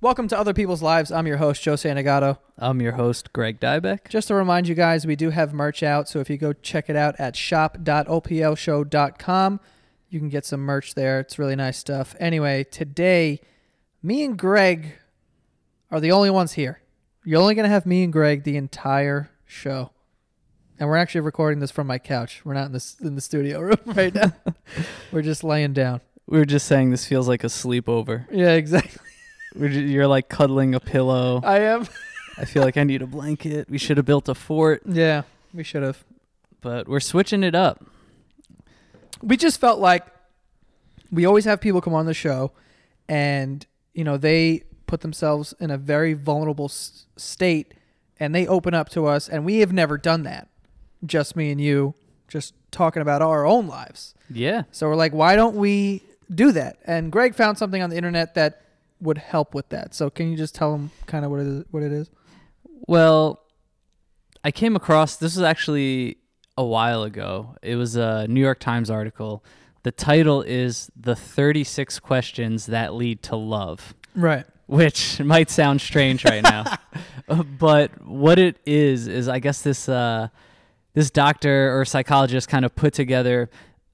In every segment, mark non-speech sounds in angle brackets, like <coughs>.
Welcome to Other People's Lives. I'm your host, Joe Santagato. I'm your host, Greg Dybec. Just to remind you guys, we do have merch out. So if you go check it out at shop.oplshow.com, you can get some merch there. It's really nice stuff. Anyway, today, me and Greg are the only ones here. You're only going to have me and Greg the entire show. And we're actually recording this from my couch. We're not in this in the studio <laughs> room right now. <laughs> we're just laying down. We were just saying this feels like a sleepover. Yeah, exactly. You're like cuddling a pillow. I am. I feel like I need a blanket. We should have built a fort, Yeah, we should have. but we're switching it up. we just felt like we always have people come on the show and you know they put themselves in a very vulnerable s- state and they open up to us and we have never done that just me and you just talking about our own lives Yeah. so we're like why don't we do that and greg found something on the internet that would help with that so can you just tell them kind of what it is what it is Well, I came across this was actually a while ago. It was a New York Times article. The title is The 36 Questions That Lead to Love. right which <laughs> might sound strange right now. <laughs> But what it is is I guess this uh, this doctor or psychologist kind of put together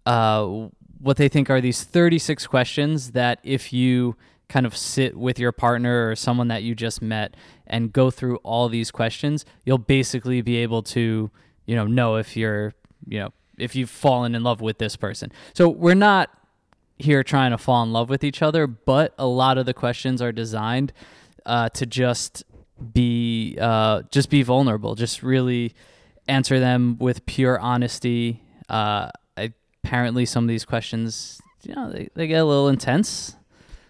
uh, what they think are these 36 questions that if you kind of sit with your partner or someone that you just met and go through all these questions, you'll basically be able to, you know, know if you're, you know, if you've fallen in love with this person. So we're not here trying to fall in love with each other, but a lot of the questions are designed uh, to just be uh, just be vulnerable, just really answer them with pure honesty. Uh, apparently, some of these questions, you know, they, they get a little intense,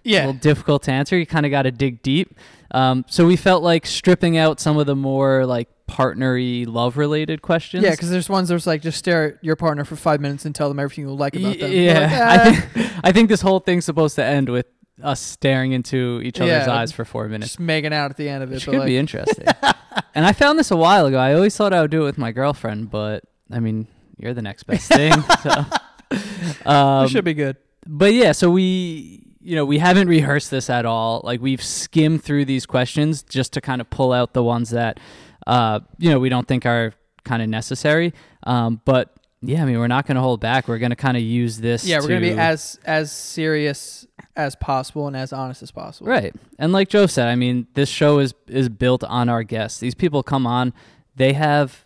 a yeah little difficult to answer. You kind of got to dig deep. Um, so we felt like stripping out some of the more like partnery, love related questions. yeah because there's ones that's like just stare at your partner for five minutes and tell them everything you like about them Yeah, like, <laughs> I "Ah." think I think this whole thing's supposed to end with us staring into each other's Yeah. eyes for four minutes. just making out at the end of it. Which could like, be interesting. <laughs> and I found this a while ago. I always thought I would do it with my girlfriend, but I mean, you're the next best thing. so. <laughs> um, it should be good. but yeah, so we, you know, we haven't rehearsed this at all. Like we've skimmed through these questions just to kind of pull out the ones that, uh, you know, we don't think are kind of necessary. Um, but yeah, I mean, we're not going to hold back. We're going to kind of use this. Yeah, we're gonna be to- as as serious as possible and as honest as possible. Right. And like Joe said, I mean, this show is is built on our guests. These people come on, they have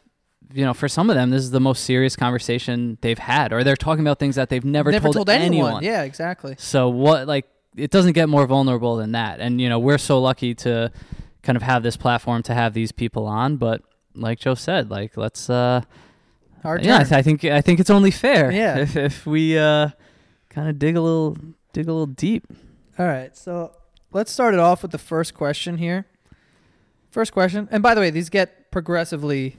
you know, for some of them this is the most serious conversation they've had or they're talking about things that they've never, Never told, told anyone. Yeah, exactly. So what like it doesn't get more vulnerable than that. And you know, we're so lucky to kind of have this platform to have these people on, but like Joe said, like let's uh Our yeah, I, turn. I think I think it's only fair Yeah. <laughs> if if we uh kind of dig a little dig a little deep. All right, so let's start it off with the first question here. First question, and by the way, these get progressively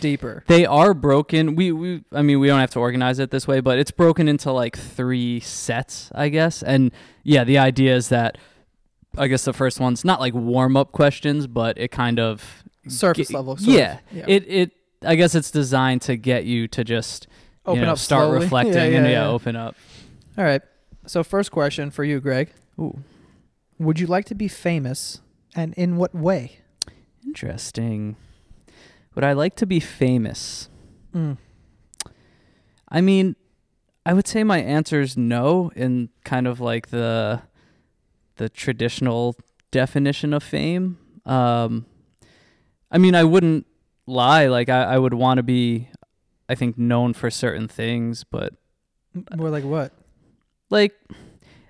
deeper. They are broken. We we I mean we don't have to organize it this way, but it's broken into like three sets, I guess. And yeah, the idea is that I guess the first one's not like warm up questions, but it kind of Surface ge- level. yeah, yeah. It it I guess it's designed to get you to just you open know, up start slowly. <laughs> reflecting Yeah, and yeah, yeah, yeah. open up. All right. So first question for you, Greg. Ooh, Would you like to be famous, and in what way? interesting. Would I like to be famous? Mm. I mean, I would say my answer is no in kind of like the the traditional definition of fame. Um, I mean, I wouldn't lie. Like, I, I would want to be, I think, known for certain things, but More like what? like,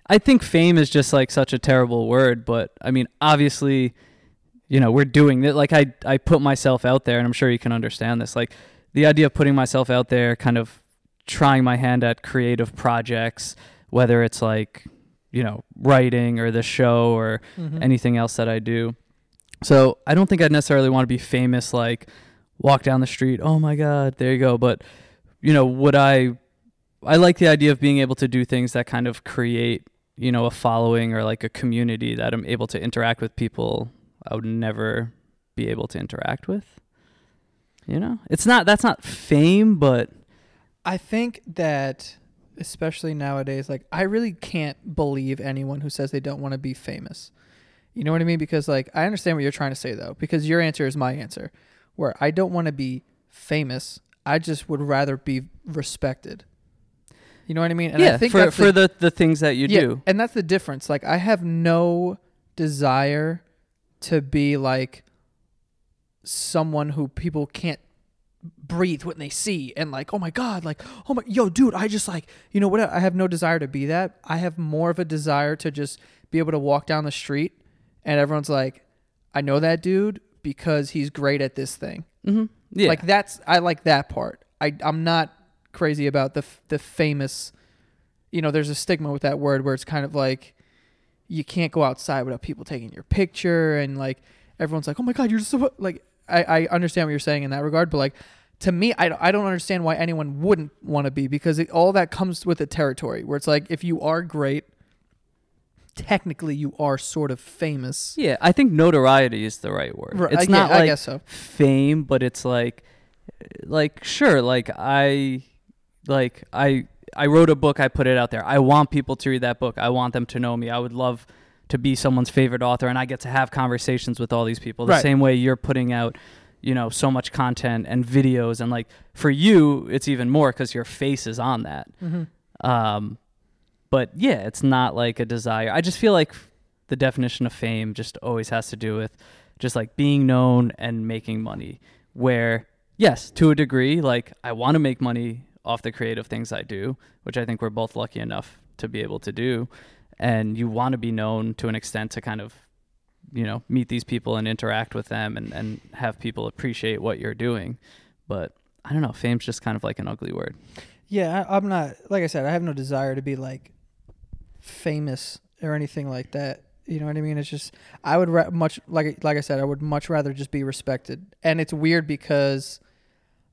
I think fame is just like such a terrible word. But I mean, obviously, you know, we're doing it. Like, I I put myself out there, and I'm sure you can understand this. Like, the idea of putting myself out there, kind of trying my hand at creative projects, whether it's like, you know, writing or the show or Mhm. anything else that I do. So I don't think I'd necessarily want to be famous, like walk down the street, oh my God, there you go. But, you know, would I, I like the idea of being able to do things that kind of create, you know, a following or like a community that I'm able to interact with people I would never be able to interact with. You know, it's not, that's not fame, but I think that especially nowadays, like I really can't believe anyone who says they don't want to be famous. You know what I mean? Because like I understand what you're trying to say though, because your answer is my answer, where I don't want to be famous. I just would rather be respected. You know what I mean? And yeah, I think for for the, the things that you yeah, do. And that's the difference. Like I have no desire to be like someone who people can't breathe when they see and like oh my god like oh my yo dude i just like you know what i have no desire to be that i have more of a desire to just be able to walk down the street and everyone's like i know that dude because he's great at this thing Mm-hmm. Yeah, like that's I like that part. I I'm not crazy about the the famous. You know, there's a stigma with that word where it's kind of like you can't go outside without people taking your picture and like everyone's like, oh my god, you're so like. I I understand what you're saying in that regard, but like to me, I I don't understand why anyone wouldn't want to be because it, all that comes with the territory where it's like if you are great. Technically, you are sort of famous. yeah. I think notoriety is the right word. Right, It's I, not yeah, I like guess so. fame, but it's like, like sure, like I, like I, I wrote a book. I put it out there. I want people to read that book. I want them to know me. I would love to be someone's favorite author, and I get to have conversations with all these people. The Right. same way you're putting out, you know, so much content and videos, and like for you, it's even more because your face is on that. Mm-hmm. Um, but yeah, it's not like a desire. I just feel like the definition of fame just always has to do with just like being known and making money. Where, yes, to a degree, like I want to make money off the creative things I do, which I think we're both lucky enough to be able to do. And you want to be known to an extent to kind of, you know, meet these people and interact with them and, and have people appreciate what you're doing. But I don't know, fame's just kind of like an ugly word. Yeah, I, I'm not like I said. I have no desire to be like famous or anything like that. You know what I mean? It's just I would ra- much like like I said, I would much rather just be respected. And it's weird because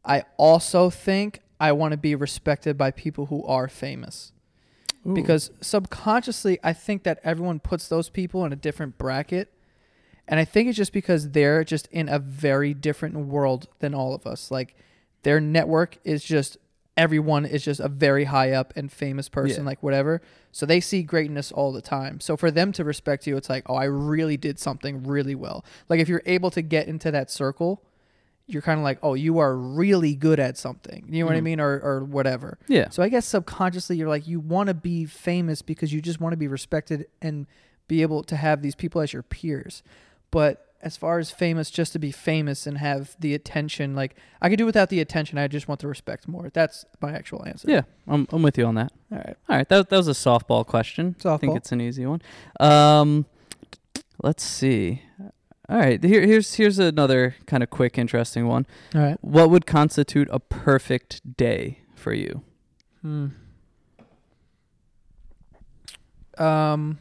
I also think I want to be respected by people who are famous. Because subconsciously, I think that everyone puts those people in a different bracket. And I think it's just because they're just in a very different world than all of us. Like their network is just everyone is just a very high up and famous person, Yeah. like whatever. So they see greatness all the time. So for them to respect you, it's like, oh, I really did something really well. Like if you're able to get into that circle, you're kind of like, oh, you are really good at something. You know what I Mhm. mean? Or or whatever. yeah. So I guess subconsciously you're like you want to be famous because you just want to be respected and be able to have these people as your peers. But as far as famous just to be famous and have the attention, like I could do without the attention. I just want the respect more. That's my actual answer. Yeah, I'm, I'm with you on that. All right. All right, that, that was a softball question. I think it's an easy one. Um, let's see. All right, here, here's here's another kind of quick, interesting one. All right. What would constitute a perfect day for you? Hmm. Um.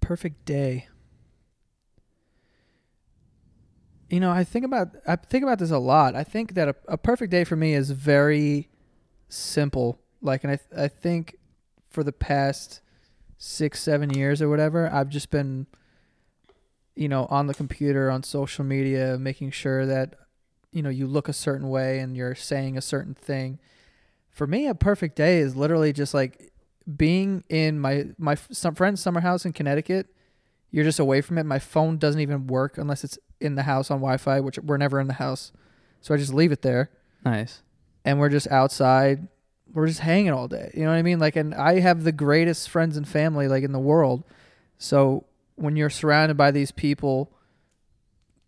Perfect day. You know, I think about I think about this a lot. I think that a, a perfect day for me is very simple. Like, and I th- I think for the past six seven years or whatever, I've just been, you know, on the computer on social media, making sure that, you know, you look a certain way and you're saying a certain thing for me a perfect day is literally just like being in my my some friend's summer house in Connecticut. You're just away from it. My phone doesn't even work unless it's in the house on Wi-Fi, which we're never in the house. So I just leave it there Nice. and we're just outside. We're just hanging all day. You know what I mean? Like and I have the greatest friends and family like in the world. So when you're surrounded by these people,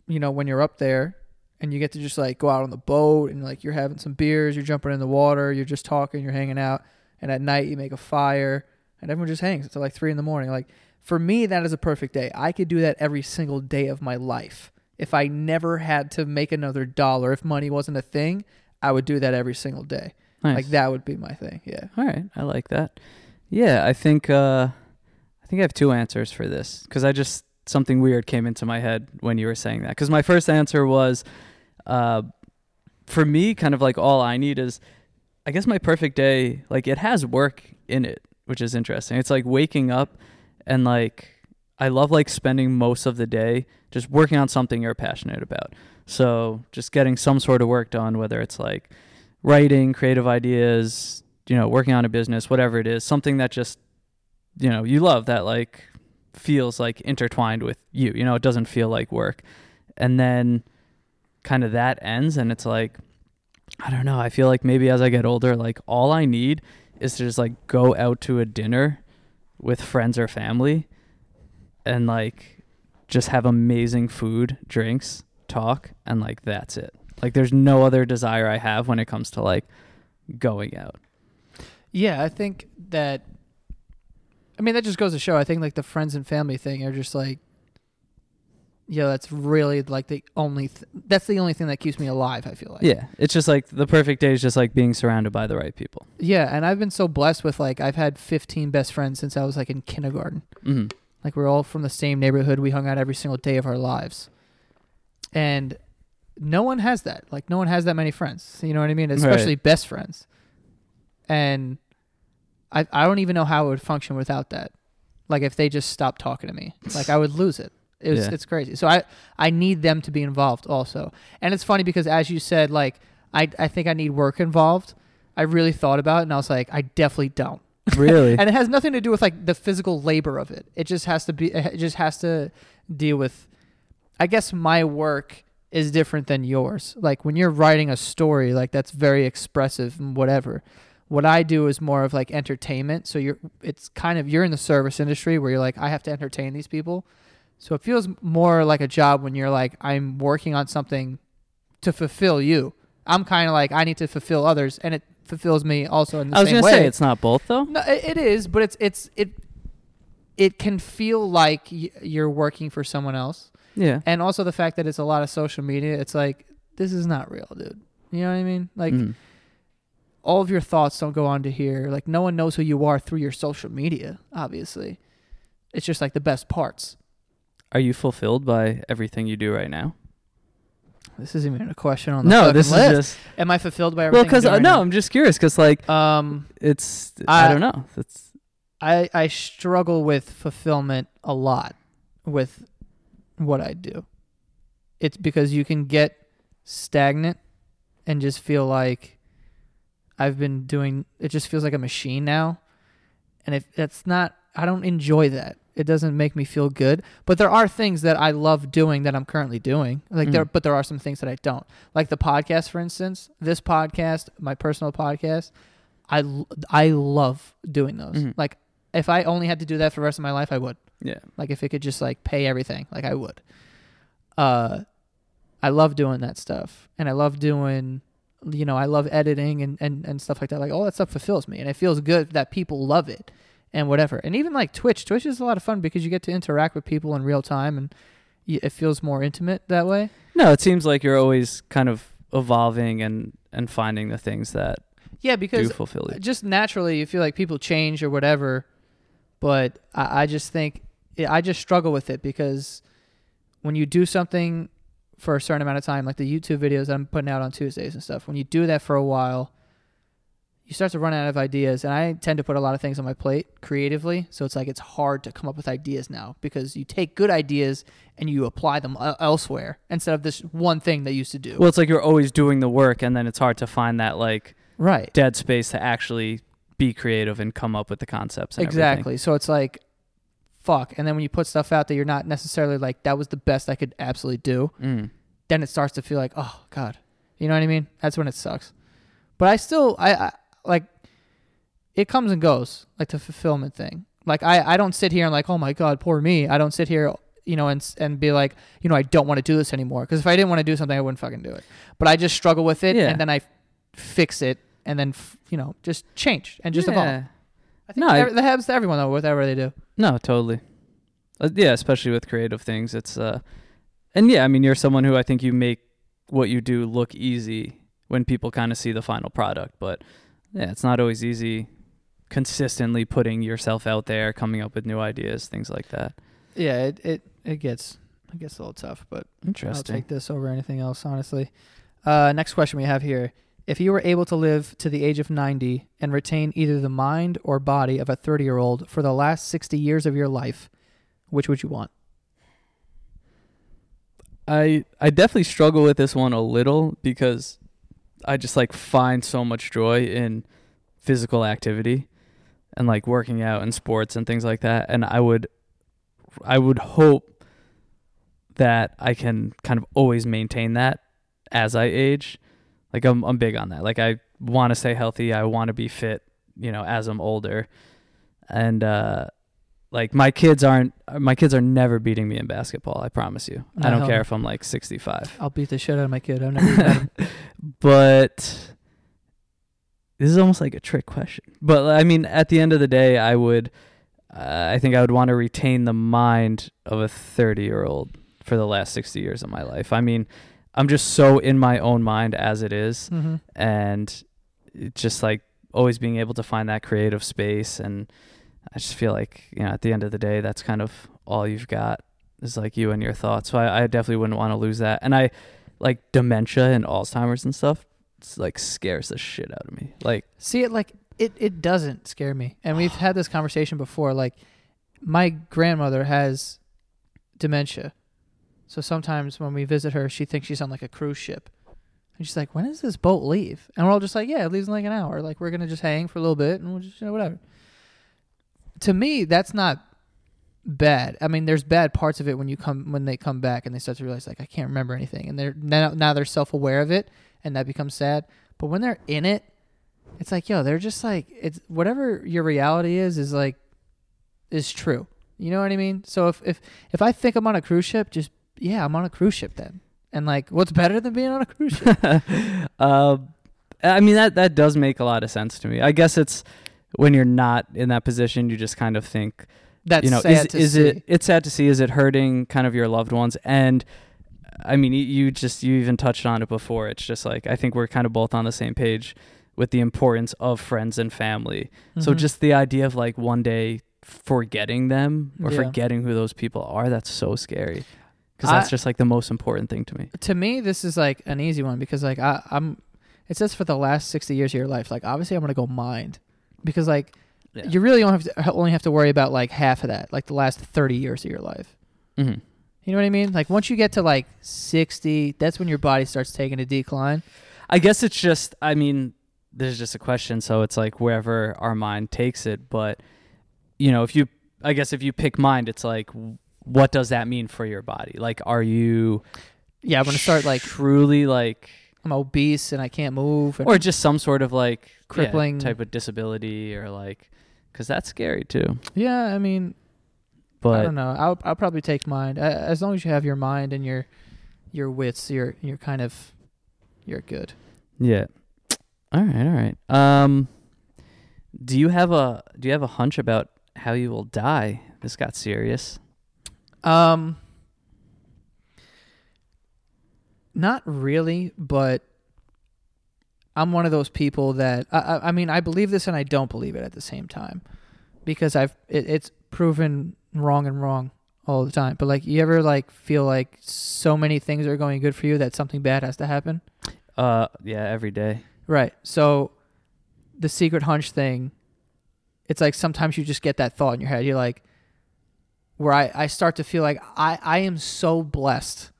you know, when you're up there and you get to just like go out on the boat and like you're having some beers, you're jumping in the water, you're just talking, you're hanging out, and at night you make a fire and everyone just hangs until like three in the morning. Like for me, that is a perfect day. I could do that every single day of my life. If I never had to make another dollar, if money wasn't a thing, I would do that every single day. Nice. Like that would be my thing. Yeah. All right, I like that. Yeah, I think uh, think I have two answers for this because I just something weird came into my head when you were saying that. Because my first answer was, uh, for me, kind of like all I need is, I guess my perfect day, like it has work in it, which is interesting. It's like waking up and like I love like spending most of the day just working on something you're passionate about. So just getting some sort of work done, whether it's like writing, creative ideas, you know, working on a business, whatever it is, something that just, you know, you love that like feels like intertwined with you. You know, it doesn't feel like work. And then kind of that ends and it's like I don't know. I feel like maybe as I get older, like all I need is to just like go out to a dinner with friends or family and like just have amazing food, drinks, talk, and like that's it. Like there's no other desire I have when it comes to like going out. Yeah, I think that. I mean, that just goes to show. I think like the friends and family thing are just like, yeah, that's really like the only. Th- that's the only thing that keeps me alive. I feel like. Yeah, it's just like the perfect day is just like being surrounded by the right people. Yeah, and I've been so blessed with like I've had 15 best friends since I was like in kindergarten. hmm Like we're all from the same neighborhood. We hung out every single day of our lives. And no one has that. Like no one has that many friends. You know what I mean? Especially best friends. And I I don't even know how it would function without that. Like if they just stopped talking to me. Like I would lose it. It was Yeah. it's crazy. So I I need them to be involved also. And it's funny because as you said like I I think I need work involved. I really thought about it and I was like I definitely don't Really? <laughs> and it has nothing to do with like the physical labor of it. It just has to be. It just has to deal with. I guess my work is different than yours. Like when you're writing a story, like that's very expressive and whatever. What I do is more of like entertainment. So you're, it's kind of you're in the service industry where you're like, I have to entertain these people. So it feels more like a job when you're like, I'm working on something to fulfill you. I'm kind of like I need to fulfill others, and it fulfills me also in the I was same gonna way. say it's not both though. No, it, it is, but it's it's it it can feel like y- you're working for someone else, Yeah. and also the fact that it's a lot of social media. It's like this is not real, dude. You know what I mean? Like Mhm. All of your thoughts don't go on to here. Like no one knows who you are through your social media. Obviously, it's just like the best parts. Are you fulfilled by everything you do right now? This isn't even a question on the No, this list. is just Am I fulfilled by everything? well because I'm no, I'm just curious because like um, it's I, I- don't know. It's I I struggle with fulfillment a lot with what I do. It's because you can get stagnant and just feel like I've been doing it just feels like a machine now. And if that's not I don't enjoy that. It doesn't make me feel good. But there are things that I love doing that I'm currently doing. Like there Mhm. but there are some things that I don't. Like the podcast for instance, this podcast, my personal podcast, I I love doing those. Mhm. Like if I only had to do that for the rest of my life, I would. yeah. Like if it could just like pay everything, like I would. Uh I love doing that stuff. And I love doing you know, I love editing and, and, and stuff like that. Like all that stuff fulfills me and it feels good that people love it and whatever. And even like Twitch, Twitch is a lot of fun because you get to interact with people in real time and it feels more intimate that way. No, it seems like you're always kind of evolving and and finding the things that Yeah, do because fulfill you. just naturally you feel like people change or whatever but I, I just think i just struggle with it because when you do something for a certain amount of time like the youtube videos that i'm putting out on tuesdays and stuff. When you do that for a while you start to run out of ideas. And i tend to put a lot of things on my plate creatively. So it's like it's hard to come up with ideas now because you take good ideas and you apply them uh, elsewhere instead of this one thing they used to do. Well, it's like you're always doing the work, and then it's hard to find that like right. dead space to actually be creative and come up with the concepts. And exactly. So it's like, fuck. And then when you put stuff out that you're not necessarily like, that was the best I could absolutely do. Mm. then it starts to feel like, oh God. You know what I mean? That's when it sucks. But I still, I, I like, it comes and goes, like the fulfillment thing. Like I, I don't sit here and like, oh my God, poor me. I don't sit here, you know, and and be like, you know, I don't want to do this anymore. Because if I didn't want to do something, I wouldn't fucking do it. But I just struggle with it, Yeah. and then I f- fix it, and then f- you know, just change and just evolve. I think No, that that happens to everyone though, whatever they do. No, totally. Uh, yeah, especially with creative things. It's uh, and yeah, I mean, you're someone who I think you make what you do look easy when people kind of see the final product, but yeah, it's not always easy consistently putting yourself out there, coming up with new ideas, things like that. Yeah, it it, it gets it gets a little tough, but interesting. I'll take this over anything else, honestly. Uh, next question we have here: If you were able to live to the age of ninety and retain either the mind or body of a thirty-year-old for the last sixty years of your life, which would you want? I I definitely struggle with this one a little because I just like find so much joy in physical activity and like working out and sports and things like that and I would I would hope that I can kind of always maintain that as I age. Like I'm I'm big on that. Like I want to stay healthy. I want to be fit, you know, as I'm older. And uh like my kids aren't my kids are never beating me in basketball, I promise you. I don't care if I'm like 65. I'll beat the shit out of my kid. I've never <laughs> but this is almost like a trick question. But I mean, at the end of the day, I would, uh, I think I would want to retain the mind of a 30 year old for the last 60 years of my life. I mean, I'm just so in my own mind as it is, hmm and just like always being able to find that creative space. And I just feel like, you know, at the end of the day, that's kind of all you've got is like you and your thoughts. So I, I definitely wouldn't want to lose that. And I like dementia and Alzheimer's and stuff. It's like scares the shit out of me. Like, See it like it it doesn't scare me. And we've <sighs> had this conversation before like my grandmother has dementia. So sometimes when we visit her, she thinks she's on like a cruise ship. And she's like, "When does this boat leave?" And we're all just like, "Yeah, it leaves in like an hour. Like we're going to just hang for a little bit and we'll just you know whatever." To me, that's not bad. I mean, there's bad parts of it when you come when they come back and they start to realize like I can't remember anything and they're now, now they're self-aware of it and that becomes sad. But when they're in it, it's like, yo, they're just like it's whatever your reality is is like is true. You know what I mean? So if if if I think I'm on a cruise ship, just yeah, I'm on a cruise ship then. And like, what's better than being on a cruise ship? <laughs> uh, I mean that that does make a lot of sense to me. I guess it's when you're not in that position, you just kind of think, That's you know, is is see. it? It's sad to see. Is it hurting kind of your loved ones? And I mean, you, just you even touched on it before. It's just like I think we're kind of both on the same page with the importance of friends and family. So Mhm. just the idea of like one day forgetting them or Yeah. forgetting who those people are, that's so scary. Because that's I- just like the most important thing to me. to me this is like an easy one because like I, I'm it says for the last 60 years of your life like obviously i'm gonna go mind because like Yeah. you really only have to only have to worry about like half of that like the last 30 years of your life hmm you know what i mean like once you get to like 60 that's when your body starts taking a decline I guess it's just, I mean, there's just a question, so it's like wherever our mind takes it. But, you know, if you, I guess if you pick mind, it's like, what does that mean for your body? Like, are you yeah i'm gonna start like truly like, i'm obese and i can't move or just some sort of like yeah, Crippling- type of disability or like, because that's scary too. yeah i mean i don't know i'll, I'll probably take mine as long as you have your mind and your your wits you're you're kind of you're good yeah, all right, all right. Um, do you have a do you have a hunch about how you will die? This got serious. Um, not really, but I'm one of those people that I, I, mean, I believe this and I don't believe it at the same time because I've it, it's proven wrong and wrong all the time. But like, you ever like feel like so many things are going good for you that something bad has to happen? Uh, yeah, every day. Right. So the secret hunch thing, it's like sometimes you just get that thought in your head. You're like, where I, I start to feel like I, I am so blessed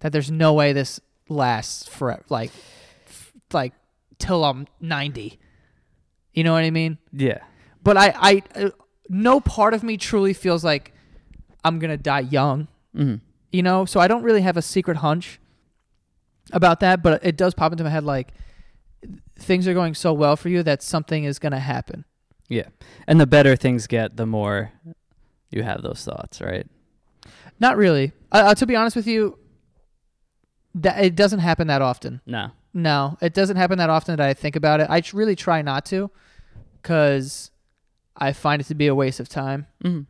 that there's no way this lasts forever. Like, f- like till I'm 90. You know what I mean? Yeah. But I, I, uh, no part of me truly feels like I'm going to die young hmm you know so i don't really have a secret hunch about that but it does pop into my head like things are going so well for you that something is going to happen Yeah. And the better things get, the more you have those thoughts, right? not really uh, to be honest with you that it doesn't happen that often No. no it doesn't happen that often that i think about it i really try not to because i find it to be a waste of time hmm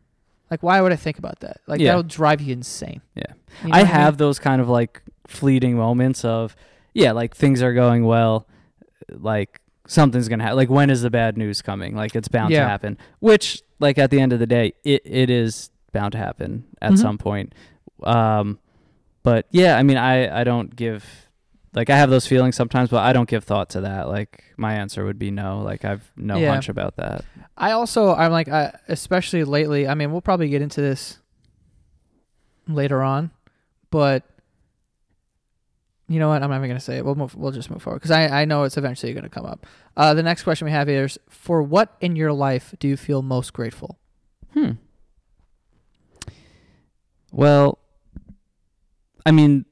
like why would i think about that like Yeah. that'll drive you insane Yeah. You know I what mean? have those kind of like fleeting moments of, yeah, like things are going well, like something's gonna happen. Like when is the bad news coming? Like it's bound Yeah. to happen. Which, like at the end of the day, it it is bound to happen at Mhm. some point. Um, but yeah, I mean, I I don't give. Like I have those feelings sometimes, but I don't give thought to that. Like my answer would be no. Like I've no Yeah. hunch about that. I also I'm like I, especially lately. I mean, we'll probably get into this later on, but you know what? I'm not even gonna say it. We'll move. We'll just move forward because I I know it's eventually gonna come up. Uh, the next question we have here is: For what in your life do you feel most grateful? Hmm. Well, I mean,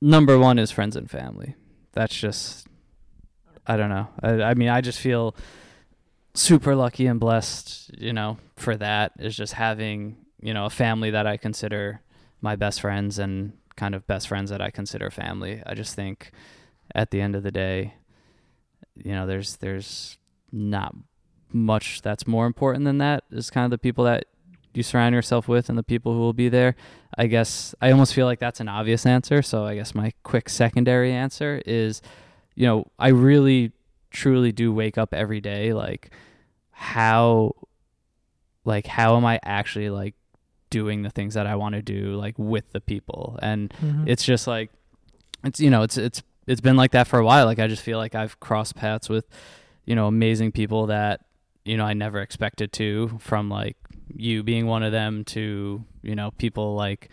number one is friends and family. That's just, I don't know. I, I mean, I just feel super lucky and blessed, you know, for that is just having, you know, a family that I consider my best friends and kind of best friends that I consider family. I just think at the end of the day, you know, there's there's not much that's more important than that is kind of the people that you surround yourself with and the people who will be there. I guess I almost feel like that's an obvious answer. So I guess my quick secondary answer is, you know, I really truly do wake up every day like how like how am I actually like doing the things that I want to do like with the people and Mhm. it's just like it's you know it's it's it's been like that for a while like I just feel like I've crossed paths with you know amazing people that you know I never expected to from like you being one of them to you know people like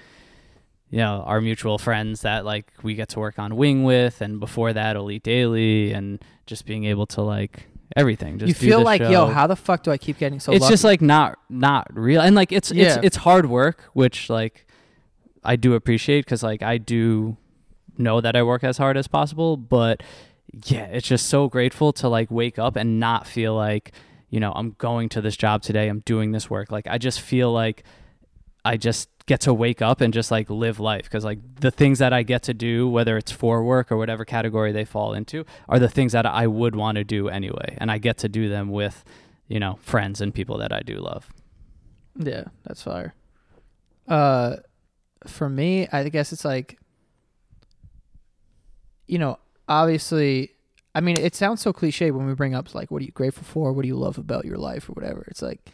you know our mutual friends that like we get to work on wing with and before that elite daily and just being able to like everything just you feel like, show. yo, how the fuck do I keep getting so it's lucky? just like not not real and like it's Yeah. it's it's hard work which like i do appreciate because like i do know that i work as hard as possible but yeah it's just so grateful to like wake up and not feel like you know i'm going to this job today i'm doing this work like i just feel like i just get to wake up and just like live life because like the things that i get to do whether it's for work or whatever category they fall into are the things that i would want to do anyway and i get to do them with you know friends and people that i do love Yeah, that's fire. Uh, for me, I guess it's like, you know, obviously, I mean, it sounds so cliche when we bring up like, what are you grateful for? What do you love about your life or whatever? It's like,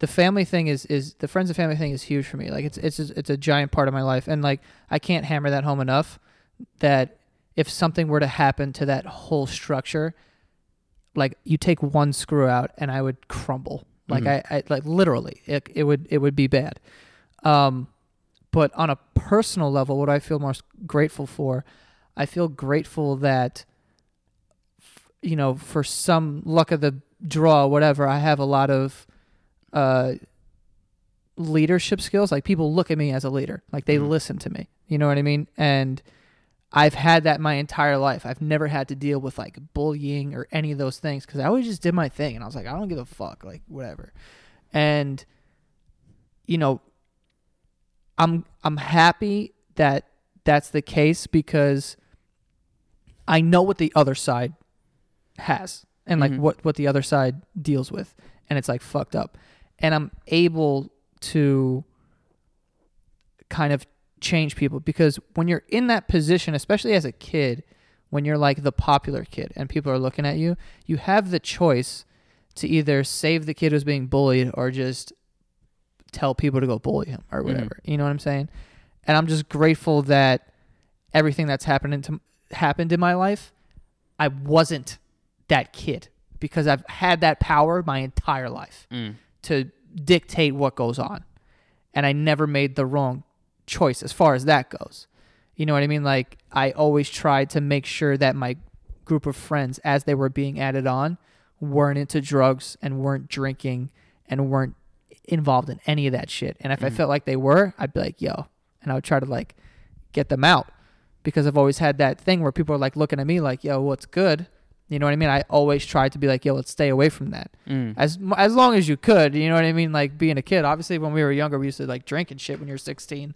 the family thing is is the friends and family thing is huge for me. Like, it's it's it's a giant part of my life, and like, I can't hammer that home enough. That if something were to happen to that whole structure, like you take one screw out and I would crumble. Like Mhm. I, I like literally it, it would it would be bad. Um but on a personal level what I feel most grateful for, I feel grateful that you know, for some luck of the draw whatever, I have a lot of uh leadership skills. Like people look at me as a leader. Like they Mhm. listen to me. You know what I mean? And I've had that my entire life. I've never had to deal with like bullying or any of those things because I always just did my thing and I was like, I don't give a fuck, like whatever. And you know, I'm I'm happy that that's the case because I know what the other side has and like Mhm. what what the other side deals with and it's like fucked up. And I'm able to kind of change people because when you're in that position, especially as a kid, when you're like the popular kid and people are looking at you, you have the choice to either save the kid who's being bullied or just tell people to go bully him or whatever. You know what I'm saying? And I'm just grateful that everything that's happened to happened in my life, I wasn't that kid because I've had that power my entire life Mm. To dictate what goes on. And I never made the wrong choice as far as that goes. You know what I mean? Like I always tried to make sure that my group of friends as they were being added on weren't into drugs and weren't drinking and weren't involved in any of that shit. And if I Mhm. felt like they were, I'd be like, "Yo." And I would try to like get them out because I've always had that thing where people are like looking at me like, "Yo, what's good?" You know what I mean? I always tried to be like, "Yo, let's stay away from that." Mm. as as long as you could. You know what I mean? Like being a kid. Obviously, when we were younger, we used to like drink and shit when you're 16.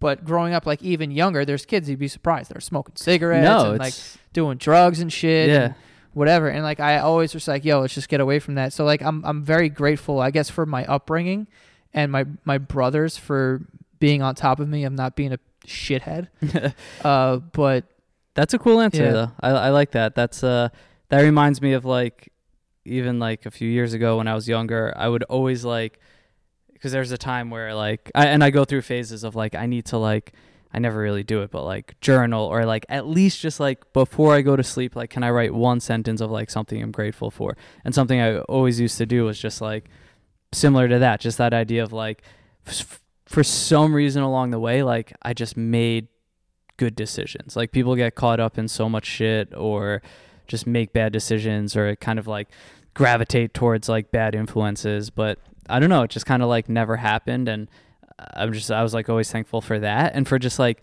But growing up, like even younger, there's kids you'd be surprised they're smoking cigarettes no, and like doing drugs and shit, yeah. and whatever. And like I always was like, yo, let's just get away from that. So like I'm I'm very grateful, I guess, for my upbringing and my my brothers for being on top of me. I'm not being a shithead. <laughs> uh, but That's a cool answer Yeah. though. I I like that. That's uh that reminds me of like even like a few years ago when I was younger, I would always like because there's a time where like I and I go through phases of like I need to like I never really do it, but like journal or like at least just like before I go to sleep, like can I write one sentence of like something I'm grateful for? And something I always used to do was just like similar to that, just that idea of like f- for some reason along the way, like I just made good decisions. Like people get caught up in so much shit or just make bad decisions or kind of like gravitate towards like bad influences, but I don't know, it just kind of like never happened and I'm just I was like always thankful for that and for just like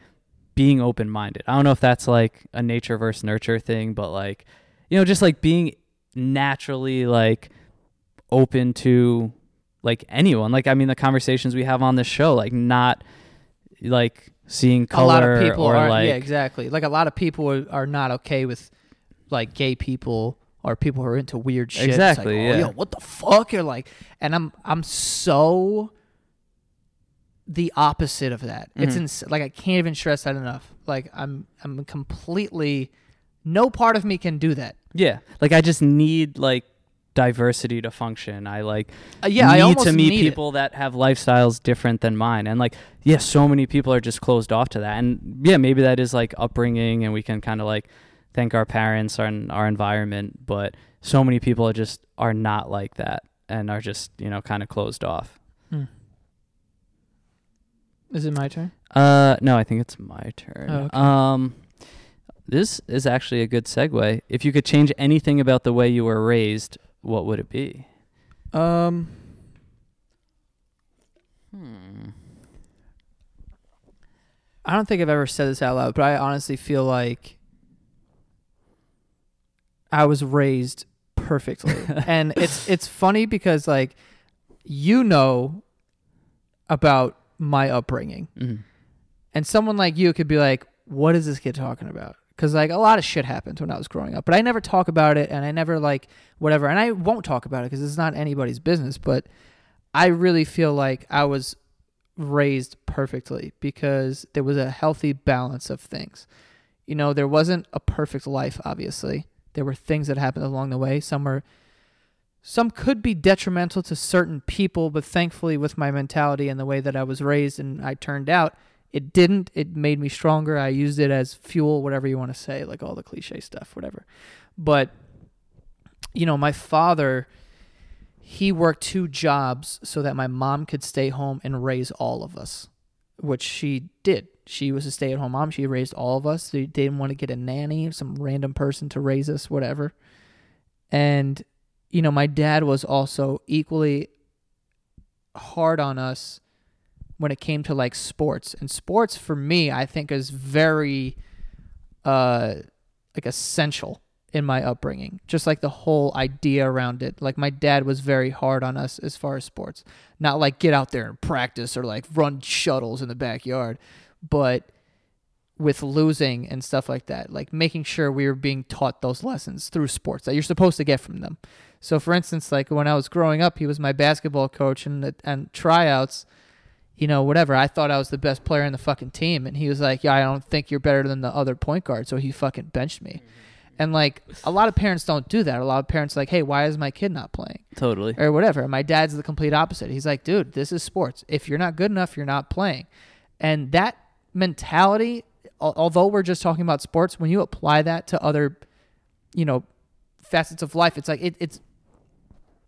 being open minded. I don't know if that's like a nature versus nurture thing, but like you know, just like being naturally like open to like anyone. Like I mean the conversations we have on this show, like not like seeing color a lot of people or are like yeah exactly like a lot of people are, are not okay with like gay people or people who are into weird shit It's like, Exactly, oh, yeah. yo, what the fuck you're like and i'm i'm so the opposite of that it's Mhm. ins- like i can't even stress that enough like i'm i'm completely no part of me can do that Yeah. Like I just need like diversity to function. I like Uh, yeah i need to meet need it. people that have lifestyles different than mine. And like, yeah, so many people are just closed off to that. And yeah, maybe that is like upbringing and we can kind of like thank our parents and our environment, but so many people are just are not like that and are just, you know, kind of closed off. Hmm. is it my turn Uh no, I think it's my turn. Oh, okay. Um this is actually a good segue. If you could change anything about the way you were raised, what would it be? um Hmm. I don't think I've ever said this out loud, but I honestly feel like I was raised perfectly. <laughs> and it's it's funny because like you know about my upbringing. Mhm. And someone like you could be like, "What is this kid talking about?" Cuz like a lot of shit happened when I was growing up, but I never talk about it and I never like whatever. And I won't talk about it cuz it's not anybody's business, but I really feel like I was raised perfectly because there was a healthy balance of things. You know, there wasn't a perfect life, obviously. There were things that happened along the way. Some were some could be detrimental to certain people, but thankfully with my mentality and the way that I was raised and I turned out, it didn't. It made me stronger. I used it as fuel, whatever you want to say, like all the cliche stuff, whatever. But you know, my father he worked two jobs so that my mom could stay home and raise all of us, which she did. She was a stay at home mom. She raised all of us. They didn't want to get a nanny, some random person to raise us, whatever. And, you know, my dad was also equally hard on us when it came to like sports. And sports for me, I think is very uh like essential in my upbringing. Just like the whole idea around it. Like my dad was very hard on us as far as sports. Not like get out there and practice or like run shuttles in the backyard, but with losing and stuff like that, like making sure we were being taught those lessons through sports that you're supposed to get from them. So, for instance, like when I was growing up, he was my basketball coach, and and tryouts, you know, whatever. I thought I was the best player in the fucking team, and he was like, "Yeah, I don't think you're better than the other point guard," so he fucking benched me. Mm-hmm. And like a lot of parents don't do that. A lot of parents are like, "Hey, why is my kid not playing?" Totally. or whatever. My dad's the complete opposite. He's like, dude, this is sports. If you're not good enough, you're not playing. And that mentality, although we're just talking about sports, when you apply that to other, you know, facets of life, it's like it, it's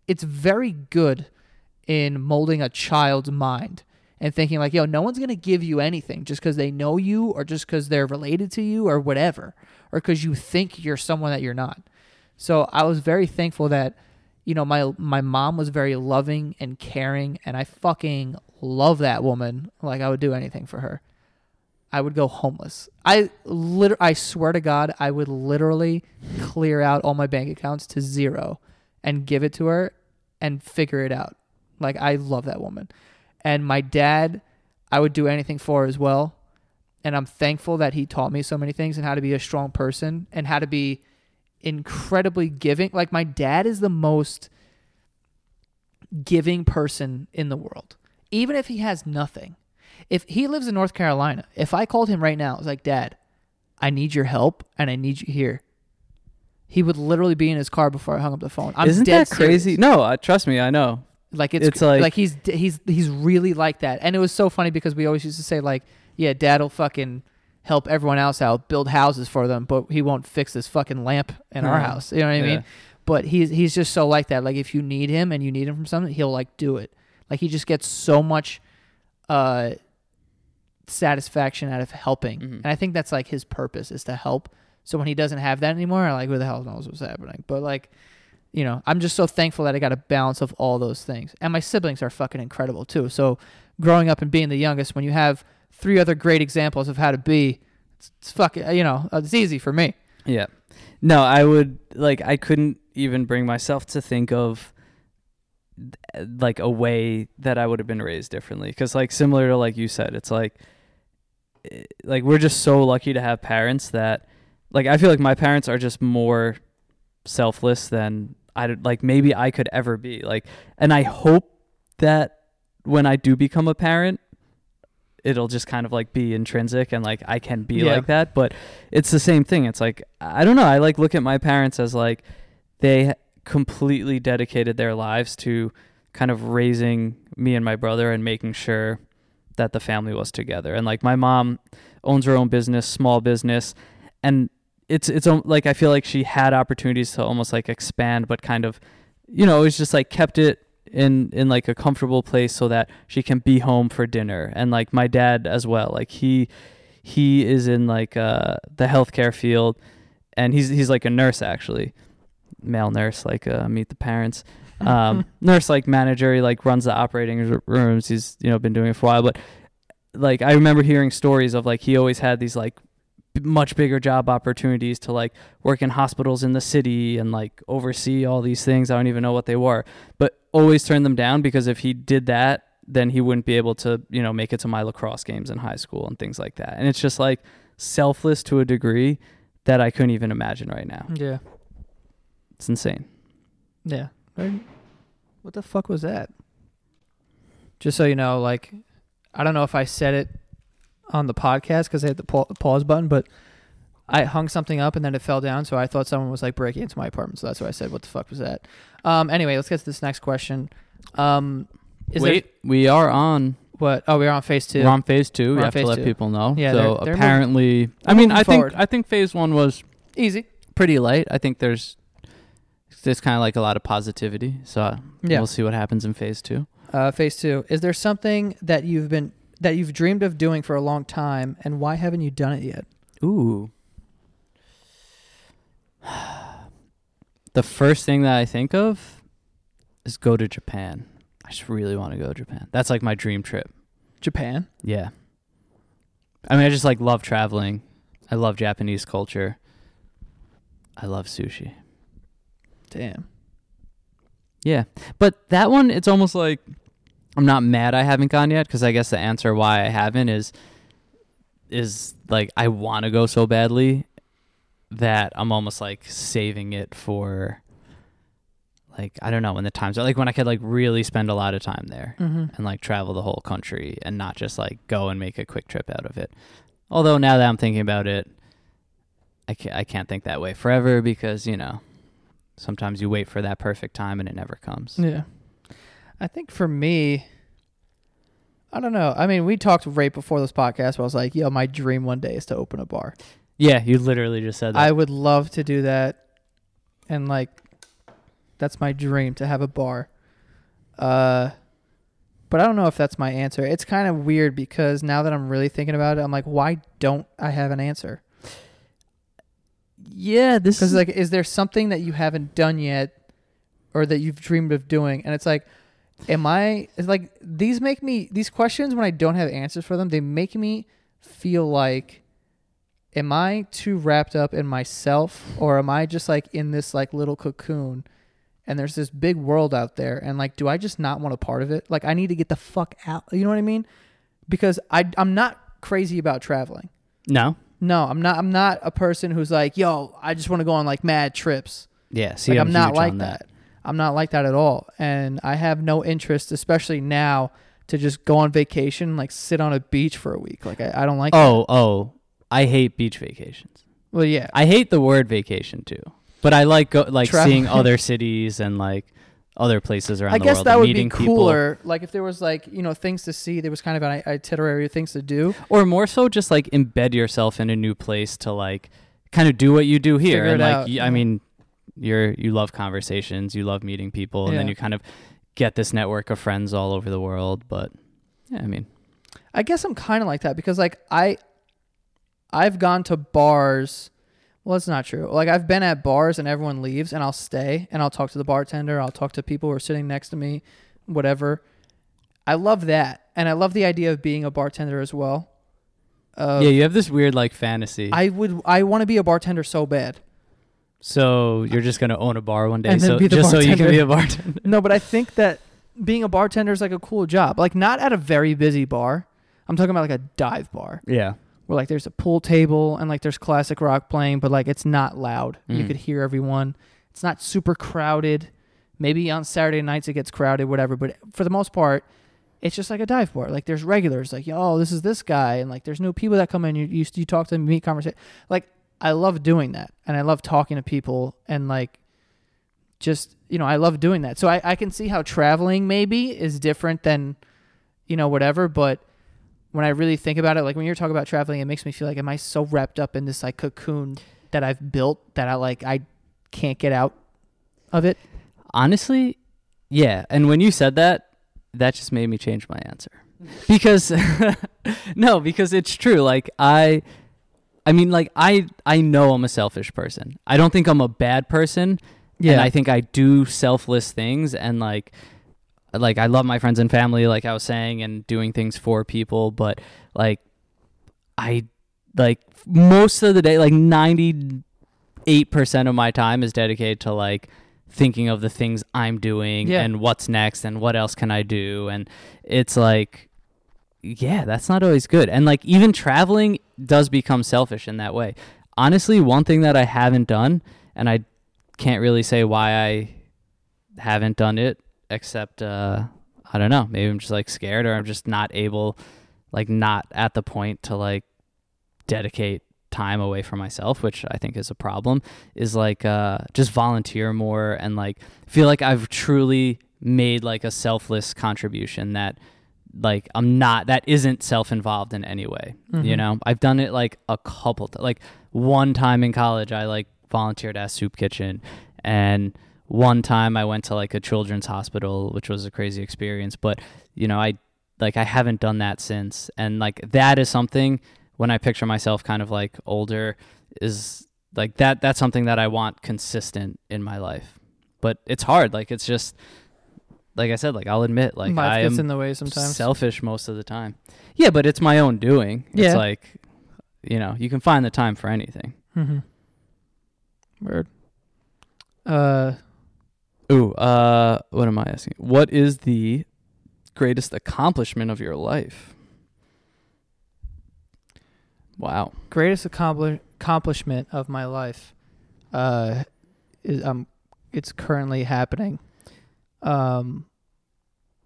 it's very good in molding a child's mind and thinking like, yo, no one's gonna give you anything just because they know you or just because they're related to you or whatever, or because you think you're someone that you're not. So I was very thankful that, you know, my my mom was very loving and caring, and I fucking love that woman. Like I would do anything for her. I would go homeless. I lit- I swear to God, I would literally clear out all my bank accounts to zero and give it to her and figure it out. Like I love that woman. And my dad, I would do anything for as well. And I'm thankful that he taught me so many things and how to be a strong person and how to be incredibly giving. Like my dad is the most giving person in the world. Even if he has nothing. If he lives in North Carolina, if I called him right now, I was like, "Dad, I need your help and I need you here." He would literally be in his car before I hung up the phone. I'm Isn't that crazy? serious. No, uh, trust me, I know. Like it's, It's like- like he's he's he's really like that. And it was so funny because we always used to say like, yeah, dad'll fucking help everyone else out, build houses for them, but he won't fix this fucking lamp in our house. You know what I Yeah. mean? But he's he's just so like that. Like if you need him and you need him from something, he'll like do it. Like he just gets so much uh satisfaction out of helping. Mhm. And I think that's like his purpose is to help. So when he doesn't have that anymore, I'm like, who the hell knows what's happening? But like you know, I'm just so thankful that I got a balance of all those things. And my siblings are fucking incredible too. So growing up and being the youngest, when you have three other great examples of how to be, it's, it's fucking, you know, it's easy for me. Yeah. No, I would like I couldn't even bring myself to think of like a way that I would have been raised differently cuz like similar to like you said, it's like eh, like we're just so lucky to have parents that like I feel like my parents are just more selfless than I like maybe I could ever be. Like and I hope that when I do become a parent it'll just kind of like be intrinsic and like I can be Yeah. like that. But it's the same thing. It's like I don't know. I like look at my parents as like they completely dedicated their lives to kind of raising me and my brother and making sure that the family was together. And like my mom owns her own business, small business, and it's it's um, like I feel like she had opportunities to almost like expand, but kind of, you know, it was just like kept it in in like a comfortable place so that she can be home for dinner. And like my dad as well, like he he is in like uh the healthcare field, and he's he's like a nurse actually, male nurse, like uh, meet the parents. <laughs> Um, nurse like manager, he like runs the operating rooms. He's you know been doing it for a while, but like I remember hearing stories of like he always had these like much bigger job opportunities to like work in hospitals in the city and like oversee all these things. I don't even know what they were, but always turned them down because if he did that, then he wouldn't be able to, you know, make it to my lacrosse games in high school and things like that. And it's just like selfless to a degree that I couldn't even imagine right now. Yeah. It's insane. Yeah. What the fuck was that? Just so you know, like, I don't know if I said it on the podcast because I hit the pa- pause button, but I hung something up and then it fell down, so I thought someone was like breaking into my apartment. So that's why I said, "What the fuck was that?" Um. Anyway, let's get to this next question. Um. Is Wait, we are on what? Oh, we're on phase 2 We're on phase two. We're we have to let two. people know. Yeah, so they're- they're apparently, I mean, I think forward. I think phase one was Easy. pretty light. I think there's there's kind of like a lot of positivity. So Yeah. we'll see what happens in phase two. Uh, phase two. Is there something that you've been that you've dreamed of doing for a long time, and why haven't you done it yet? Ooh. the first thing that I think of is go to Japan. I just really want to go to Japan. That's like my dream trip. Japan. Yeah. I mean, I just like love traveling. I love Japanese culture. I love sushi. Damn. Yeah. But that one, it's almost like I'm not mad I haven't gone yet because I guess the answer why I haven't is is like I want to go so badly that I'm almost like saving it for like I don't know when the times are like when I could like really spend a lot of time there Mm-hmm. and like travel the whole country and not just like go and make a quick trip out of it. Although now that I'm thinking about it, I can't, I can't think that way forever because you know sometimes you wait for that perfect time and it never comes. Yeah. I think for me, I don't know. I mean, we talked right before this podcast. Where I was like, "Yo, my dream one day is to open a bar. Yeah, you literally just said that. I would love to do that, and like, that's my dream to have a bar." Uh, but I don't know if that's my answer. It's kind of weird because now that I'm really thinking about it, I'm like, why don't I have an answer? yeah, this Because like, is there something that you haven't done yet, or that you've dreamed of doing? And it's like, am I? It's like these make me these questions when I don't have answers for them. They make me feel like, am I too wrapped up in myself, or am I just like in this like little cocoon? And there's this big world out there, and like, do I just not want a part of it? Like, I need to get the fuck out. You know what I mean? Because I I'm not crazy about traveling. no. No, I'm not. I'm not a person who's like, yo, I just want to go on like mad trips. Yeah, see, like I'm, I'm not like on that. I'm not like that at all, and I have no interest, especially now, to just go on vacation, like sit on a beach for a week. Like I, I don't like. Oh, oh, I hate beach vacations. well, yeah, I hate the word vacation too, but I like go, like Travel. seeing <laughs> other cities and like other places around I the guess that would be meeting people. cooler. Like if there was like you know things to see, there was kind of an itinerary of things to do. or more so just like embed yourself in a new place to like kind of do what you do here and like out. I mean you're you love conversations you love meeting people and then you kind of get this network of friends all over the world but yeah I mean I guess I'm kind of like that because like I I've gone to bars Well, it's not true. Like I've been at bars and everyone leaves, and I'll stay and I'll talk to the bartender. I'll talk to people who are sitting next to me, whatever. I love that, and I love the idea of being a bartender as well. Uh, yeah, you have this weird like fantasy. I would. I want to be a bartender so bad. So you're just gonna own a bar one day, so just so you can be a bartender. No, but I think that being a bartender is like a cool job. Like not at a very busy bar. I'm talking about like a dive bar yeah. where like there's a pool table and like there's classic rock playing, but like it's not loud. You Mhm. could hear everyone. It's not super crowded. Maybe on Saturday nights it gets crowded, whatever. But for the most part, it's just like a dive bar. Like there's regulars, like oh, this is this guy, and like there's new people that come in. You you, you talk to them, meet conversation. Like I love doing that, and I love talking to people, and like just you know I love doing that. So I I can see how traveling maybe is different than you know whatever, but when I really think about it, like when you're talking about traveling, it makes me feel like am I so wrapped up in this like cocoon that I've built that I like I can't get out of it. Honestly, yeah. And when you said that, that just made me change my answer. Because <laughs> no, because it's true. Like I I mean like I I know I'm a selfish person. I don't think I'm a bad person. And I think I do selfless things and like like I love my friends and family like I was saying and doing things for people, but like I like most of the day like 98% of my time is dedicated to like thinking of the things I'm doing Yeah. and what's next and what else can I do and it's like yeah, that's not always good. And like even traveling does become selfish in that way. Honestly, one thing that I haven't done and I can't really say why I haven't done it except uh I don't know, maybe I'm just like scared or I'm just not able like not at the point to like dedicate time away from myself, which I think is a problem, is like uh just volunteer more and like feel like I've truly made like a selfless contribution that like I'm not that isn't self-involved in any way. You Mhm. know, I've done it like a couple t- like one time in college I like volunteered at a soup kitchen and one time I went to like a children's hospital, which was a crazy experience, but you know, I like I haven't done that since and like that is something when I picture myself kind of like older is like that that's something that I want consistent in my life. But it's hard. Like it's just like I said, like I'll admit, like Life I gets am in the way sometimes. selfish most of the time. Yeah, but it's my own doing. Yeah. It's like you know, you can find the time for anything. mm-hmm. Word. Uh, Ooh, uh what am I asking? What is the greatest accomplishment of your life? Wow. greatest accompli- accomplishment of my life. Uh, is um, it's currently happening. Um,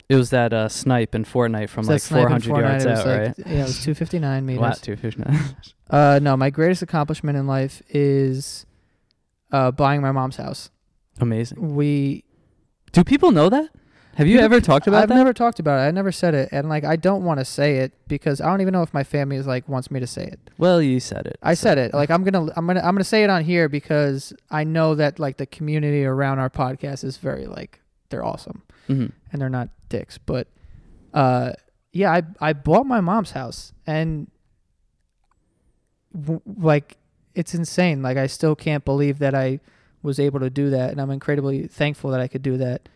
It was that uh, snipe in Fortnite from like 400 Fortnite, yards it was out, like- right? Yeah, it was 259 <laughs> meters. Wow, 259. Uh, no, my greatest accomplishment in life is uh, buying my mom's house. Amazing. We Do people know that? Have you People- ever talked about I've that? never talked about it. I never said it, and like I don't want to say it because I don't even know if my family is like wants me to say it. well, you said it. I so- said it. Like I'm gonna I'm gonna I'm gonna say it on here because I know that like the community around our podcast is very like they're awesome Mhm. and they're not dicks. But uh yeah, I I bought my mom's house and w- like it's insane. Like I still can't believe that I was able to do that and I'm incredibly thankful that I could do that.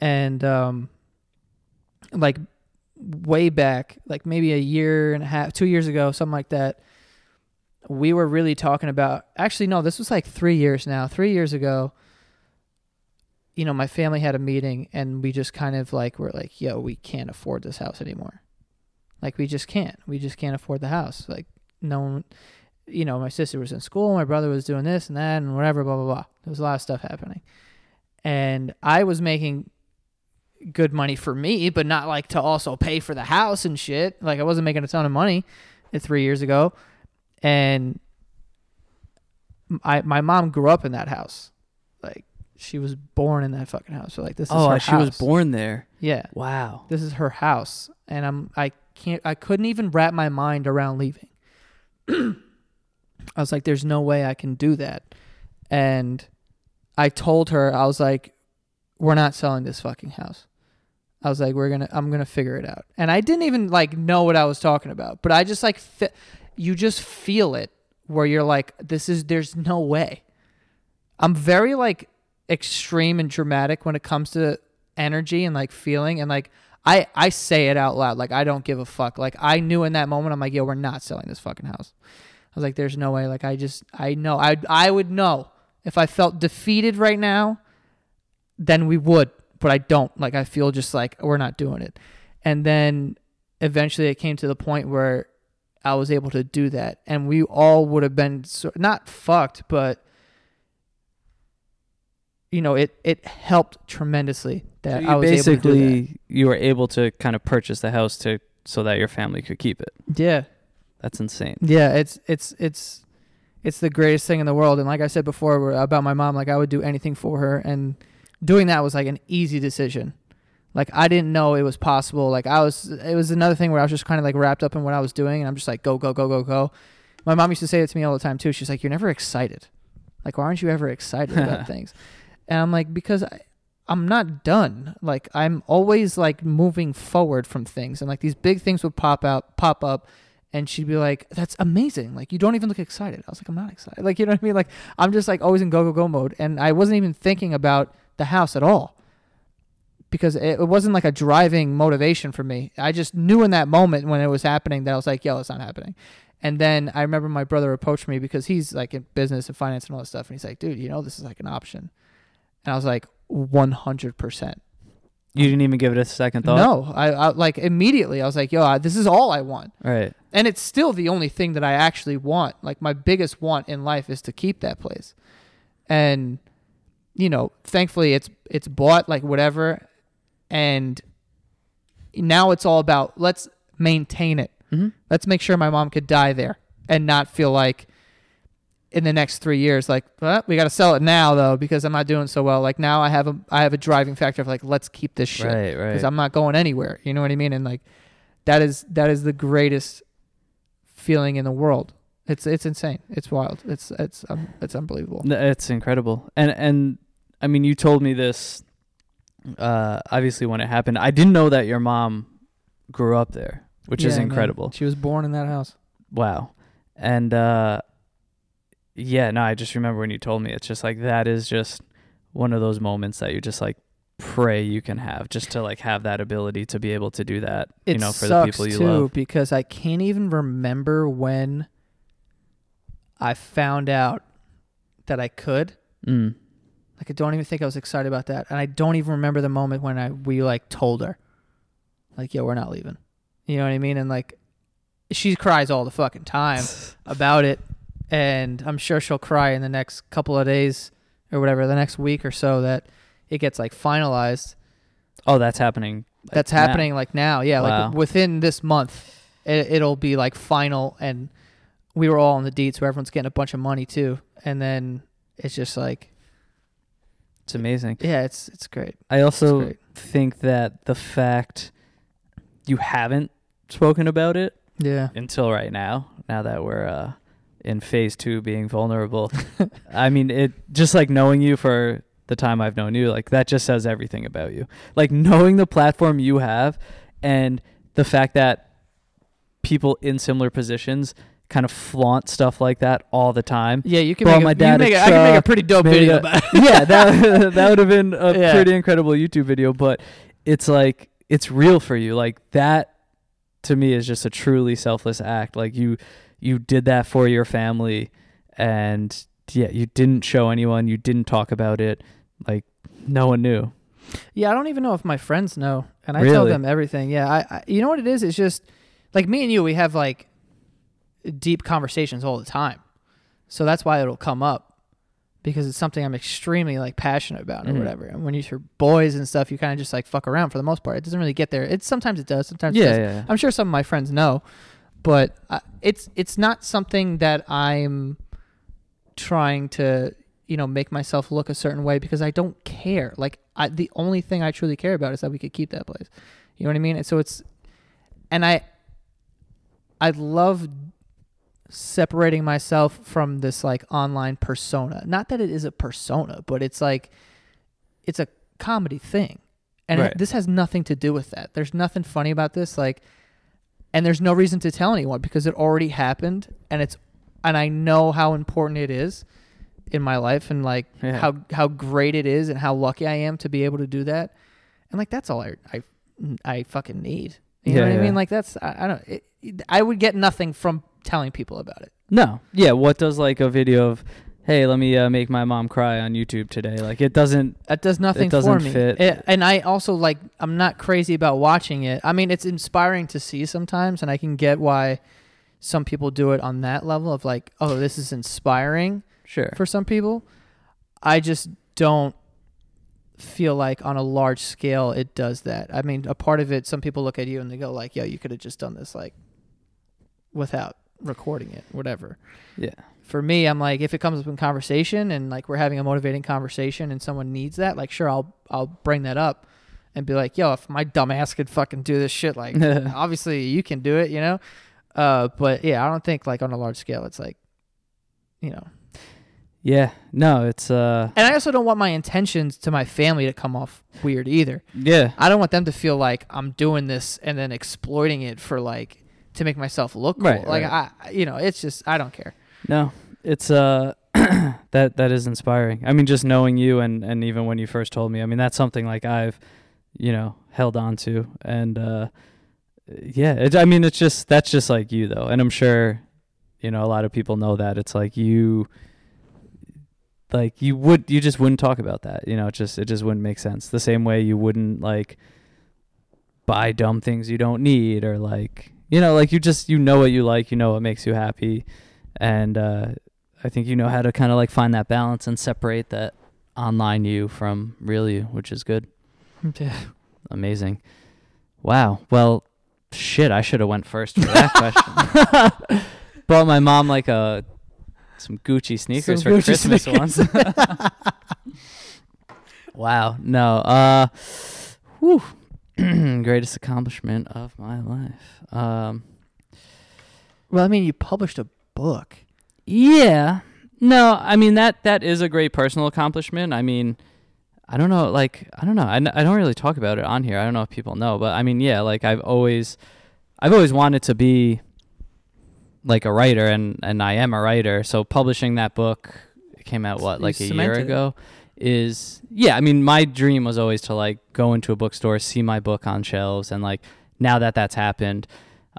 And um like way back, like maybe a year and a half, 2 years ago, something like that, we were really talking about actually no, this was like 3 years now. 3 years ago, you know, my family had a meeting and we just kind of like were like, yo, we can't afford this house anymore. Like we just can't. We just can't afford the house. Like no one you know, my sister was in school, my brother was doing this and that and whatever, blah blah blah. There was a lot of stuff happening. And I was making good money for me, but not like to also pay for the house and shit. Like I wasn't making a ton of money three years ago. And I my mom grew up in that house. She was born in that fucking house. So like this is Oh, her she was born there. Yeah. Wow. This is her house. And I'm I can't I couldn't even wrap my mind around leaving. <clears throat> I was like, there's no way I can do that. And I told her, I was like, we're not selling this fucking house. I was like, we're gonna, I'm gonna figure it out. And I didn't even like know what I was talking about, but I just like, fe- you just feel it where you're like, this is there's no way. I'm very like extreme and dramatic when it comes to energy and like feeling and like I I say it out loud like I don't give a fuck. Like I knew in that moment I'm like, yo, we're not selling this fucking house. I was like, there's no way. Like I just I know I I would know if I felt defeated right now, then we would, but I don't. Like I feel just like we're not doing it. And then eventually it came to the point where I was able to do that, and we all would have been so, not fucked, but you know, it it helped tremendously that So I was able to do basically you were able to kind of purchase the house to so that your family could keep it. Yeah, That's insane. yeah, it's it's it's it's the greatest thing in the world. And like I said before about my mom, like I would do anything for her, and doing that was like an easy decision. Like I didn't know it was possible. Like I was, it was another thing where I was just kind of like wrapped up in what I was doing, and I'm just like go go go go go. My mom used to say it to me all the time too. She's like, "You're never excited. Like, why aren't you ever excited about <laughs> things?" And I'm like, "Because I, I'm not done. Like, I'm always like moving forward from things, and like these big things would pop out, pop up." And she'd be like, "That's amazing! Like you don't even look excited." I was like, "I'm not excited." <laughs> Like you know what I mean? Like I'm just like always in go go go mode, and I wasn't even thinking about the house at all because it, it wasn't like a driving motivation for me. I just knew in that moment when it was happening that I was like, yo, it's not happening. And then I remember my brother approached me because he's like in business and finance and all that stuff. And he's like, dude, you know, this is like an option. And I was like, 100%. You didn't even give it a second thought. No, I, I like immediately I was like, yo, I, this is all I want. Right. And it's still the only thing that I actually want. Like my biggest want in life is to keep that place. And you know, thankfully it's it's bought like whatever and now it's all about let's maintain it. Mhm. Let's make sure my mom could die there and not feel like in the next 3 years like, well, we got to sell it now though because I'm not doing so well. Like now I have a I have a driving factor of like let's keep this shit Right. Right. because I'm not going anywhere. You know what I mean? And like that is that is the greatest feeling in the world. It's it's insane. It's wild. It's it's um, it's unbelievable. It's incredible. And and I mean, you told me this uh obviously when it happened. I didn't know that your mom grew up there, which is Yeah, man. incredible. She was born in that house. Wow. And uh yeah, no, I just remember when you told me it's just like that is just one of those moments that you just like pray you can have just to like have that ability to be able to do that, It you know, for sucks the people you too love. because I can't even remember when I found out that I could. Mm. Like I don't even think I was excited about that, and I don't even remember the moment when I we like told her, like, "Yo, we're not leaving." You know what I mean? And like, she cries all the fucking time <laughs> about it, and I'm sure she'll cry in the next couple of days or whatever, the next week or so that it gets like finalized. Oh, that's happening. like, That's now. happening like now, yeah, Wow. like within this month, it, it'll be like final, and we were all on the deets where everyone's getting a bunch of money too, and then it's just like, It's amazing. yeah, it's it's great. I also great. think that the fact you haven't spoken about it Yeah, until right now, now that we're uh, in phase two, being vulnerable. <laughs> I mean, it just like knowing you for the time I've known you, like that just says everything about you. Like knowing the platform you have and the fact that people in similar positions kind of flaunt stuff like that all the time. yeah, you can Bought make, a, my you dad a make a, I can make a pretty dope video a- about it. <laughs> <laughs> yeah, that that would have been a Yeah. pretty incredible YouTube video, but it's like it's real for you. Like that to me is just a truly selfless act. Like you you did that for your family and yeah, you didn't show anyone, you didn't talk about it. Like no one knew. Yeah, I don't even know if my friends know, and I tell them everything. Yeah, I, I you know what it is? It's just like me and you. We have like deep conversations all the time, so that's why it'll come up because it's something I'm extremely like passionate about or Mhm. whatever. And when you're boys and stuff, you kind of just like fuck around for the most part. It doesn't really get there. It sometimes it does. Sometimes it doesn't. yeah, yeah. I'm sure some of my friends know, but uh, it's it's not something that I'm trying to you know make myself look a certain way because I don't care. Like I, the only thing I truly care about is that we could keep that place. You know what I mean? And so it's and I I love separating myself from this like online persona. Not that it is a persona, but it's like it's a comedy thing. And Right. this has nothing to do with that. There's nothing funny about this like and there's no reason to tell anyone because it already happened and it's and I know how important it is in my life and like Yeah. how how great it is and how lucky I am to be able to do that. And like that's all I I, I fucking need. You know Yeah, what I mean? Like that's I, I don't. It, I would get nothing from telling people about it. No. Yeah. What does like a video of, hey, let me uh, make my mom cry on YouTube today? Like it doesn't. That does nothing it doesn't for me. fit. It- and I also like I'm not crazy about watching it. I mean, it's inspiring to see sometimes, and I can get why some people do it on that level of like, oh, this is inspiring Sure. for some people. I just don't feel like on a large scale it does that. I mean, a part of it, some people look at you and they go like, yo, you could have just done this like without recording it, whatever. yeah. For me, I'm like, if it comes up in conversation and like we're having a motivating conversation and someone needs that, like, sure, I'll I'll bring that up and be like, yo, if my dumb ass could fucking do this shit, like, <laughs> obviously you can do it, you know. Uh, but yeah, I don't think like on a large scale, it's like, you know, Yeah. No. It's uh. and I also don't want my intentions to my family to come off weird either. Yeah. I don't want them to feel like I'm doing this and then exploiting it for like to make myself look cool. Right, like right. I, you know, it's just I don't care. No. It's uh. <clears throat> that that is inspiring. I mean, just knowing you and and even when you first told me, I mean, that's something like I've, you know, held on to and uh. Yeah. It, I mean, it's just that's just like you though, and I'm sure, you know, a lot of people know that it's like you. like you would you just wouldn't talk about that you know it just it just wouldn't make sense the same way you wouldn't like buy dumb things you don't need or like you know like you just you know what you like you know what makes you happy and uh i think you know how to kind of like find that balance and separate that online you from real you which is good. <laughs> Yeah. amazing. Wow. Well shit i should have went first for that <laughs> question. Bought my mom like a some gucci sneakers Some for Gucci christmas sneakers. once. <laughs> Wow. No uh whew. <clears throat> greatest accomplishment of my life. Um Well, I mean, you published a book. Yeah. No, I mean that that is a great personal accomplishment. I mean, I don't know, like I don't know. I, n- I don't really talk about it on here. I don't know if people know, but I mean, yeah, like I've always I've always wanted to be like a writer and and I am a writer. So publishing that book it came out what You like a year ago is yeah, I mean, my dream was always to like go into a bookstore, see my book on shelves and like now that that's happened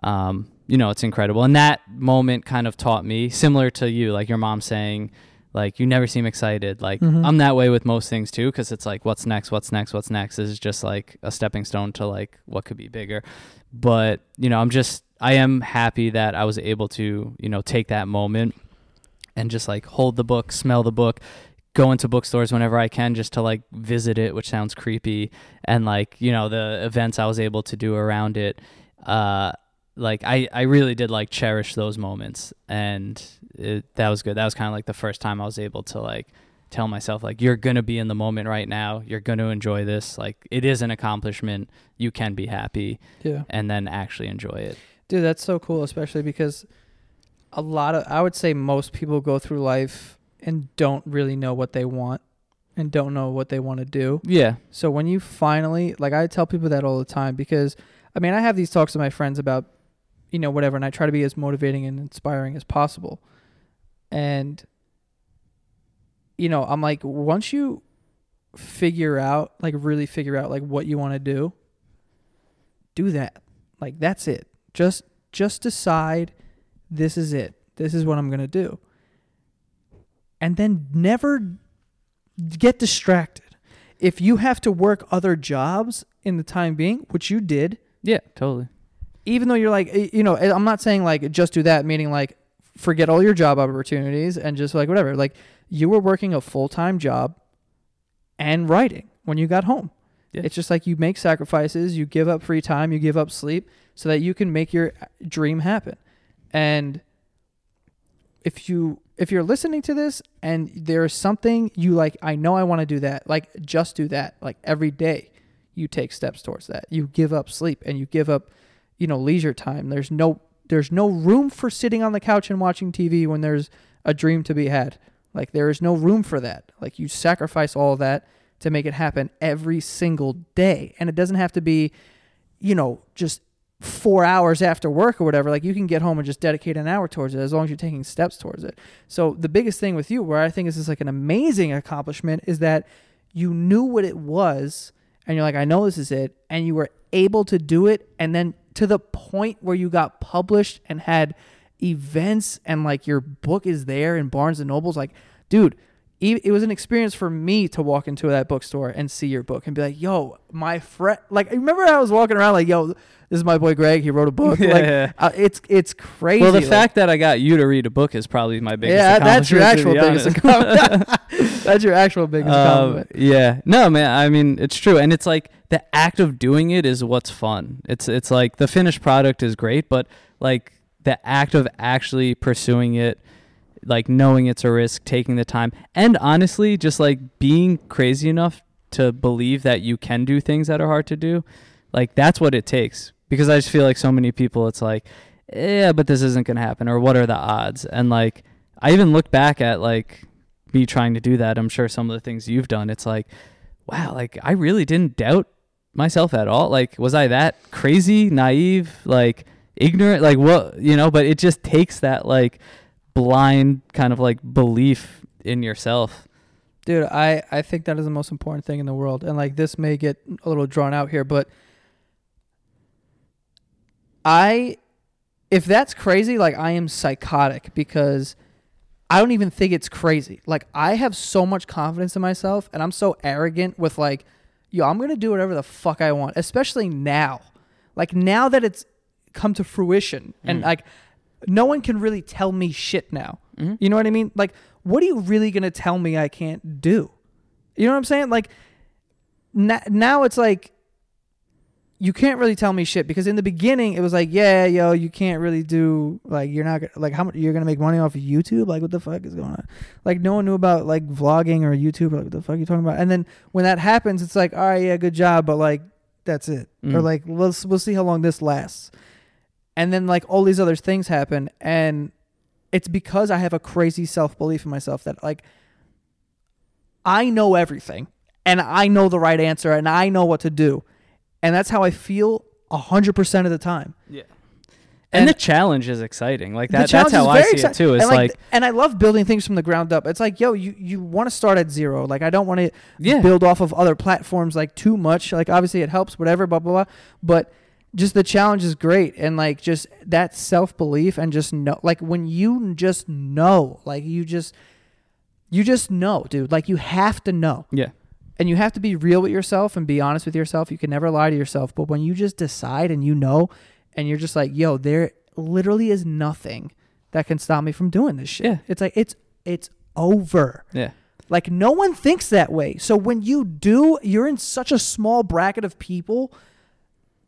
um, you know, it's incredible. And that moment kind of taught me, similar to you, like your mom saying, like, you never seem excited. Like, Mhm. I'm that way with most things too, because it's like, what's next? What's next? What's next? This is just like a stepping stone to like what could be bigger. But, you know, I'm just, I am happy that I was able to, you know, take that moment and just like hold the book, smell the book, go into bookstores whenever I can just to like visit it, which sounds creepy, and like you know the events I was able to do around it. Uh, like I I really did like cherish those moments, and it, that was good. That was kind of like the first time I was able to like tell myself like you're gonna be in the moment right now. You're gonna enjoy this. Like it is an accomplishment. You can be happy Yeah. and then actually enjoy it. Dude, that's so cool, especially because a lot of I would say most people go through life and don't really know what they want and don't know what they want to do. Yeah. So when you finally like I tell people that all the time because I mean I have these talks with my friends about you know whatever and I try to be as motivating and inspiring as possible. And you know, I'm like once you figure out like really figure out like what you want to do, do that. Like that's it. Just just decide this is it. This is what I'm going to do. And then never get distracted. If you have to work other jobs in the time being, which you did, Yeah. Totally. Even though you're like, you know, I'm not saying like just do that, meaning like forget all your job opportunities and just like whatever. Like you were working a full time job and writing when you got home. Yeah. It's just like you make sacrifices, you give up free time, you give up sleep so that you can make your dream happen. And if you if you're listening to this and there's something you like I know I want to do that, like just do that. Like every day you take steps towards that. You give up sleep and you give up, you know, leisure time. There's no there's no room for sitting on the couch and watching TV when there's a dream to be had. Like there is no room for that. Like you sacrifice all that to make it happen every single day. And it doesn't have to be, you know, just four hours after work or whatever. Like you can get home and just dedicate an hour towards it as long as you're taking steps towards it. So the biggest thing with you, where I think this is like an amazing accomplishment, is that you knew what it was and you're like, I know this is it, and you were able to do it, and then to the point where you got published and had events and like your book is there in Barnes and Nobles, like, dude. It was an experience for me to walk into that bookstore and see your book and be like, "Yo, my friend!" Like, remember I was walking around like, "Yo, this is my boy Greg. He wrote a book." <laughs> Yeah, like, yeah. uh, it's it's crazy. Well, the like- fact that I got you to read a book is probably my biggest. yeah, that's your actual biggest accomplishment. <laughs> <laughs> that's your actual biggest Um, compliment. yeah. No, man. I mean, it's true, and it's like the act of doing it is what's fun. It's it's like the finished product is great, but like the act of actually pursuing it, like knowing it's a risk, taking the time, and honestly, just like being crazy enough to believe that you can do things that are hard to do, like that's what it takes. Because I just feel like so many people, it's like, yeah, but this isn't gonna happen, or what are the odds? And like, I even look back at like me trying to do that. I'm sure some of the things you've done, it's like, wow, like I really didn't doubt myself at all. Like, was I that crazy, naive, like ignorant? Like, what, you know, but it just takes that like blind kind of like belief in yourself. Dude, I, I think that is the most important thing in the world. And like this may get a little drawn out here, but I if that's crazy, like I am psychotic because I don't even think it's crazy. Like I have so much confidence in myself and I'm so arrogant with like, yo, I'm gonna do whatever the fuck I want, especially now. Like now that it's come to fruition and Mm. like no one can really tell me shit now. Mhm. You know what I mean? Like, what are you really gonna tell me I can't do? You know what I'm saying? Like, na- now it's like you can't really tell me shit because in the beginning it was like, yeah, yo, you can't really do like you're not gonna like how much you're gonna make money off of YouTube? Like, what the fuck is going on? Like, no one knew about like vlogging or YouTube. Or, like, what the fuck are you talking about? And then when that happens, it's like, all right, yeah, good job, but like that's it. Or Mm. like let's we'll see how long this lasts. And then like all these other things happen and it's because I have a crazy self belief in myself that like I know everything and I know the right answer and I know what to do. And that's how I feel a hundred percent of the time. Yeah. And, And- the challenge is exciting. Like that, that's how I very see it too. It's and like, and I love building things from the ground up. It's like, yo, you you want to start at zero. Like I don't want to yeah, build off of other platforms like too much. Like obviously it helps, whatever, blah blah blah. But just the challenge is great, and like just that self belief and just know, like when you just know, like you just you just know, dude. Like you have to know, yeah, and you have to be real with yourself and be honest with yourself. You can never lie to yourself. But when you just decide and you know, and you're just like, yo, there literally is nothing that can stop me from doing this shit. Yeah. It's like it's it's over. yeah, Like no one thinks that way. So when you do, you're in such a small bracket of people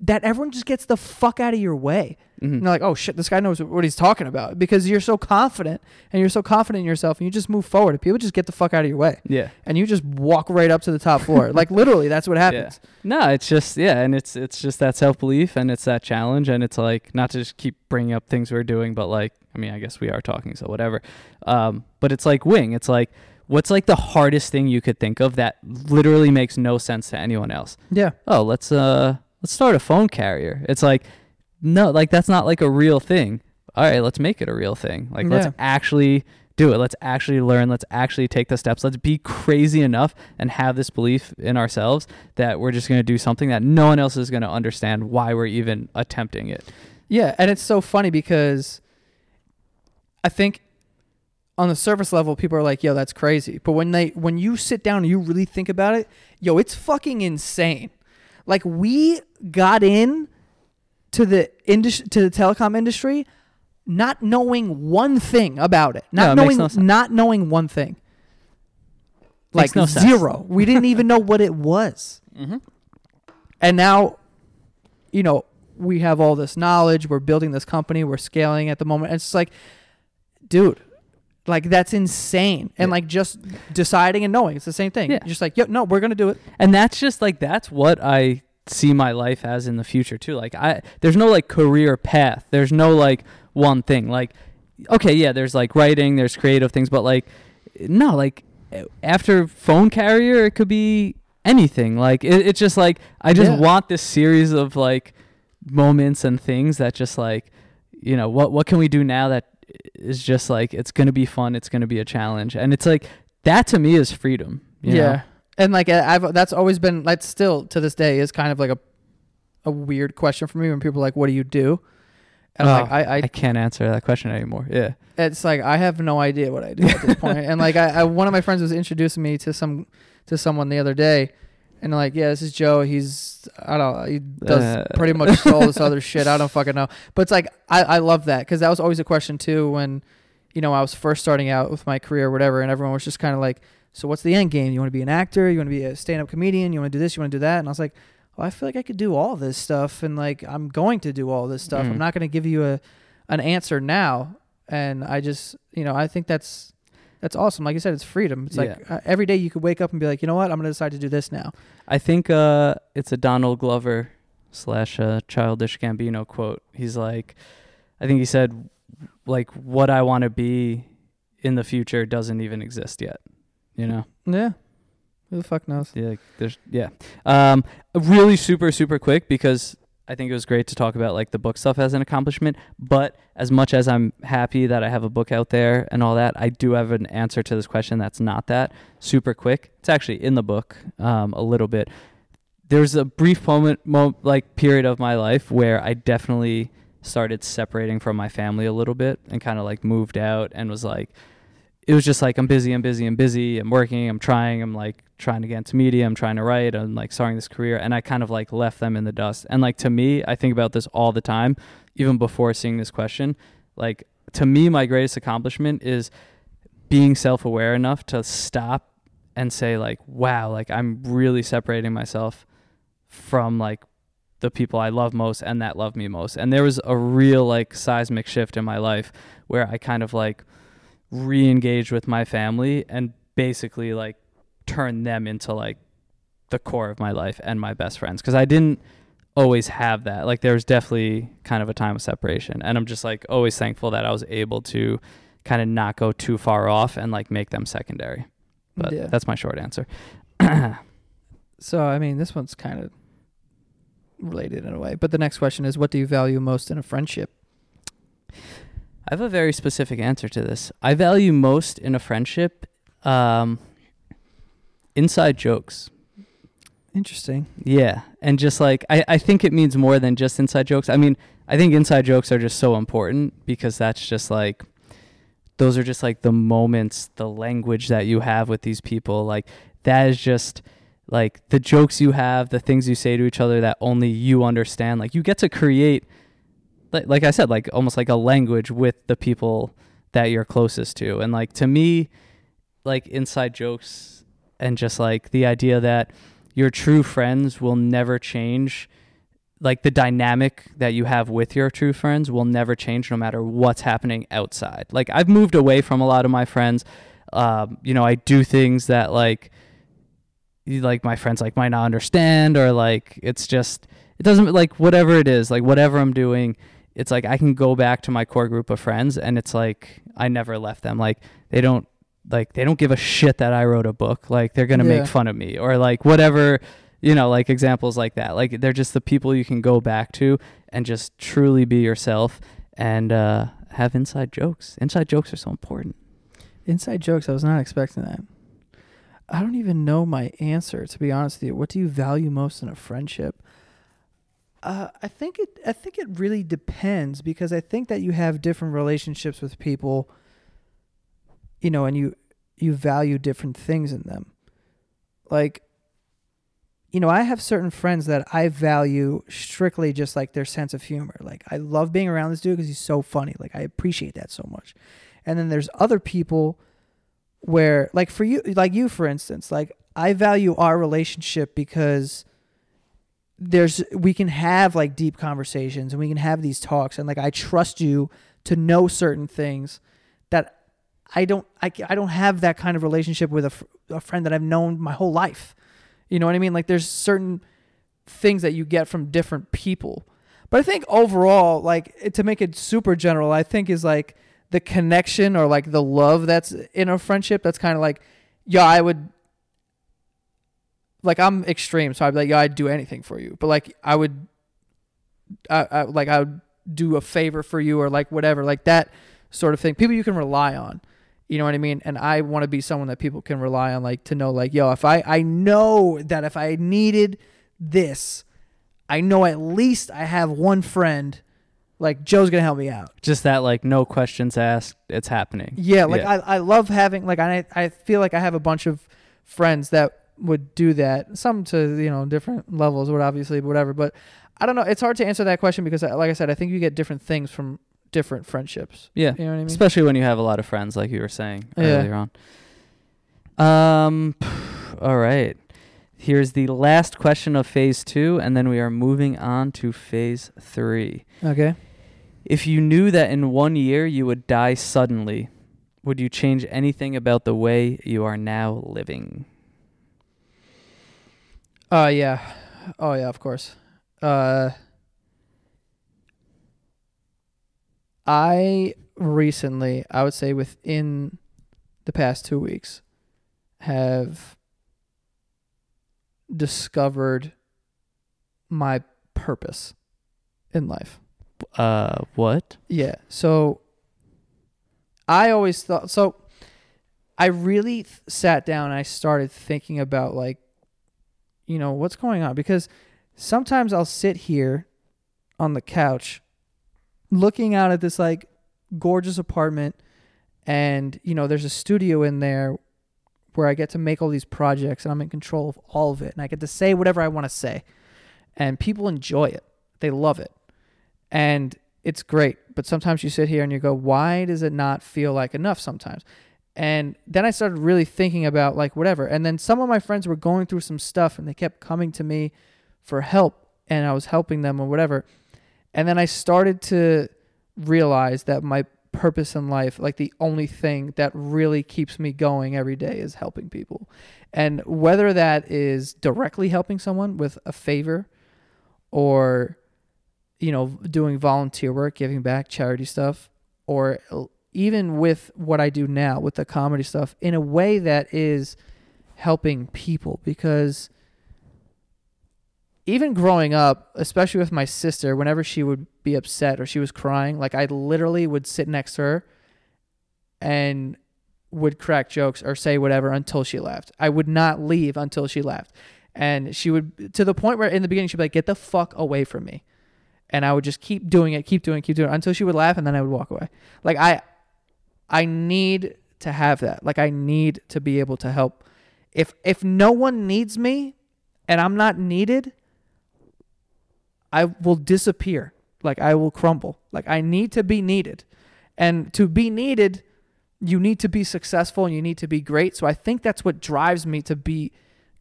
that everyone just gets the fuck out of your way. Mhm. And they're like, "Oh shit, this guy knows what he's talking about." Because you're so confident and you're so confident in yourself and you just move forward. And people just get the fuck out of your way. yeah. And you just walk right up to the top floor. <laughs> like literally, that's what happens. No, it's just yeah, and it's it's just that self belief and it's that challenge and it's like not to just keep bringing up things we're doing, but like I mean I guess we are talking, so whatever. Um, but it's like wing. It's like what's like the hardest thing you could think of that literally makes no sense to anyone else. Yeah. Oh, let's uh let's start a phone carrier. It's like no, like that's not like a real thing. All right, let's make it a real thing. Like Yeah. let's actually do it. Let's actually learn. Let's actually take the steps. Let's be crazy enough and have this belief in ourselves that we're just going to do something that no one else is going to understand why we're even attempting it. Yeah, and it's so funny because I think on the surface level people are like, "Yo, that's crazy." But when they when you sit down and you really think about it, yo, it's fucking insane. Like we got in to the industry to the telecom industry not knowing one thing about it. No, Not it makes knowing no sense. not knowing one thing. Like no sense. zero. we didn't even know what it was. Mm-hmm. And now, you know, we have all this knowledge. We're building this company. We're scaling at the moment. It's just like, dude, like that's insane. And like just deciding and knowing, it's the same thing. Yeah. Just like, yo, no, we're gonna do it. And that's just like that's what I see my life as in the future too. Like I there's no like career path. There's no like one thing. Like okay, yeah, there's like writing, there's creative things, but like no, like after phone carrier it could be anything. Like it, it's just like I just Yeah. want this series of like moments and things that just like you know what what can we do now that is just like it's gonna be fun it's gonna be a challenge and it's like that to me is freedom you yeah. know? And like I've that's always been like still to this day is kind of like a a weird question for me when people are like, "What do you do?" And Oh, like I, I I can't answer that question anymore yeah it's like I have no idea what I do at this point. <laughs> And like I, I, one of my friends was introducing me to some to someone the other day, and like, yeah, this is Joe. He's I don't know, he does Uh. pretty much <laughs> all this other shit. I don't fucking know. But it's like I, I love that because that was always a question too when, you know, I was first starting out with my career or whatever, and everyone was just kind of like, so what's the end game? You want to be an actor? You want to be a stand up comedian? You want to do this? You want to do that? And I was like. Well, I feel like I could do all this stuff, and like I'm going to do all this stuff. Mm. I'm not going to give you a, an answer now, and I just, you know, I think that's that's awesome. Like you said, it's freedom. It's like uh, every day you could wake up and be like, you know what, I'm going to decide to do this now. I think uh, it's a Donald Glover slash uh, childish Gambino quote. He's like, I think he said, like, what I want to be in the future doesn't even exist yet. You know? Yeah. Who the fuck knows? Yeah. There's yeah. Um, really super super quick because I think it was great to talk about like the book stuff as an accomplishment. But as much as I'm happy that I have a book out there and all that, I do have an answer to this question that's not that super quick. It's actually in the book um, a little bit. There's a brief moment, mo- like period of my life where I definitely started separating from my family a little bit and kind of like moved out and was like, it was just like I'm busy, I'm busy, I'm busy, I'm working, I'm trying, I'm like trying to get into media, I'm trying to write, I'm like starting this career, and I kind of like left them in the dust. And like to me, I think about this all the time, even before seeing this question. Like to me, my greatest accomplishment is being self-aware enough to stop and say like, wow, like I'm really separating myself from like the people I love most and that love me most. And there was a real like seismic shift in my life where I kind of like re-engaged with my family and basically like turn them into like the core of my life and my best friends because I didn't always have that. Like there was definitely kind of a time of separation and I'm just like always thankful that I was able to kind of not go too far off and like make them secondary. But Yeah. that's my short answer. <clears throat> So, I mean, this one's kind of related in a way. But the next question is what do you value most in a friendship? I have a very specific answer to this. I value most in a friendship um, inside jokes. Interesting. Yeah. And just like, I, I think it means more than just inside jokes. I mean, I think inside jokes are just so important because that's just like, those are just like the moments, the language that you have with these people. Like, that is just like the jokes you have, the things you say to each other that only you understand. Like, you get to create, like, like I said, like almost like a language with the people that you're closest to. And like, to me, like inside jokes and just like the idea that, your true friends will never change like the dynamic that you have with your true friends will never change no matter what's happening outside like i've moved away from a lot of my friends um, you know i do things that like like my friends like might not understand or like it's just it doesn't like whatever it is like whatever i'm doing it's like i can go back to my core group of friends and it's like i never left them like they don't like they don't give a shit that I wrote a book. Like they're gonna Yeah. make fun of me or like whatever, you know, like examples like that. Like they're just the people you can go back to and just truly be yourself and uh, have inside jokes. Inside jokes are so important. Inside jokes, I was not expecting that. I don't even know my answer, to be honest with you. What do you value most in a friendship? Uh, I think it. I think it really depends because I think that you have different relationships with people. You know, and you you value different things in them. Like, you know, I have certain friends that I value strictly just like their sense of humor. Like, I love being around this dude because he's so funny. Like, I appreciate that so much. And then there's other people where, like, for you, like you, for instance, like, I value our relationship because there's we can have like deep conversations and we can have these talks and like I trust you to know certain things that I don't I, I don't have that kind of relationship with a, fr- a friend that I've known my whole life. You know what I mean? Like there's certain things that you get from different people. But I think overall like to make it super general, I think is like the connection or like the love that's in a friendship that's kind of like yeah, I would like I'm extreme, so I'd be like, yeah, I'd do anything for you. But like I would I, I like I would do a favor for you or like whatever, like that sort of thing. People you can rely on. You know what I mean? And I want to be someone that people can rely on, like to know, like, yo, if I I know that if I needed this, I know at least I have one friend, like Joe's gonna help me out. Just that, like, no questions asked. It's happening. Yeah, like Yeah. I, I love having like I I feel like I have a bunch of friends that would do that. Some to you know different levels, would obviously, but whatever. But I don't know. It's hard to answer that question because, uh, like I said, I think you get different things from different friendships. Yeah. You know what I mean? Especially when you have a lot of friends, like you were saying Yeah. earlier on. Um, <sighs> all right. Here's the last question of phase two, and then we are moving on to phase three. Okay. If you knew that in one year you would die suddenly, would you change anything about the way you are now living? Uh yeah. Oh yeah, of course. Uh I recently, I would say within the past 2 weeks have discovered my purpose in life. Uh, what? Yeah. So I always thought so I really th- sat down and I started thinking about like you know what's going on because sometimes I'll sit here on the couch looking out at this like gorgeous apartment and you know there's a studio in there where I get to make all these projects and I'm in control of all of it and I get to say whatever I want to say and people enjoy it. They love it and it's great. But sometimes you sit here and you go, why does it not feel like enough sometimes? And then I started really thinking about like whatever. And then some of my friends were going through some stuff and they kept coming to me for help and I was helping them or whatever. And then I started to realize that my purpose in life, like the only thing that really keeps me going every day is helping people. And whether that is directly helping someone with a favor or you know, doing volunteer work, giving back, charity stuff, or even with what I do now with the comedy stuff in a way that is helping people because even growing up, especially with my sister, whenever she would be upset or she was crying, like I literally would sit next to her and would crack jokes or say whatever until she left. I would not leave until she left. And she would to the point where in the beginning she'd be like, "Get the fuck away from me." and I would just keep doing it, keep doing it, keep doing it until she would laugh, and then I would walk away. Like I, I need to have that. Like I need to be able to help. If if no one needs me, and I'm not needed, I will disappear. Like I will crumble. Like I need to be needed, and to be needed, you need to be successful and you need to be great. So I think that's what drives me to be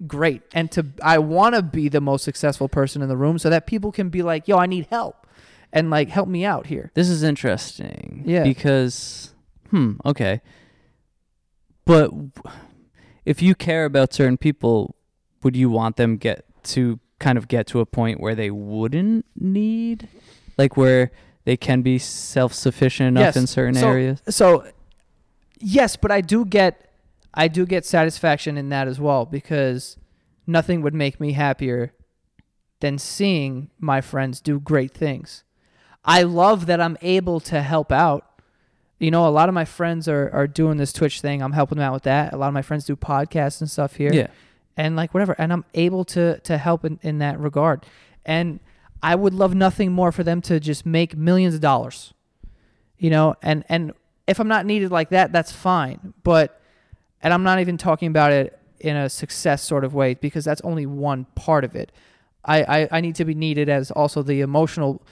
great and to I want to be the most successful person in the room so that people can be like, "Yo, I need help." And like help me out here. This is interesting. Yeah. Because, hmm, okay. But if you care about certain people, would you want them get to kind of get to a point where they wouldn't need, like where they can be self sufficient enough Yes. in certain So- areas? So yes, but I do get I do get satisfaction in that as well because nothing would make me happier than seeing my friends do great things. I love that I'm able to help out. You know, a lot of my friends are, are doing this Twitch thing. I'm helping them out with that. A lot of my friends do podcasts and stuff here. Yeah. and like whatever and i'm able to to help in, in that regard and i would love nothing more for them to just make millions of dollars you know and and if i'm not needed like that that's fine but and i'm not even talking about it in a success sort of way because that's only one part of it i i, I need to be needed as also the emotional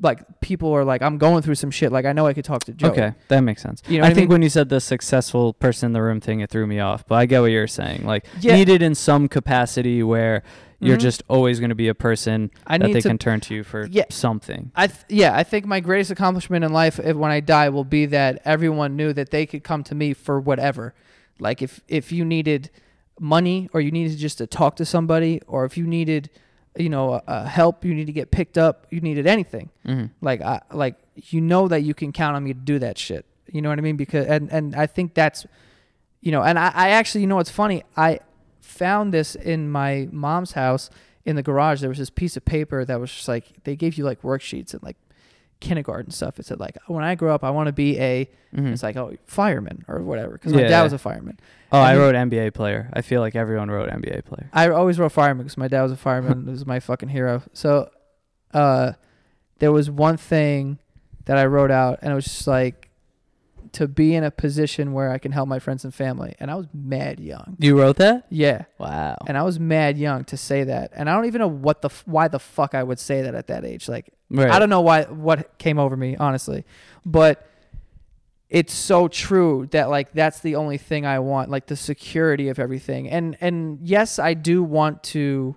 like people are like i'm going through some shit like i know i could talk to joe Okay, that makes sense. You know I what I think mean? when you said the successful person in the room thing, it threw me off. But I get what you're saying. Like Yeah. needed in some capacity where you're Mhm. just always going to be a person i that they to can turn to you for Yeah. something. I th- yeah, I think my greatest accomplishment in life if, when I die will be that everyone knew that they could come to me for whatever. Like if if you needed money or you needed just to talk to somebody or if you needed you know uh, help, you need to get picked up, you needed anything. hmm Like I like you know that you can count on me to do that shit. You know what I mean? Because and and I think that's you know, and I, I actually you know what's funny? I found this in my mom's house in the garage there was this piece of paper that was just like they gave you like worksheets and like kindergarten stuff. It said like when I grow up I want to be a Mhm. it's like oh fireman or whatever because my Yeah, dad yeah. was a fireman. oh, I and- wrote NBA player. I feel like everyone wrote NBA player. I always wrote fireman because my dad was a fireman. <laughs> it was my fucking hero. So, uh, there was one thing that I wrote out, and it was just like to be in a position where I can help my friends and family. And I was mad young. You wrote that? Yeah, Wow. and I was mad young to say that, and I don't even know what the f- why the fuck I would say that at that age. Like Right. I don't know why what came over me honestly, but it's so true that like that's the only thing I want, like the security of everything. And and yes, I do want to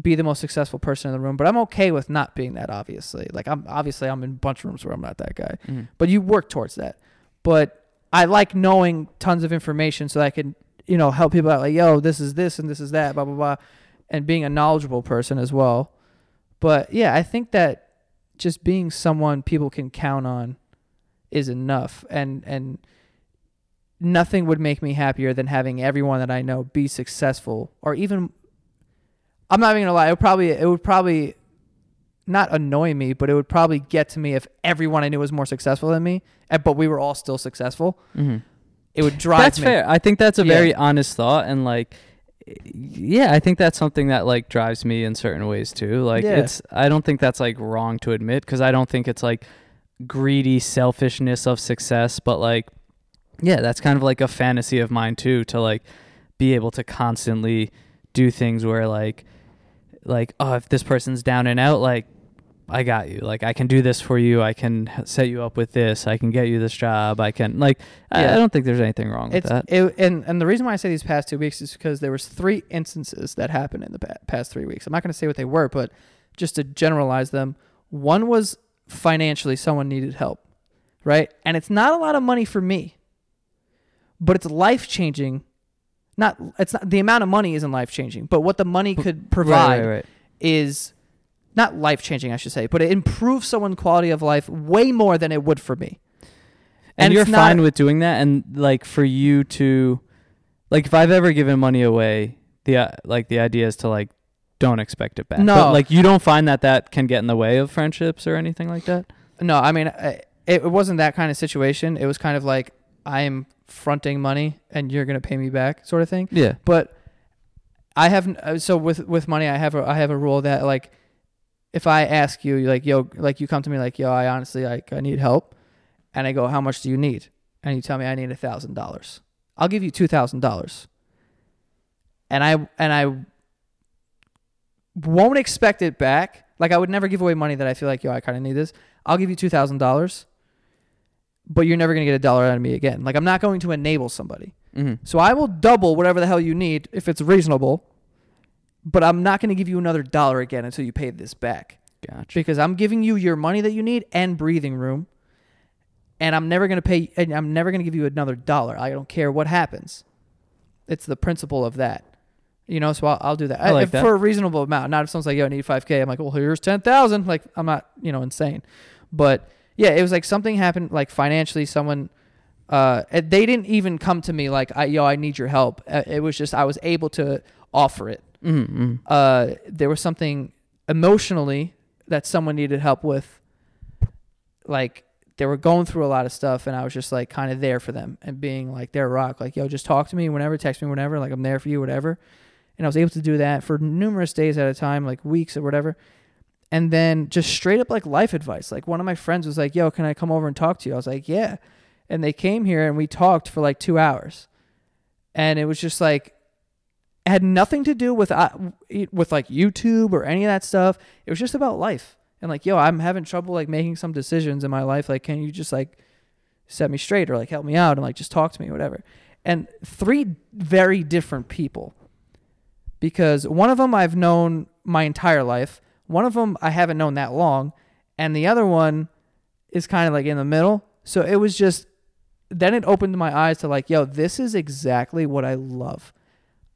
be the most successful person in the room, but I'm okay with not being that obviously. Like I'm obviously I'm in a bunch of rooms where I'm not that guy. Mhm. But you work towards that. But I like knowing tons of information so that I can, you know, help people out like, yo, this is this and this is that, blah blah blah. And being a knowledgeable person as well. But yeah, I think that just being someone people can count on is enough and and nothing would make me happier than having everyone that I know be successful or even I'm not even gonna lie, it would probably it would probably not annoy me, but it would probably get to me if everyone I knew was more successful than me, but we were all still successful. Mhm. It would drive That's me. fair. I think that's a Yeah. very honest thought, and like, yeah, I think that's something that like drives me in certain ways too. Like, Yeah. it's I don't think that's like wrong to admit because I don't think it's like greedy selfishness of success, but like, yeah, that's kind of like a fantasy of mine too to like be able to constantly do things where like, like oh, if this person's down and out, like. I got you. Like I can do this for you. I can set you up with this. I can get you this job. I can like. I, Yeah. I don't think there's anything wrong with It's that. it, and and the reason why I say these past two weeks is because there was three instances that happened in the pa- past three weeks. I'm not going to say what they were, but just to generalize them, one was financially someone needed help, right? And it's not a lot of money for me, but it's life changing. Not it's not the amount of money isn't life changing, but what the money could provide Right, right, right. is not life changing, I should say, but it improves someone's quality of life way more than it would for me. And, you're it's not- fine with doing that, and like for you to, like if I've ever given money away, the uh, like the idea is to like don't expect it back. No. but like you don't find that that can get in the way of friendships or anything like that. No, I mean, I- it, it wasn't that kind of situation. It was kind of like I'm fronting money and you're gonna pay me back, sort of thing. Yeah. But I have uh, so with with money, I have a I have a rule that like if I ask you like yo like you come to me like yo I honestly like I need help, and I go how much do you need, and you tell me I need a thousand dollars, I'll give you two thousand dollars. And I and I won't expect it back. Like I would never give away money that I feel like yo I kind of need this. I'll give you two thousand dollars, but you're never gonna get a dollar out of me again. Like I'm not going to enable somebody. Mm-hmm. So I will double whatever the hell you need if it's reasonable, but I'm not going to give you another dollar again until you pay this back Gotcha. because I'm giving you your money that you need and breathing room, and I'm never going to pay. And I'm never going to give you another dollar. I don't care what happens. It's the principle of that, you know. So I'll, I'll do that, I like If- that. for a reasonable amount. Not if someone's like, "Yo, I need five k." I'm like, "Well, here's ten thousand. Like I'm not, you know, insane, but yeah, it was like something happened, like financially, someone uh, they didn't even come to me like, I, "Yo, I need your help." Uh, It was just I was able to offer it. Mm-hmm. Uh, there was something emotionally that someone needed help with. Like they were going through a lot of stuff, and I was just like kind of there for them and being like their rock. Like, "Yo, just talk to me whenever, text me whenever. Like I'm there for you, whatever." And I was able to do that for numerous days at a time, like weeks or whatever. And then just straight up like life advice. Like one of my friends was like, "Yo, can I come over and talk to you?" I was like, "Yeah." And they came here and we talked for like 2 hours. And it was just like had nothing to do with uh, with like YouTube or any of that stuff. It was just about life. And like, "Yo, I'm having trouble like making some decisions in my life. Like, can you just like set me straight or like help me out and like just talk to me whatever." And three very different people. Because one of them I've known my entire life, one of them I haven't known that long, and the other one is kind of like in the middle. So it was just then it opened my eyes to like, yo, this is exactly what I love.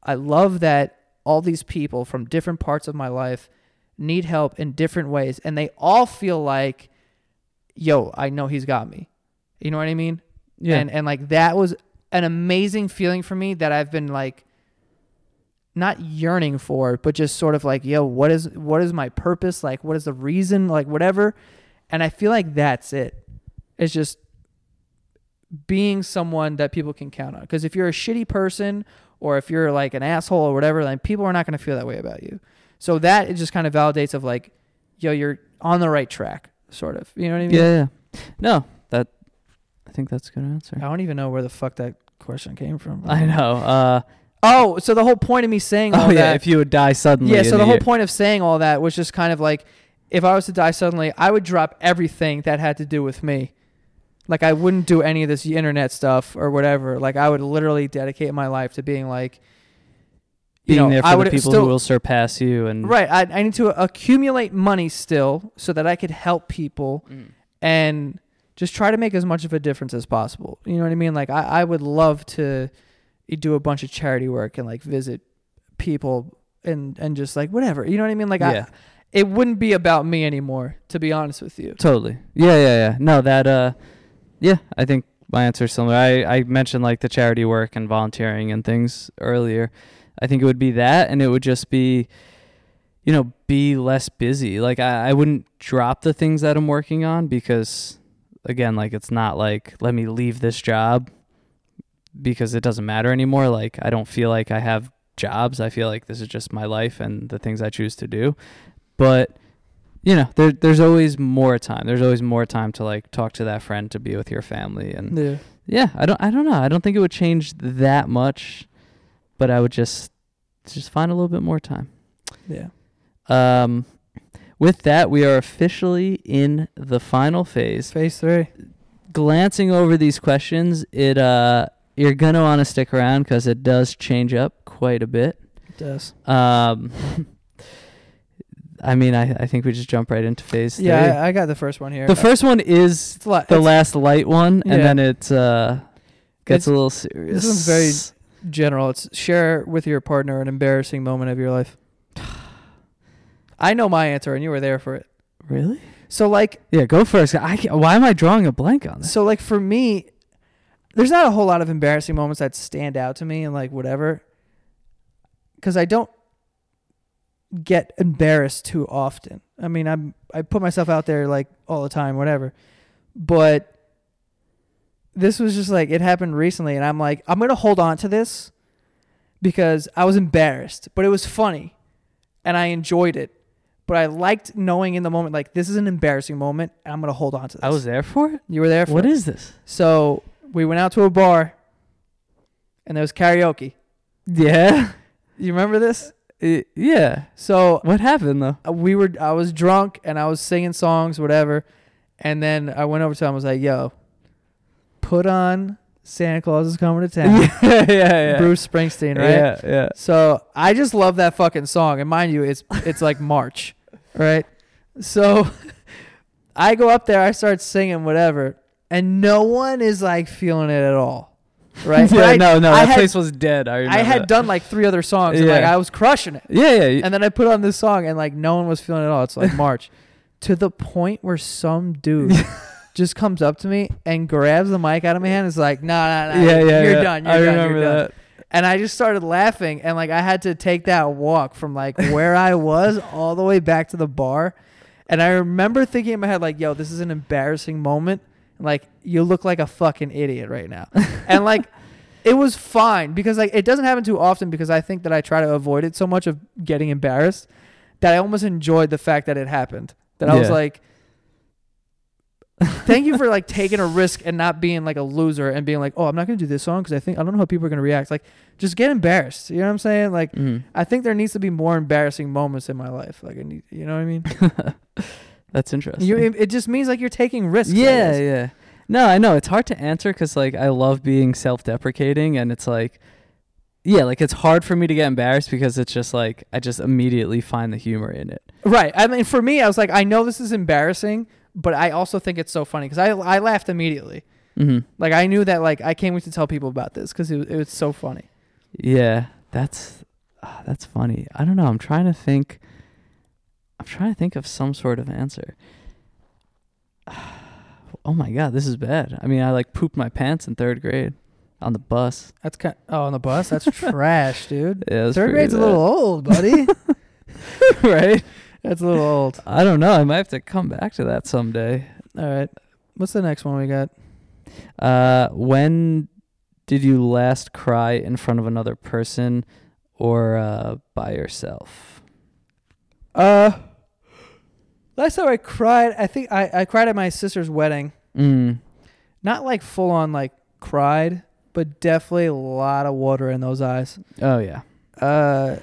I love that all these people from different parts of my life need help in different ways and they all feel like yo, I know he's got me. You know what I mean? Yeah. And and like that was an amazing feeling for me that I've been like not yearning for, but just sort of like, yo, what is what is my purpose? Like, what is the reason? Like, whatever. And I feel like that's it. It's just being someone that people can count on. Because if you're a shitty person or if you're like an asshole or whatever, then people are not going to feel that way about you. So that it just kind of validates of like, yo, you're on the right track, sort of. You know what I mean? Yeah, yeah. No, that I think that's a good answer. I don't even know where the fuck that question came from. I know. Uh, Oh, so the whole point of me saying <laughs> all oh yeah, that. if you would die suddenly. yeah, so the whole year- point of saying all that was just kind of like, if I was to die suddenly, I would drop everything that had to do with me. Like I wouldn't do any of this internet stuff or whatever. Like I would literally dedicate my life to being like, you being know, there for I the would people still who will surpass you and right. I, I need to accumulate money still so that I could help people Mm. and just try to make as much of a difference as possible. You know what I mean? Like I, I would love to do a bunch of charity work and like visit people and and just like whatever. You know what I mean? Like yeah, I, it wouldn't be about me anymore, to be honest with you. totally. Yeah, yeah, yeah. No, that. Uh, yeah, I think my answer is similar. I I mentioned like the charity work and volunteering and things earlier. I think it would be that, and it would just be, you know, be less busy. Like I, I wouldn't drop the things that I'm working on because, again, like it's not like let me leave this job because it doesn't matter anymore. Like I don't feel like I have jobs. I feel like this is just my life and the things I choose to do. But you know, there there's always more time. There's always more time to like talk to that friend, to be with your family, and Yeah. yeah, I don't I don't know. I don't think it would change that much, but I would just just find a little bit more time. Yeah. Um, with that, we are officially in the final phase. Phase three. Glancing over these questions, it uh you're gonna want to stick around because it does change up quite a bit. It does. Um, <laughs> I mean, I I think we just jump right into phase three. Yeah, I, I got the first one here. the first one is It's lot- the last light one, and then it uh, It's- gets a little serious. this one's very general. It's share with your partner an embarrassing moment of your life. <sighs> I know my answer, and you were there for it. really. So like, Yeah, go first. I can't- why am I drawing a blank on this? so like for me, there's not a whole lot of embarrassing moments that stand out to me, and like whatever, because I don't get embarrassed too often. I mean, I'm I put myself out there like all the time, whatever, but this was just like it happened recently, and I'm like, I'm gonna hold on to this because I was embarrassed, but it was funny, and I enjoyed it. But I liked knowing in the moment, like this is an embarrassing moment, and I'm gonna hold on to this. I was there for it. You were there for What it. is this? So we went out to a bar, and there was karaoke. Yeah, You remember this? Yeah. So What happened though? uh, we were. I was drunk and I was singing songs, whatever. And then I went over to him. I was like, "Yo, put on Santa Claus is coming to <laughs> town." yeah, yeah, yeah. Bruce Springsteen, right? Yeah, yeah. So I just love that fucking song. And mind you, it's it's like March, <laughs> right? So <laughs> I go up there, I start singing whatever, and no one is like feeling it at all, right? <laughs> Yeah, I, no, no, I that had, place was dead. I remember. I had done like three other songs, and like Yeah. I was crushing it. Yeah, yeah. And then I put on this song, and like no one was feeling it at all. It's like March, <laughs> to the point where some dude. <laughs> Just comes up to me and grabs the mic out of my hand. and is like, no, no, no, yeah, yeah. you're yeah. done. You're I done. remember you're done. that. And I just started laughing, and like I had to take that walk from like where I was all the way back to the bar. And I remember thinking in my head, like, yo, this is an embarrassing moment. Like, you look like a fucking idiot right now. <laughs> and like, it was fine because like it doesn't happen too often because I think that I try to avoid it so much of getting embarrassed that I almost enjoyed the fact that it happened. That I was Yeah. like, thank you for like taking a risk and not being like a loser and being like, oh, I'm not gonna do this song because I think I don't know how people are gonna react. Like, just get embarrassed. You know what I'm saying? Like, Mhm. I think there needs to be more embarrassing moments in my life. Like, I need, you know what I mean? <laughs> That's interesting. You, it, just means like you're taking risks. Yeah, yeah. No, I know it's hard to answer because like I love being self-deprecating, and it's like, yeah, like it's hard for me to get embarrassed because it's just like I just immediately find the humor in it. Right. I mean, for me, I was like, I know this is embarrassing, but I also think it's so funny because I I laughed immediately. hmm Like I knew that like I can't wait to tell people about this because it, was- it was so funny. Yeah, that's ah, that's funny. I don't know. I'm trying to think. I'm trying to think of some sort of answer. <sighs> Oh my god, this is bad. I mean, I like pooped my pants in third grade. on the bus. That's kind. oh, on the bus. That's <laughs> trash, dude. Yeah, Third grade's a little old, buddy. <laughs> <laughs> right? That's a little old. I don't know. I might have to come back to that someday. All right. What's the next one we got? Uh, when did you last cry in front of another person or uh, by yourself? Uh, last time I cried, I think I, I cried at my sister's wedding. Mm. Not like full on like cried, but definitely a lot of water in those eyes. Oh yeah. Uh,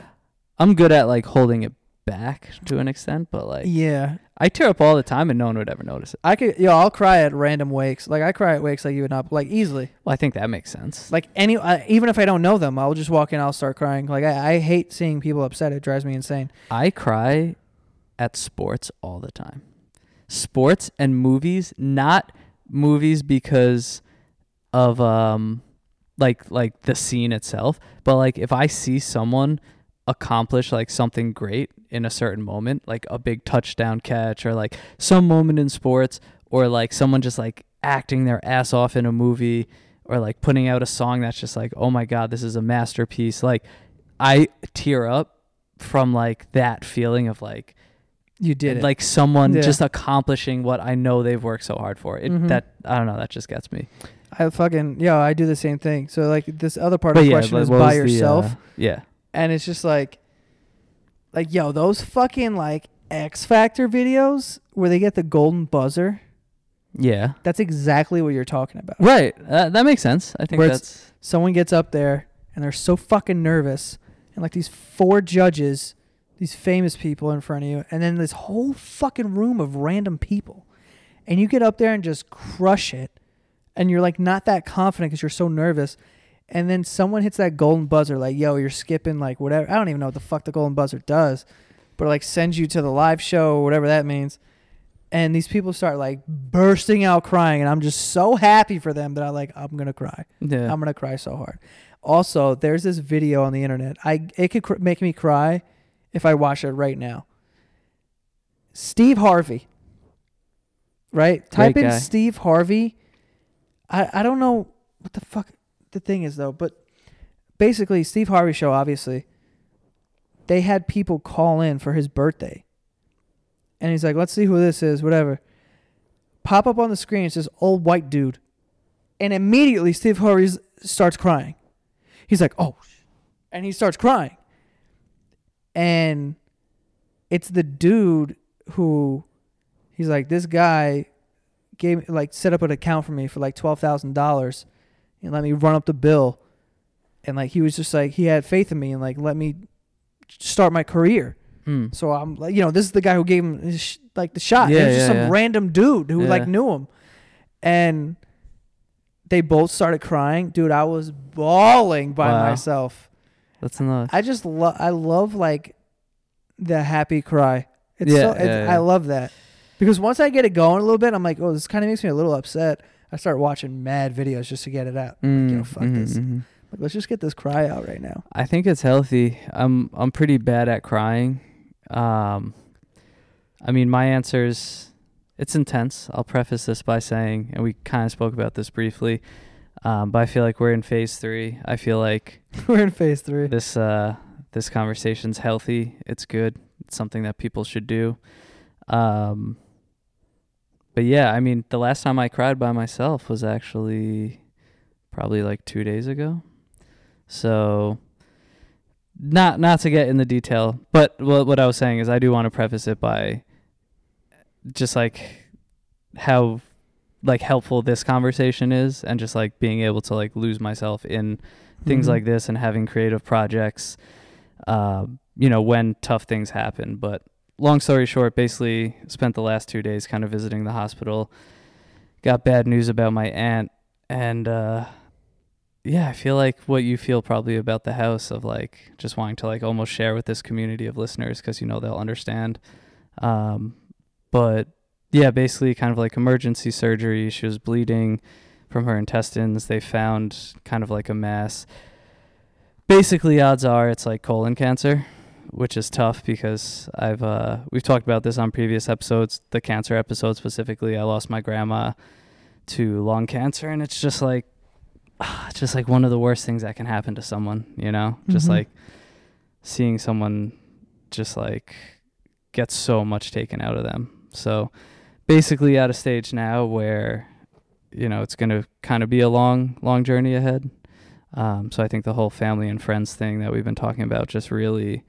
I'm good at like holding it back to an extent, but like yeah. I tear up all the time and no one would ever notice it. I could, yo, I'll cry at random wakes. Like I cry at wakes like you would not, like easily. Well, I think that makes sense. Like any, I, even if I don't know them, I'll just walk in, I'll start crying. Like I, I hate seeing people upset. It drives me insane. I cry at sports all the time. Sports and movies, not movies because of um like like the scene itself, but like if I see someone accomplish like something great in a certain moment, like a big touchdown catch or like some moment in sports or like someone just like acting their ass off in a movie or like putting out a song that's just like, "Oh my god, this is a masterpiece." Like I tear up from like that feeling of like You did it. like someone Yeah. just accomplishing what I know they've worked so hard for. It Mhm. that I don't know, that just gets me. I fucking, yo, I do the same thing. So like this other part But of the yeah, question is by was the, yourself. uh, yeah. and it's just like like yo those fucking like x factor videos where they get the golden buzzer Yeah. that's exactly what you're talking about Right. Uh, that makes sense. I think Where that's someone gets up there and they're so fucking nervous and like these four judges these famous people in front of you and then this whole fucking room of random people and you get up there and just crush it and you're like not that confident because you're so nervous and then someone hits that golden buzzer like yo you're skipping like whatever i don't even know what the fuck the golden buzzer does but like sends you to the live show or whatever that means and these people start like bursting out crying and i'm just so happy for them that i like i'm gonna cry yeah. I'm gonna cry so hard. Also, there's this video on the internet. I it could cr- make me cry if I watch it right now. Steve Harvey. Right? Type Great in guy. Steve Harvey. I I don't know what the fuck the thing is though, but basically Steve Harvey show obviously they had people call in for his birthday. And he's like, "Let's see who this is, whatever." Pop up on the screen it's this old white dude and immediately Steve Harvey starts crying. He's like, "Oh," and he starts crying. And it's the dude who he's like, "This guy gave like set up an account for me for like twelve thousand dollars, and let me run up the bill." And like he was just like he had faith in me and like let me start my career. Mm. So I'm like, you know, this is the guy who gave him his sh- like the shot. Yeah, it was just yeah, some yeah. random dude who Yeah. like knew him, and they both started crying. Dude, I was bawling by Wow. myself. That's enough. I just love, I love like the happy cry. It's Yeah, so, it's, yeah, yeah. I love that because once I get it going a little bit, I'm like, oh, this kind of makes me a little upset. I start watching mad videos just to get it out. Mm, yo, fuck mhm, this. mhm. Like, let's just get this cry out right now. I think it's healthy. I'm I'm pretty bad at crying. Um, I mean, my answer's it's intense. I'll preface this by saying, and we kind of spoke about this briefly, um, but I feel like we're in phase three. I feel like <laughs> We're in phase three. this uh this conversation's healthy. It's good. It's something that people should do. Um, but yeah, I mean, the last time I cried by myself was actually probably like two days ago. So, not not to get in the detail, but what what I was saying is I do want to preface it by just like how like helpful this conversation is, and just like being able to like lose myself in things Mhm. like this and having creative projects uh, you know when tough things happen. But long story short basically spent the last two days kind of visiting the hospital. Got bad news about my aunt and uh, yeah i feel like what you feel probably about the house of like just wanting to like almost share with this community of listeners because you know they'll understand. Um, but yeah basically kind of like emergency surgery she was bleeding from her intestines. They found kind of like a mass. Basically, odds are it's like colon cancer, which is tough because I've uh, we've talked about this on previous episodes, the cancer episode specifically. I lost my grandma to lung cancer, and it's just like <sighs> just like one of the worst things that can happen to someone, you know? Just Mhm. like seeing someone just like get so much taken out of them. So basically at a stage now where you know, it's going to kind of be a long long journey ahead. Um, so I think the whole family and friends thing that we've been talking about just really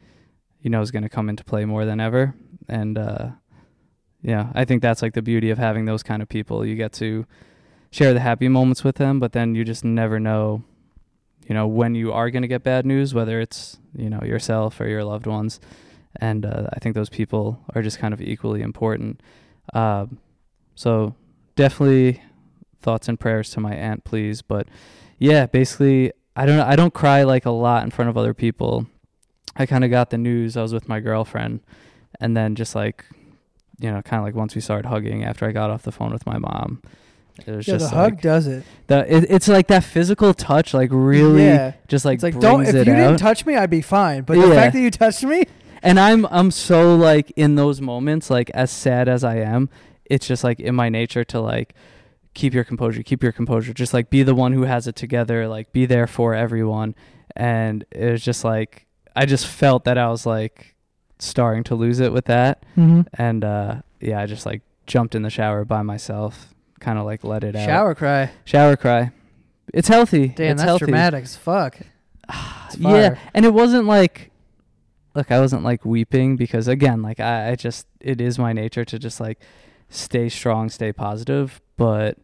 you know is going to come into play more than ever and uh yeah, I think that's like the beauty of having those kind of people. You get to share the happy moments with them, but then you just never know, you know, when you are going to get bad news, whether it's, you know, yourself or your loved ones. And uh, I think those people are just kind of equally important. Um, so definitely thoughts and prayers to my aunt, please. But yeah, basically, I don't I don't cry like a lot in front of other people. I kind of got the news. I was with my girlfriend, and then just like, you know, kind of like once we started hugging after I got off the phone with my mom, it was Yeah, the just hug like does it. the it, it's like that physical touch, like really Yeah. just like it's like don't if you it didn't touch me, I'd be fine. But the fact that you touched me, and I'm I'm so like in those moments, like as sad as I am, it's just like in my nature to like keep your composure, keep your composure, just like be the one who has it together, like be there for everyone. And it was just like I just felt that I was like starting to lose it with that. mm-hmm. And uh yeah, I just like jumped in the shower by myself, kind of like let it out. shower cry. shower cry. It's healthy. Damn, it's that's healthy. dramatic as fuck. <sighs> Yeah and it wasn't like look i wasn't like weeping because again like I, I just it is my nature to just like stay strong stay positive but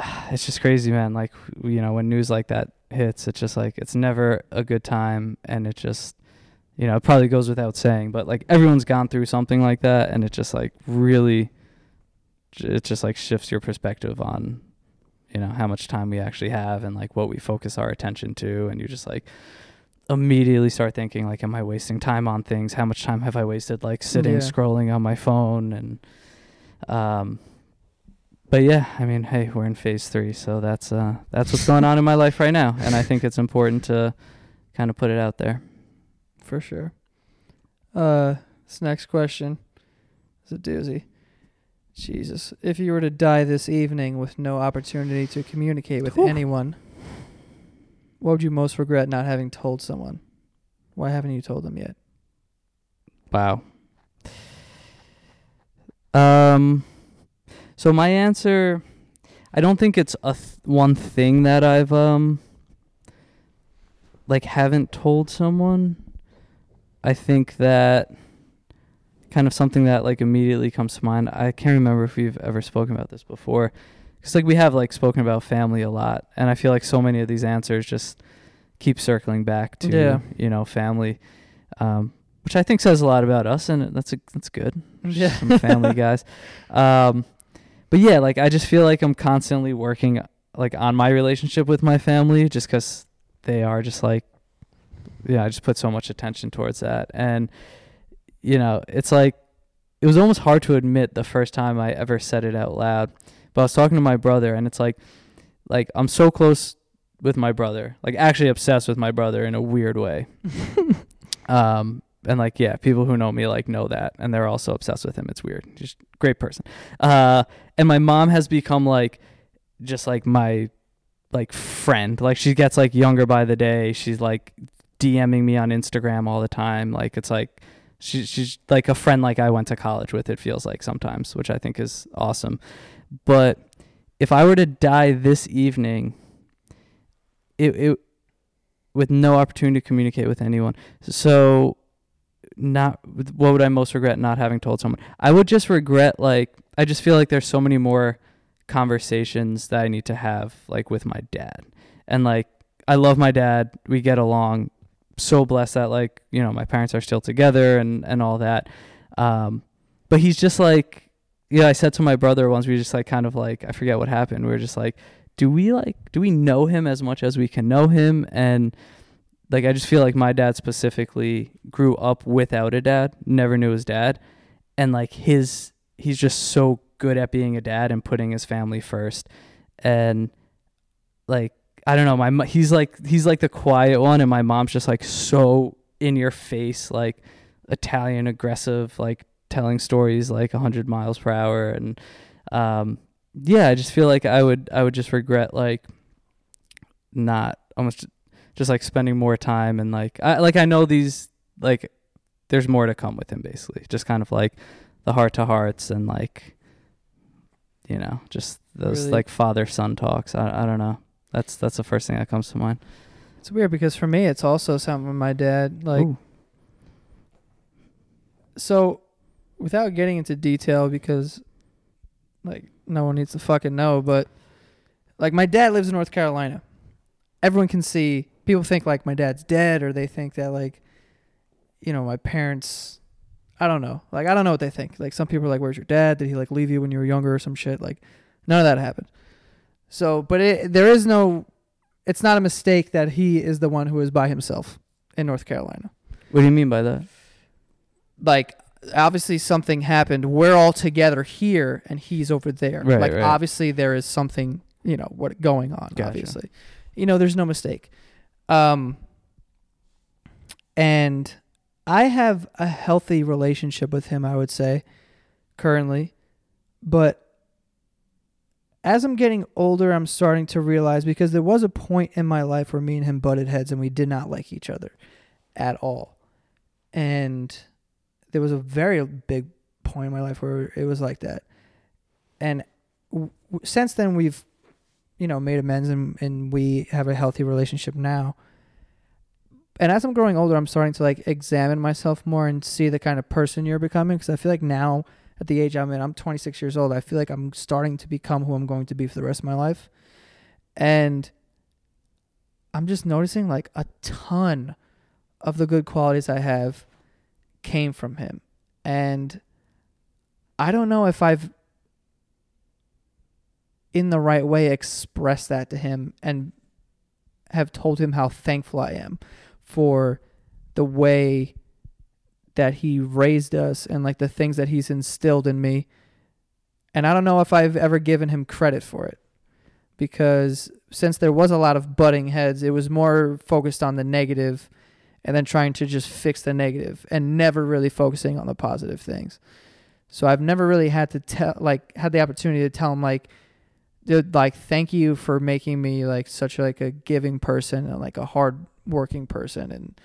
<sighs> it's just crazy man. Like you know when news like that hits it's just like it's never a good time and it just you know it probably goes without saying but like everyone's gone through something like that and it just like really it just like shifts your perspective on you know how much time we actually have and like what we focus our attention to and you're just like immediately start thinking like am i wasting time on things how much time have i wasted like sitting Yeah. scrolling on my phone and um but yeah i mean hey we're in phase three so that's uh that's what's going on in my life right now and i think it's important to kind of put it out there for sure. Uh, this next question is a doozy. Jesus, if you were to die this evening with no opportunity to communicate with Whew. anyone, what would you most regret not having told someone? Why haven't you told them yet? Wow. Um so my answer I don't think it's a th- one thing that I've um like haven't told someone. I think that kind of something that like immediately comes to mind. I can't remember if we've ever spoken about this before. Cuz like we have like spoken about family a lot and I feel like so many of these answers just keep circling back to Yeah. you know family. Um which I think says a lot about us, and that's a, that's good. Yeah. Some family guys. <laughs> Um, but yeah, like I just feel like I'm constantly working like on my relationship with my family, just because they are just like, yeah, I just put so much attention towards that, and you know, it's like it was almost hard to admit the first time I ever said it out loud. But I was talking to my brother, and it's like, like I'm so close with my brother, like actually obsessed with my brother in a weird way. <laughs> um, and like yeah, people who know me like know that, and they're also obsessed with him. It's weird. Just great person. Uh, and my mom has become like, just like my, like friend. Like she gets like younger by the day. She's like DMing me on Instagram all the time. Like it's like she, she's like a friend like I went to college with. It feels like sometimes, which I think is awesome. But if I were to die this evening, it it with no opportunity to communicate with anyone. So not what would I most regret not having told someone? I would just regret like I just feel like there's so many more conversations that I need to have like with my dad. And like I love my dad. We get along. So blessed that like, you know, my parents are still together and and all that. Um but he's just like yeah, I said to my brother once we just like kind of like I forget what happened. We were just like do we like do we know him as much as we can know him? And like I just feel like my dad specifically grew up without a dad, never knew his dad, and like his he's just so good at being a dad and putting his family first, and like I don't know, my he's like he's like the quiet one, and my mom's just like so in your face, like Italian aggressive, like telling stories like hundred miles per hour, and um, yeah, I just feel like I would I would just regret like not almost just like spending more time and like I like I know these like there's more to come with him basically. Just kind of like the heart to hearts and like you know, just those Really- like father son talks. I I don't know. That's that's the first thing that comes to mind. It's weird because for me, it's also something with my dad. Like, Ooh. so without getting into detail because, like, no one needs to fucking know, but like, my dad lives in North Carolina. Everyone can see. People think like my dad's dead, or they think that like, you know, my parents. I don't know. Like, I don't know what they think. Like, some people are like, "Where's your dad? Did he like leave you when you were younger or some shit?" Like, none of that happened. So, but it, there is no it's not a mistake that he is the one who is by himself in North Carolina. What do you mean by that? Like obviously something happened. We're all together here and he's over there. Right, like right. obviously there is something, you know, what going on, Gotcha. obviously. You know, there's no mistake. Um and I have a healthy relationship with him, I would say, currently. But as I'm getting older, I'm starting to realize because there was a point in my life where me and him butted heads and we did not like each other at all. And there was a very big point in my life where it was like that. And w- since then, we've, you know, made amends and, and we have a healthy relationship now. And as I'm growing older, I'm starting to like examine myself more and see the kind of person you're becoming. Because I feel like now, at the age I'm in, I'm 26 years old. I feel like I'm starting to become who I'm going to be for the rest of my life. And I'm just noticing like a ton of the good qualities I have came from him. And I don't know if I've in the right way expressed that to him and have told him how thankful I am for the way that he raised us and like the things that he's instilled in me. And I don't know if I've ever given him credit for it because since there was a lot of butting heads, it was more focused on the negative and then trying to just fix the negative and never really focusing on the positive things. So I've never really had to tell like had the opportunity to tell him like dude, like thank you for making me like such like a giving person and like a hard working person and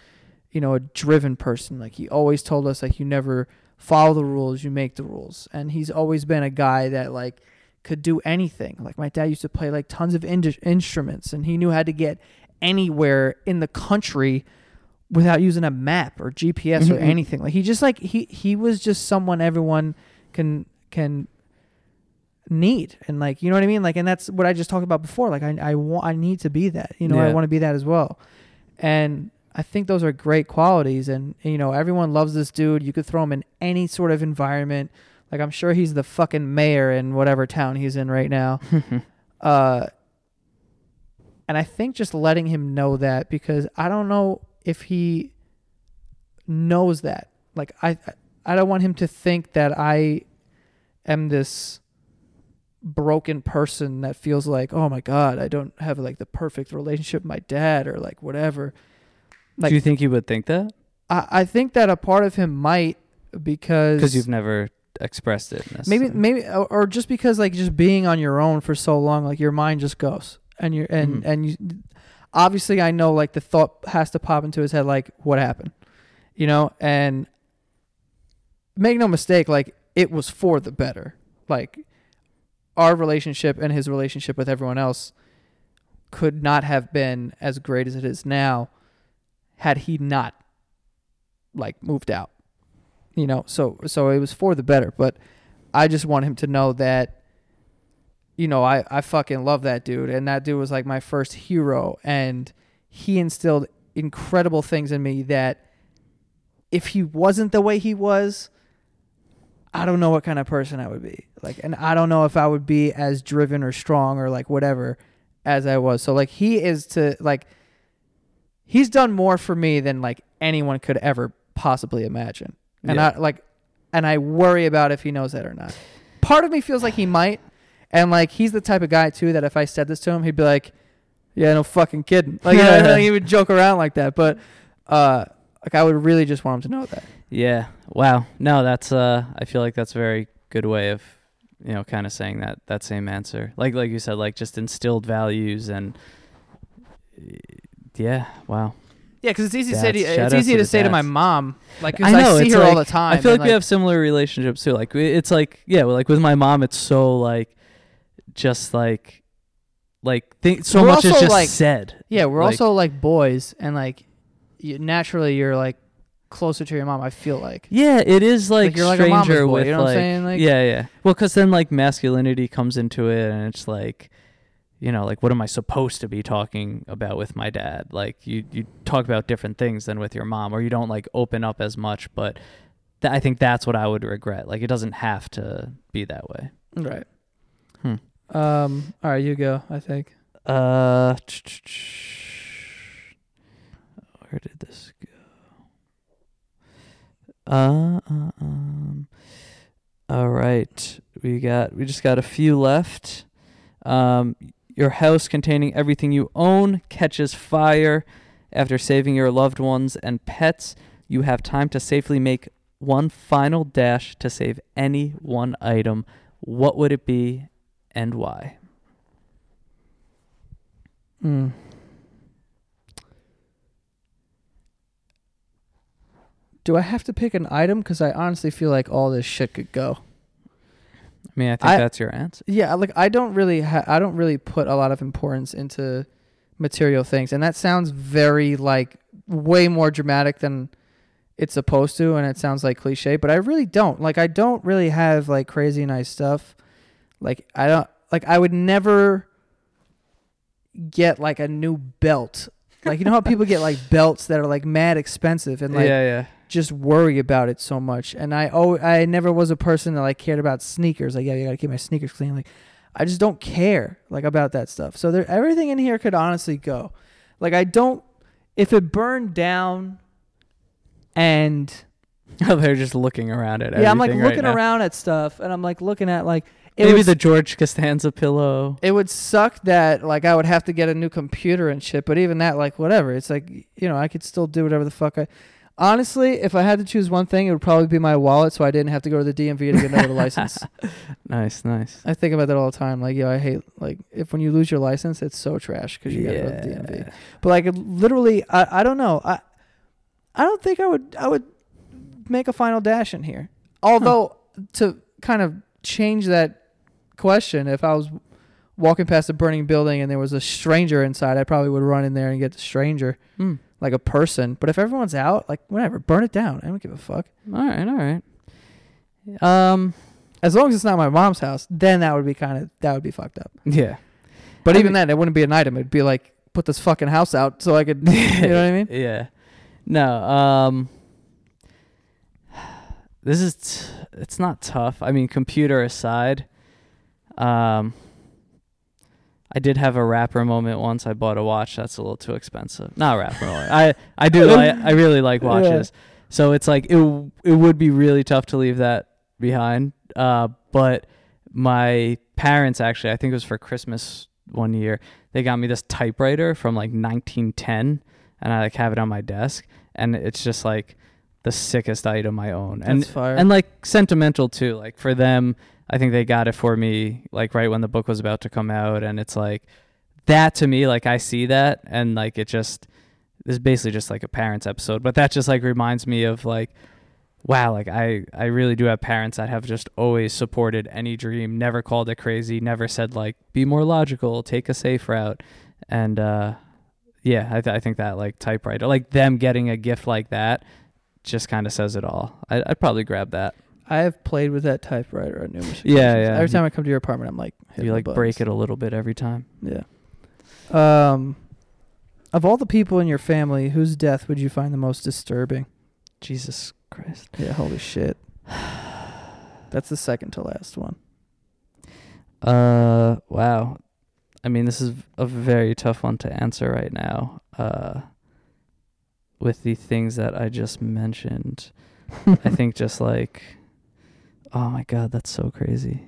you know a driven person. Like he always told us like you never follow the rules you make the rules. And he's always been a guy that like could do anything. Like my dad used to play like tons of in- instruments and he knew how to get anywhere in the country without using a map or GPS or Mhm. anything. Like he just like he he was just someone everyone can can need. And like you know what I mean? Like and that's what I just talked about before. Like I I want I need to be that. You know I want to be that as well. And I think those are great qualities. And you know everyone loves this dude. You could throw him in any sort of environment. Like I'm sure he's the fucking mayor in whatever town he's in right now. <laughs> Uh and I think just letting him know that because I don't know if he knows that like I I don't want him to think that I am this broken person that feels like oh my god I don't have like the perfect relationship with my dad or like whatever Like- Do you think he would think that? I, I think that a part of him might because Because you've never expressed it. maybe maybe or, just because like just being on your own for so long like your mind just goes and you're and Mhm. and you obviously i know like the thought has to pop into his head like what happened you know? And make no mistake like it was for the better. Like our relationship and his relationship with everyone else could not have been as great as it is now had he not like moved out you know? So so it was for the better. But i just want him to know that you know i i fucking love that dude. And that dude was like my first hero. And he instilled incredible things in me that if he wasn't the way he was i don't know what kind of person i would be. Like and i don't know if i would be as driven or strong or like whatever as i was. So like he is to like he's done more for me than like anyone could ever possibly imagine. And Yeah. I like, and I worry about if he knows that or not. Part of me feels like he might, and like he's the type of guy too that if I said this to him, he'd be like, "Yeah, no fucking kidding." Like you know, <laughs> he would joke around like that. But uh, like I would really just want him to know that. Yeah. Wow. No, that's uh I feel like that's a very good way of you know kind of saying that that same answer. Like like you said like just instilled values and yeah, wow. Yeah, because it's easy to say to, it's easy to to, the say to my dads. mom, like 'cause I know I see it's her all the time. I feel and, like, we have similar relationships too. Like it's like yeah, like with my mom, it's so like just like like think so We're much is just like- said. Yeah, we're Like- also like boys, and like you, naturally you're like closer to your mom. I feel like. Yeah, it is like, Like, you're like a boy, with you know what I'm saying? Like- yeah, yeah. Well, because then like masculinity comes into it, and it's like, you know, like what am I supposed to be talking about with my dad? Like you you talk about different things than with your mom, or you don't like open up as much. But th- I think that's what I would regret. Like it doesn't have to be that way. Right. Hmm. Um. All right, you go. I think. Uh, where did this go? Uh, uh, um, all right, we got we just got a few left. Um, your house containing everything you own catches fire after saving your loved ones and pets. You have time to safely make one final dash to save any one item. What would it be, and why? Hmm. Do I have to pick an item? Because I honestly feel like all this shit could go. I mean, I think I- that's your answer. Yeah, like I don't really, ha- I don't really put a lot of importance into material things, and that sounds very like way more dramatic than it's supposed to, and it sounds like cliche, but I really don't. Like I don't really have like crazy nice stuff. Like I don't like I would never get like a new belt. Like you know how <laughs> people get like belts that are like mad expensive and like yeah, yeah. just worry about it so much. And I oh I never was a person that like cared about sneakers. Like yeah, you gotta keep my sneakers clean. Like I just don't care like about that stuff. So there everything in here could honestly go. Like I don't if it burned down and Oh, <laughs> they're just looking around at yeah, I'm like everything right looking around at stuff and I'm like looking at like Maybe would, the George Costanza pillow. it would suck that like I would have to get a new computer and shit, but even that like whatever. It's like you know, I could still do whatever the fuck I Honestly, if I had to choose one thing, it would probably be my wallet, so I didn't have to go to the DMV to get another license. <laughs> Nice, nice. I think about that all the time. Like, yo, I hate like if when you lose your license, it's so trash because you gotta go to the DMV. But like, literally, I I don't know. I I don't think I would I would make a final dash in here. Although to kind of change that question, if I was walking past a burning building and there was a stranger inside, I probably would run in there and get the stranger Hmm. like a person. But if everyone's out, like whatever, burn it down. I don't give a fuck. All right, all right. Um, As long as it's not my mom's house, then that would be kind of that would be fucked up. yeah. But I even mean- then, it wouldn't be an item. It'd be like put this fucking house out so I could. <laughs> you know what I mean? <laughs> Yeah. No. Um. <sighs> This is. T- it's not tough. I mean, computer aside, um. I did have a rapper moment once. I bought a watch that's a little too expensive. Not a rapper moment. I I do. I I really like <laughs> Yeah. watches. So it's like it it would be really tough to leave that behind. Uh, but my parents actually, I think it was for Christmas one year, they got me this typewriter from like 1910, and I like have it on my desk, and it's just like the sickest item I own, and and like sentimental too. Like for them, I think they got it for me like right when the book was about to come out, and it's like that to me. Like I see that, and like it just this is basically just like a parents episode, but that just like reminds me of like wow, like I I really do have parents that have just always supported any dream, never called it crazy, never said like be more logical, take a safe route, and uh yeah, I, th- I think that like typewriter, like them getting a gift like that, just kind of says it all. I, I'd probably grab that. I have played with that typewriter on numerous Yeah, occasions. yeah. Every time I come to your apartment, I'm like, You like buttons. break it a little bit every time. Yeah. Um, of all the people in your family, whose death would you find the most disturbing? Jesus Christ. Yeah, holy shit. <sighs> That's the second to last one. Uh, wow. I mean, this is a very tough one to answer right now. Uh, with the things that I just mentioned, <laughs> I think just like, oh my god, that's so crazy.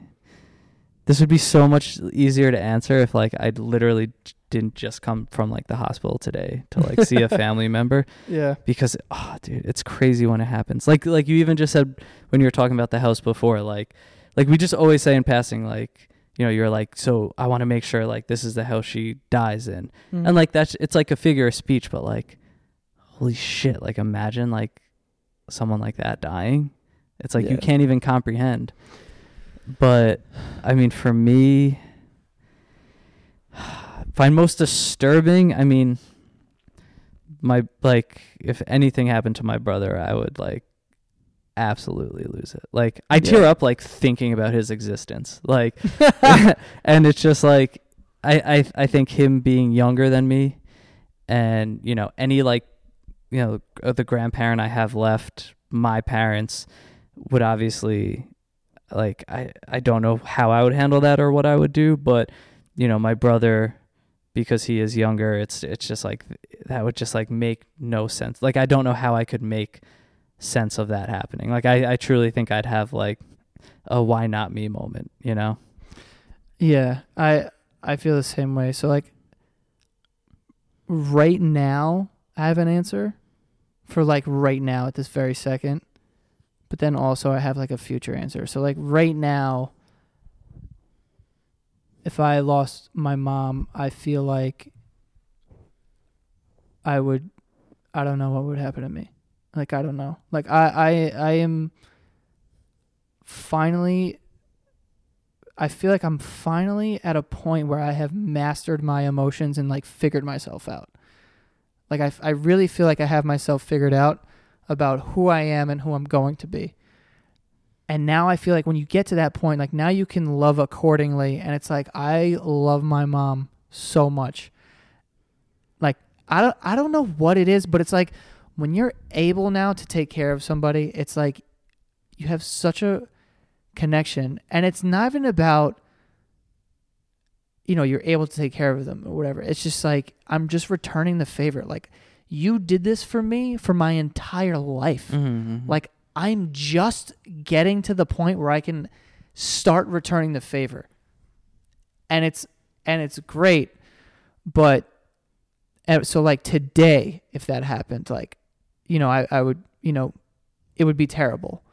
This would be so much easier to answer if like I literally didn't just come from like the hospital today to like see a <laughs> family member Yeah. because oh dude it's crazy when it happens like like you even just said when you were talking about the house before like like we just always say in passing like you know you're like so i want to make sure like this is the house she dies in Mm. and like that's it's like a figure of speech but like holy shit like imagine like someone like that dying it's like you can't even comprehend. But i mean for me <sighs> find most disturbing i mean my like if anything happened to my brother i would like absolutely lose it. Like i tear Yeah. up like thinking about his existence. Like <laughs> <laughs> and it's just like I, I I think him being younger than me, and you know any like you know the grandparent I have left, my parents would obviously like I I don't know how I would handle that or what I would do, but you know my brother because he is younger, it's it's just like that would just like make no sense. Like I don't know how I could make sense of that happening. Like I I truly think I'd have like a why not me moment, you know. Yeah, I I feel the same way. So like right now I have an answer for like right now at this very second. But then also I have like a future answer. So like right now if I lost my mom, I feel like I would I don't know what would happen to me. Like I don't know. Like I I I am finally I feel like I'm finally at a point where I have mastered my emotions and like figured myself out. Like I, I really feel like I have myself figured out about who I am and who I'm going to be. And now I feel like when you get to that point, like now you can love accordingly. And it's like I love my mom so much. Like I don't I don't know what it is, but it's like when you're able now to take care of somebody, it's like you have such a connection and it's not even about you know you're able to take care of them or whatever it's just like i'm just returning the favor like you did this for me for my entire life Mm-hmm. like i'm just getting to the point where i can start returning the favor and it's and it's great but and so like today if that happened like you know i, I would you know it would be terrible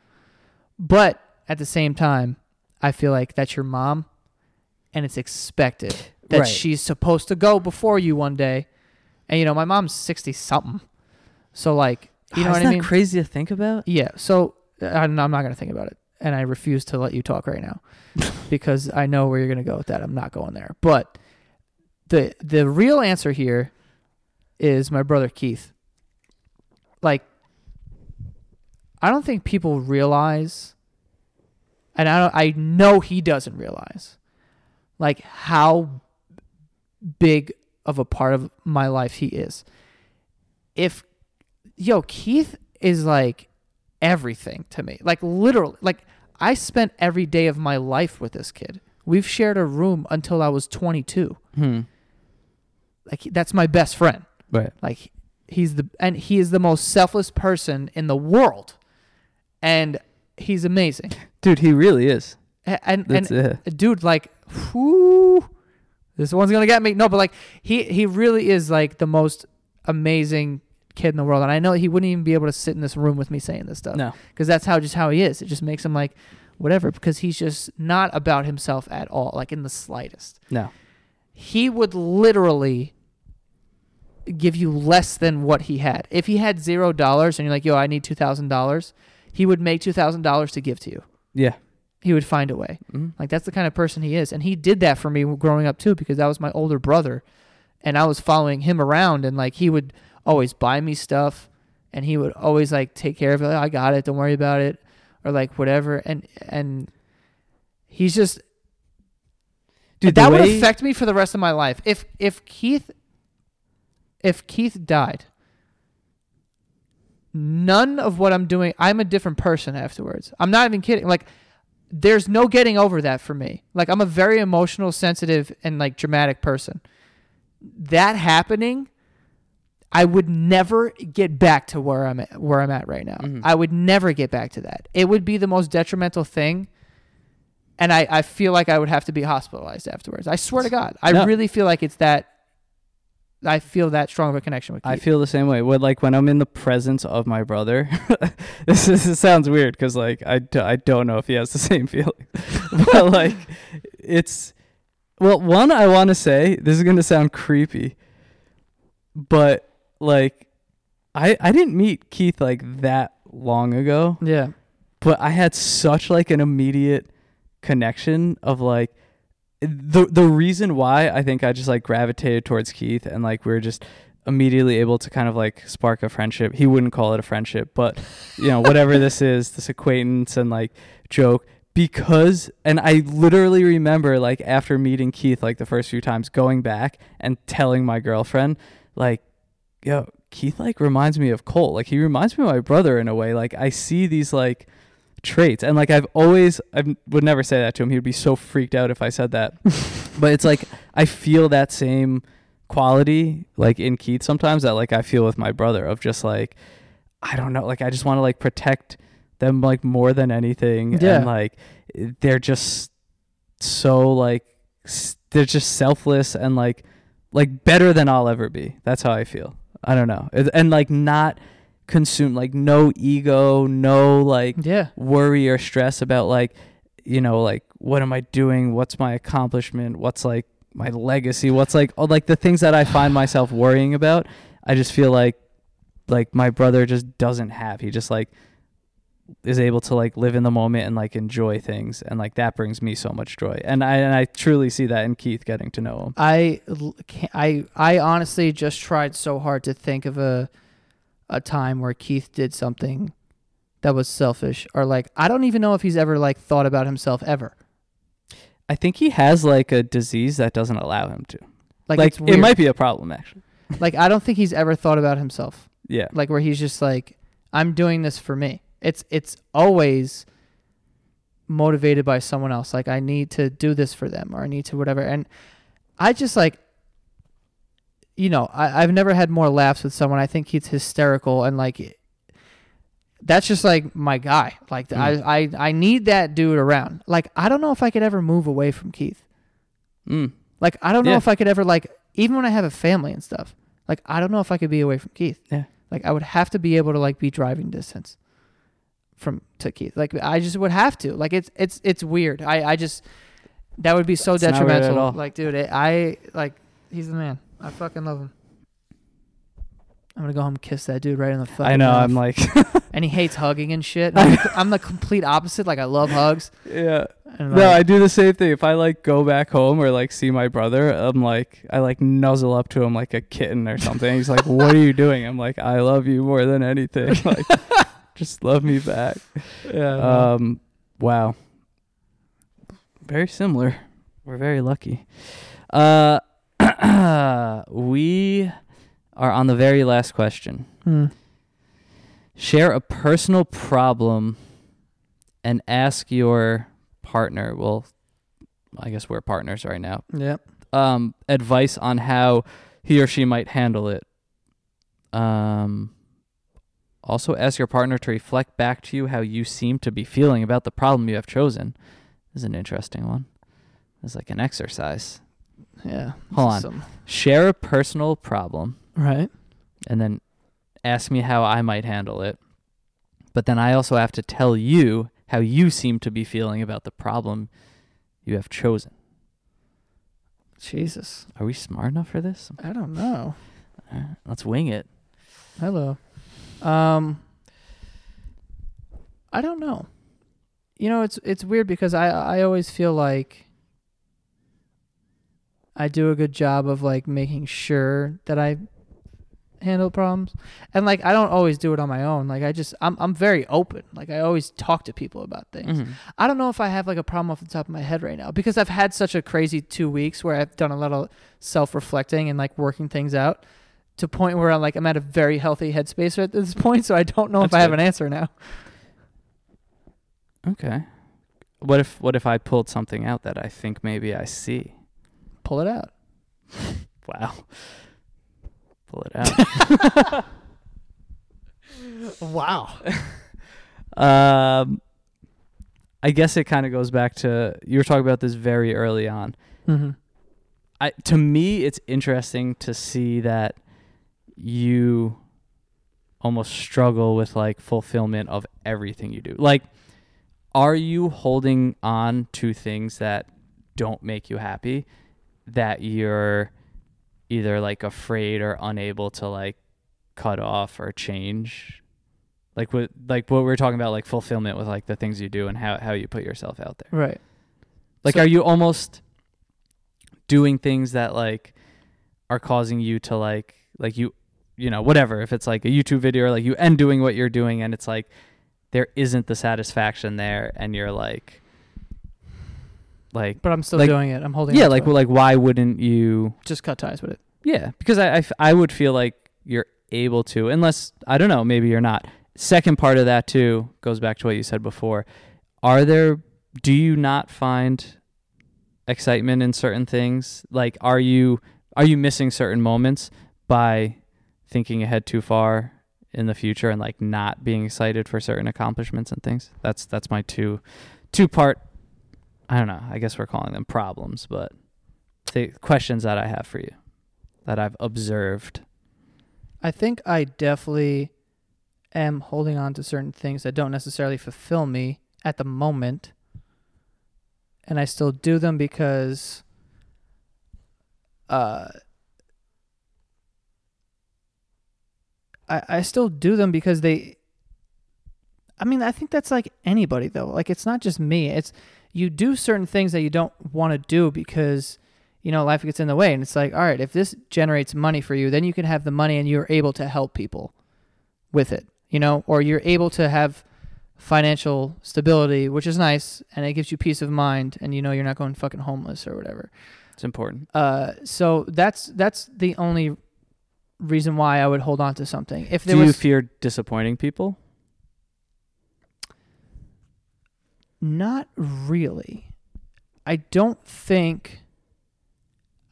but at the same time i feel like that's your mom and it's expected that Right. she's supposed to go before you one day and you know my mom's 60 something so like you know ah, Isn't what i that mean crazy to think about? yeah. So uh, I'm I'm not going to think about it. And I refuse to let you talk right now <laughs> because I know where you're going to go with that. I'm not going there. But the the real answer here is my brother Keith. Like I don't think people realize and I don't, I know he doesn't realize like how big of a part of my life he is. If yo, Keith is like everything to me. Like literally, like I spent every day of my life with this kid. We've shared a room until I was 22. Hmm. Like that's my best friend. Right. Like he's the and he is the most selfless person in the world. And he's amazing. Dude, he really is. A- And and dude, like, whoo, this one's gonna get me. No, but like, he he really is like the most amazing kid in the world, and I know he wouldn't even be able to sit in this room with me saying this stuff No. because that's how just how he is. It just makes him like whatever because he's just not about himself at all, like in the slightest. No. He would literally give you less than what he had. If he had zero dollars and you're like, "Yo, I need two thousand dollars," he would make two thousand dollars to give to you. Yeah. He would find a way. hmm Like that's the kind of person he is, and he did that for me growing up too, because that was my older brother, and I was following him around, and like he would always buy me stuff, and he would always like take care of it. I got it, don't worry about it, or like whatever, and and he's just Dude, that the would affect me for the rest of my life. If if Keith if Keith died, none of what I'm doing, I'm a different person afterwards. I'm not even kidding. Like there's no getting over that for me. Like I'm a very emotional, sensitive and like dramatic person. That happening I would never get back to where I'm at, where I'm at right now. Mhm. I would never get back to that. It would be the most detrimental thing and I, I feel like I would have to be hospitalized afterwards. I swear to God, I No. really feel like it's that. I feel that strong of a connection with. Keith. I feel the same way. When like when I'm in the presence of my brother, <laughs> this, is, this sounds weird because like I, d- I don't know if he has the <laughs> same feeling, but like it's Well, one I want to say this is going to sound creepy, but like I I didn't meet Keith like that long ago, Yeah. but I had such like an immediate connection of like the the reason why I think I just like gravitated towards Keith and like we were just immediately able to kind of like spark a friendship. He wouldn't call it a friendship, but you know, whatever this <laughs> is, this acquaintance and like joke because and I literally remember like after meeting Keith like the first few times going back and telling my girlfriend like yo Keith like reminds me of Colt like he reminds me of my brother in a way like I see these like traits. And like I've always I would never say that to him. He would be so freaked out if I said that. <laughs> But it's like I feel that same quality like in Keith sometimes that like I feel with my brother of just like I don't know. Like I just want to like protect them like more than anything. Yeah. and like they're just so like they're just selfless and like like better than I'll ever be. That's how I feel. I don't know. And, and like not consumed like no ego no like Yeah. worry or stress about like you know like what am i doing? What's my accomplishment? What's like my legacy? What's like all like the things that i find myself worrying about i just feel like like my brother just doesn't have. He just like is able to like live in the moment and like enjoy things and like that brings me so much joy. And i and i truly see that in keith getting to know him. I I I honestly just tried so hard to think of a a time where Keith did something that was selfish or like I don't even know if he's ever like thought about himself ever. i think he has like a disease that doesn't allow him to Like, like, it might be a problem actually <laughs> like I don't think he's ever thought about himself. yeah Like where he's just like I'm doing this for me. It's it's always motivated by someone else. Like I need to do this for them or I need to whatever. And I just like you know, I, I've never had more laughs with someone. I think he's hysterical and like that's just like my guy. Like Mm. I, I I need that dude around. Like I don't know if I could ever move away from Keith. mm. Like I don't know Yeah. if I could ever like even when I have a family and stuff. Like I don't know if I could be away from Keith. Yeah. Like I would have to be able to like be driving distance from to Keith. Like I just would have to. Like it's it's it's weird. I I just that would be so That's detrimental. all. Like dude, it, I like he's the man. I fucking love him. I'm gonna go home and kiss that dude right in the fucking. i know mouth. i'm like <laughs> and he hates hugging and shit. And I'm, the, I'm the complete opposite. Like I love hugs. yeah And No, like, I do the same thing. If I like go back home or like see my brother, I'm like I like nuzzle up to him like a kitten or something. He's like, "What are you doing?" I'm like, "I love you more than anything. <laughs> Like, just love me back." yeah. Um, wow. Very similar. We're very lucky. Uh, <clears throat> we are on the very last question. Hmm. Share a personal problem and ask your partner. Well, I guess we're partners right now. Yep. Um, advice on how he or she might handle it. Um, also, ask your partner to reflect back to you how you seem to be feeling about the problem you have chosen. This is an interesting one. It's like an exercise. Yeah. Hold on. Some- Share a personal problem Right. and then ask me how I might handle it. But then I also have to tell you how you seem to be feeling about the problem you have chosen. Jesus. Are we smart enough for this? I don't know. Right, let's wing it. Hello. Um I don't know. You know, it's it's weird because I I always feel like I do a good job of like making sure that I handle problems. And like I don't always do it on my own. Like I just I'm I'm very open. Like I always talk to people about things. Mhm. I don't know if I have like a problem off the top of my head right now because I've had such a crazy two weeks where I've done a lot of self reflecting and like working things out to point where I'm like I'm at a very healthy headspace at this <laughs> point. So I don't know if That's I have an answer now. Okay. What if what if I pulled something out that I think maybe I see? Pull it out. <laughs> Wow. Pull it out. <laughs> Wow. <laughs> um I guess it kind of goes back to you were talking about this very early on. Mm-hmm. I to me it's interesting to see that you almost struggle with like fulfillment of everything you do. Like are you holding on to things that don't make you happy? That you're either like afraid or unable to like cut off or change like what like what we are talking about like fulfillment with like the things you do and how how you put yourself out there Right. like So- are you almost doing things that like are causing you to like like you you know whatever if it's like a youtube video or like you end doing what you're doing and it's like there isn't the satisfaction there and you're like like But I'm still Like- doing it. I'm holding. yeah like well, like why wouldn't you just cut ties with it. yeah because I, I would feel like you're able to unless i don't know maybe you're not second part of that too goes back to what you said before are there do you not find excitement in certain things like are you are you missing certain moments by thinking ahead too far in the future and like not being excited for certain accomplishments and things that's that's my two two part i don't know i guess we're calling them problems but the questions that i have for you that i've observed I think I definitely am holding on to certain things that don't necessarily fulfill me at the moment. And I still do them because uh I I still do them because they I mean, I think that's like anybody though. Like it's not just me. It's you do certain things that you don't want to do because you know, life gets in the way. And it's like, all right, if this generates money for you, then you can have the money and you're able to help people with it, you know, or you're able to have financial stability, which is nice and it gives you peace of mind and you know you're not going fucking homeless or whatever. it's important Uh, so that's that's the only reason why I would hold on to something. If there do you was fear disappointing people Not really. I don't think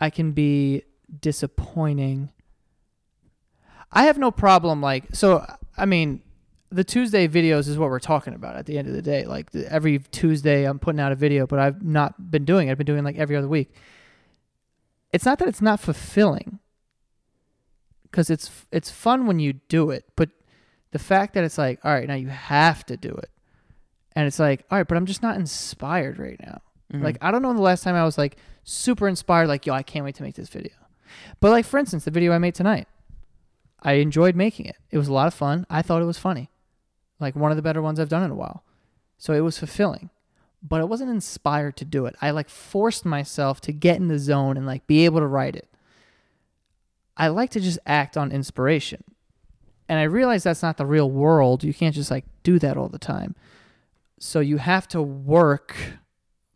I can be disappointing. I have no problem like so I mean the Tuesday videos is what we're talking about at the end of the day. Like the, every Tuesday I'm putting out a video, but I've not been doing it. I've been doing like every other week. It's not that it's not fulfilling cuz it's it's fun when you do it, but the fact that it's like, all right, now you have to do it and it's like all right but i'm just not inspired right now. Mhm. like i don't know the last time i was like super inspired like yo i can't wait to make this video. But like for instance the video i made tonight i enjoyed making it. It was a lot of fun. I thought it was funny. Like one of the better ones i've done in a while. So it was fulfilling. But i wasn't inspired to do it. I like forced myself to get in the zone and like be able to write it. I like to just act on inspiration. And i realize that's not the real world. You can't just like do that all the time so you have to work,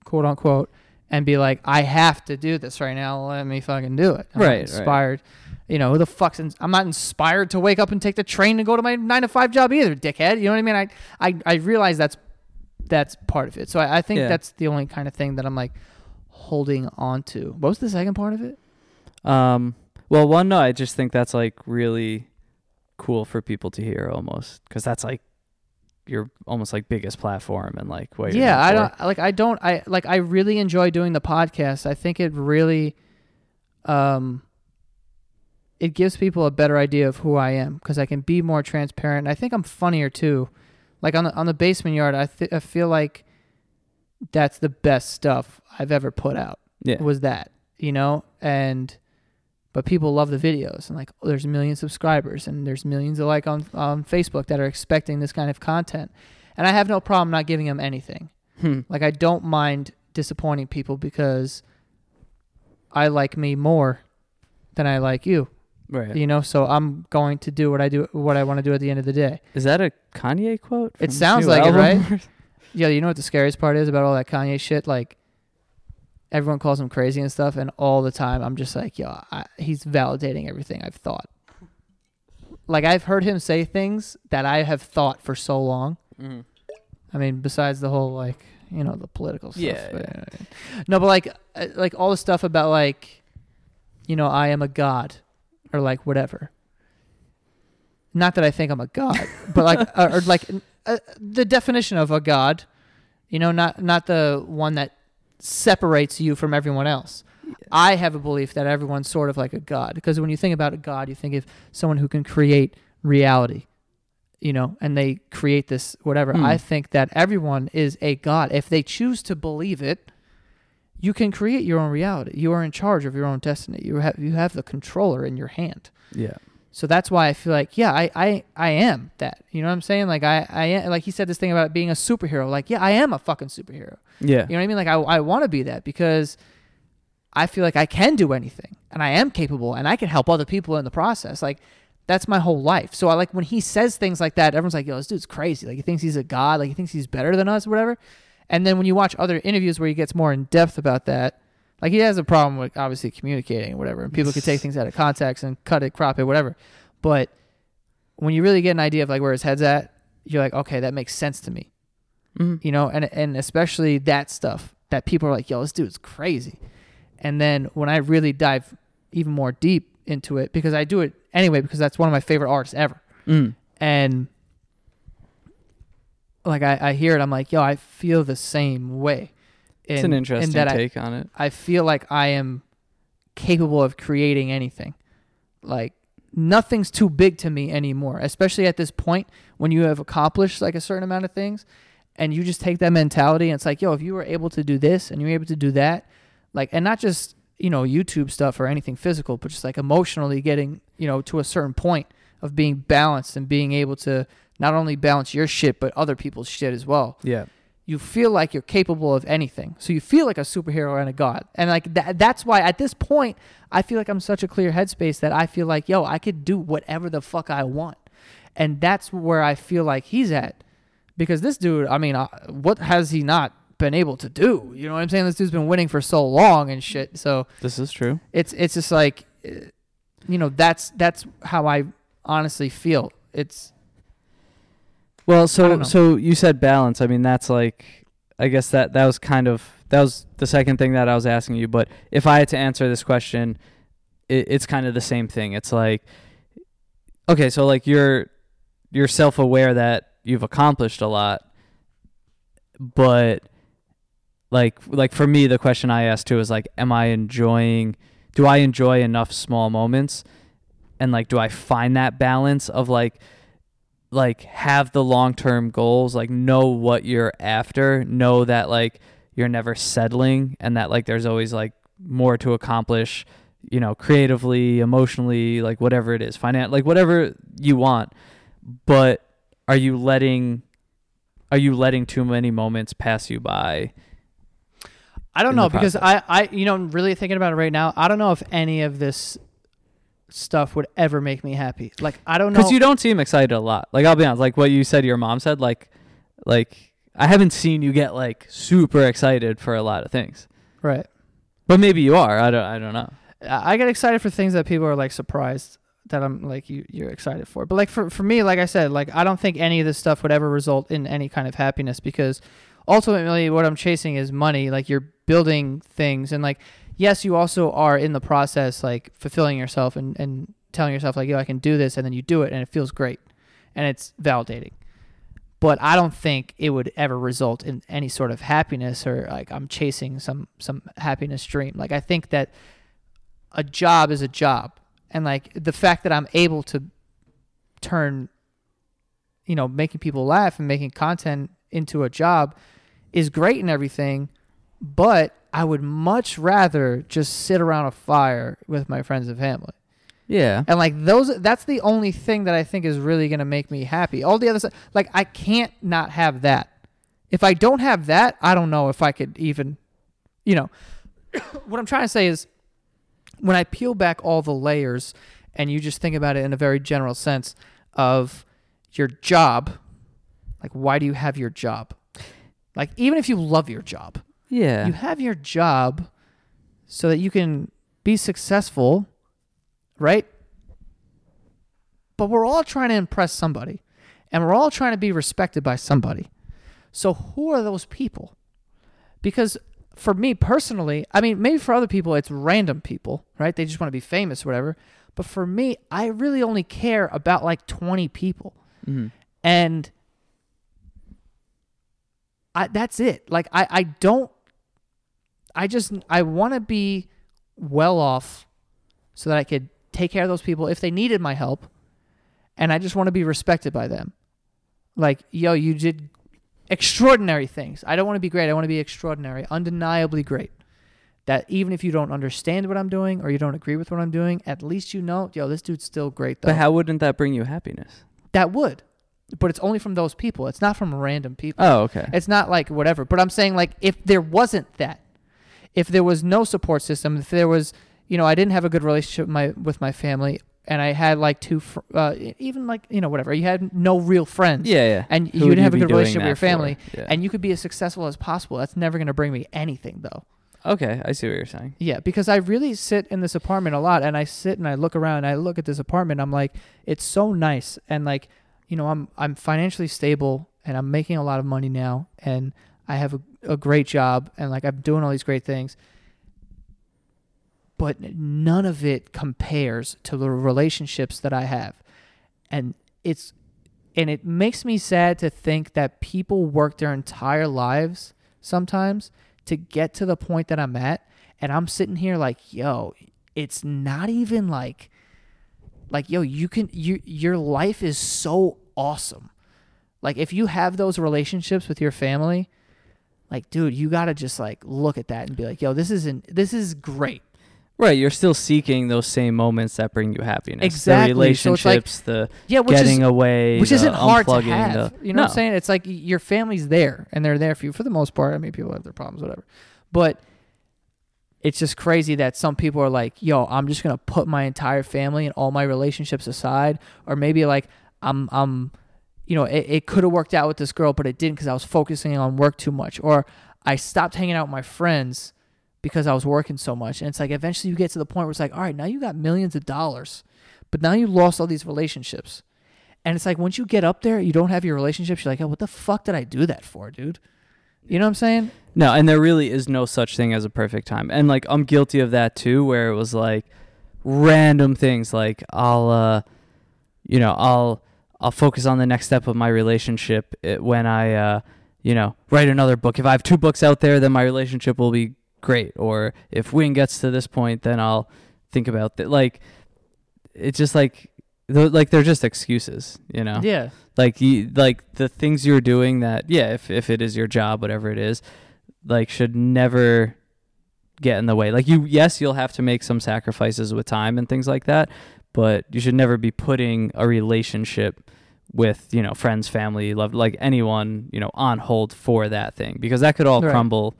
quote unquote, and be like, I have to do this right now. Let me fucking do it. I'm Right, right. Inspired. You know, who the fuck's in, I'm not inspired to wake up and take the train and go to my nine to five job either, dickhead. You know what I mean? I I, I realize that's that's part of it. So I, I think Yeah. that's the only kind of thing that I'm like holding on to. What was the second part of it? Um, well, one, no, I just think that's like really cool for people to hear almost because that's like your almost like biggest platform and like what you're yeah i don't like i don't i like i really enjoy doing the podcast. I think it really um it gives people a better idea of who i am because i can be more transparent. I think i'm funnier too. Like on the on the basement yard i, th- I feel like that's the best stuff i've ever put out Yeah. was that you know? And but people love the videos and like oh, there's a million subscribers and there's millions of like on on facebook that are expecting this kind of content and i have no problem not giving them anything Hmm. like i don't mind disappointing people because i like me more than i like you Right. you know so i'm going to do what i do what i want to do at the end of the day Is that a Kanye quote? It sounds like it, right <laughs> yeah you know what the scariest part is about all that kanye shit like everyone calls him crazy and stuff and all the time i'm just like yo I, he's validating everything i've thought like i've heard him say things that i have thought for so long Mhm. I mean, besides the whole like you know the political stuff. Yeah, but, No, but like uh, like all the stuff about like you know I am a god or like whatever. Not that I think I'm a god, <laughs> but like or, or like uh, the definition of a god. You know, not not the one that separates you from everyone else. I have a belief that everyone's sort of like a god because when you think about a god, you think of someone who can create reality, you know, and they create this whatever. Hmm. I think that everyone is a god if they choose to believe it. you can create your own reality. You are in charge of your own destiny. You have you have the controller in your hand. Yeah. So that's why I feel like, yeah, I, I, I am that. You know what I'm saying? Like I, I am, like he said this thing about being a superhero. Like, yeah, I am a fucking superhero. Yeah. You know what I mean? Like I, I want to be that because I feel like I can do anything and I am capable and I can help other people in the process. Like that's my whole life. So I like when he says things like that, everyone's like, yo, this dude's crazy. Like he thinks he's a god. Like he thinks he's better than us or whatever. And then when you watch other interviews where he gets more in depth about that, like he has a problem with obviously communicating or whatever. And people could take things out of context and cut it, crop it, whatever. But when you really get an idea of like where his head's at, you're like, okay, that makes sense to me. Mhm. You know, and and especially that stuff that people are like, yo, this dude's crazy. And then when I really dive even more deep into it, because I do it anyway, because that's one of my favorite artists ever. Mm. And like I, I hear it, I'm like, yo, I feel the same way. It's In- an in interesting that I- take on it. I feel like I am capable of creating anything. Like nothing's too big to me anymore, especially at this point when you have accomplished like a certain amount of things and you just take that mentality and it's like, yo, if you were able to do this and you were able to do that, like and not just, you know, YouTube stuff or anything physical, but just like emotionally getting, you know, to a certain point of being balanced and being able to not only balance your shit but other people's shit as well Yeah. you feel like you're capable of anything. So you feel like a superhero and a god. And like that that's why at this point I feel like I'm such a clear headspace that I feel like, yo, I could do whatever the fuck I want. And that's where I feel like he's at. Because this dude, I mean, uh, what has he not been able to do? You know what I'm saying? This dude's been winning for so long and shit. So This is true. it's it's just like uh, you know, that's that's how I honestly feel. It's Well, so so you said balance. I mean, that's like I guess that that was kind of that was the second thing that I was asking you. But if I had to answer this question, it, it's kind of the same thing. It's like okay, so like you're you're self aware that you've accomplished a lot, but like like for me, the question I asked too is like, am I enjoying? Do I enjoy enough small moments? And like, do I find that balance of like like have the long term goals, like know what you're after, know that like you're never settling and that like there's always like more to accomplish, you know, creatively, emotionally, like whatever it is, finan like whatever you want. But are you letting are you letting too many moments pass you by? I don't know because. I, I, you know, I'm really thinking about it right now. I don't know if any of this stuff would ever make me happy. Like, I don't know. Because you don't seem excited a lot. Like I'll be honest, like what you said your mom said, like like I haven't seen you get like super excited for a lot of things. right. But maybe you are. I don't I don't know. I I get excited for things that people are like surprised that I'm like you you're excited for. But like for for me, like I said, like I don't think any of this stuff would ever result in any kind of happiness because ultimately what I'm chasing is money. Like you're building things and like yes, you also are in the process like fulfilling yourself and and telling yourself like yo I can do this and then you do it and it feels great and it's validating. But I don't think it would ever result in any sort of happiness or like I'm chasing some some happiness dream. Like I think that a job is a job and like the fact that i'm able to turn you know making people laugh and making content into a job is great and everything but i would much rather just sit around a fire with my friends and family. Yeah. and like those that's the only thing that i think is really going to make me happy. All the other stuff like i can't not have that. If i don't have that i don't know if i could even you know <coughs> what i'm trying to say is when I peel back all the layers and you just think about it in a very general sense of your job, like why do you have your job? Like even if you love your job, Yeah. you have your job so that you can be successful, right? But we're all trying to impress somebody and we're all trying to be respected by somebody. So who are those people? Because for me personally, I mean, maybe for other people it's random people, right? They just want to be famous or whatever. But for me, I really only care about like 20 people. Mhm. And I that's it. Like I I don't I just I want to be well off so that I could take care of those people if they needed my help and I just want to be respected by them. Like, yo, you did extraordinary things. I don't want to be great. I want to be extraordinary, undeniably great. that even if you don't understand what I'm doing or you don't agree with what I'm doing, at least you know, yo, this dude's still great though. But how wouldn't that bring you happiness? that would. But it's only from those people. It's not from random people. Oh, okay. It's not like whatever. But I'm saying like if there wasn't that, if there was no support system, if there was, you know, I didn't have a good relationship with my with my family, and I had like two, fr- uh, even like you know whatever, you had no real friends. Yeah, yeah. And Who you would didn't have a be good doing relationship with that your family, for? Yeah. and you could be as successful as possible. That's never going to bring me anything though. okay, I see what you're saying. Yeah, because I really sit in this apartment a lot, and I sit and I look around, and I look at this apartment. I'm like, it's so nice, and like, you know, I'm I'm financially stable, and I'm making a lot of money now, and I have a, a great job, and like I'm doing all these great things. But none of it compares to the relationships that I have, and it's, and it makes me sad to think that people work their entire lives sometimes to get to the point that I'm at and I'm sitting here like, yo, it's not even like like yo, you can you your life is so awesome. Like if you have those relationships with your family, like dude, you got to just like look at that and be like, yo, this isn't this is great. Right, you're still seeking those same moments that bring you happiness. Exactly, The so it's like- relationships, the Yeah, which getting is away, which the isn't hard to have. the- you know what I'm saying? It's like your family's there and they're there for you for the most part. I mean, people have their problems, whatever. But it's just crazy that some people are like, "Yo, I'm just gonna put my entire family and all my relationships aside," or maybe like I'm, I'm, you know, it, it could have worked out with this girl, but it didn't because I was focusing on work too much, or I stopped hanging out with my friends because I was working so much. And it's like eventually you get to the point where it's like, all right, now you got millions of dollars, but now you lost all these relationships. And it's like once you get up there, you don't have your relationships. You're like, oh, what the fuck did I do that for, dude? You know what I'm saying? No, and there really is no such thing as a perfect time. And like I'm guilty of that too, where it was like random things like I'll uh you know, I'll I'll focus on the next step of my relationship when I uh you know, write another book. If I have two books out there, then my relationship will be great. Or if Wing gets to this point, then I'll think about that. Like it's just like th- like they're just excuses, you know Yeah. like you like the things you're doing that yeah if if it is your job whatever it is like should never get in the way like you yes you'll have to make some sacrifices with time and things like that but you should never be putting a relationship with you know friends family love like anyone you know on hold for that thing because that could all Right. crumble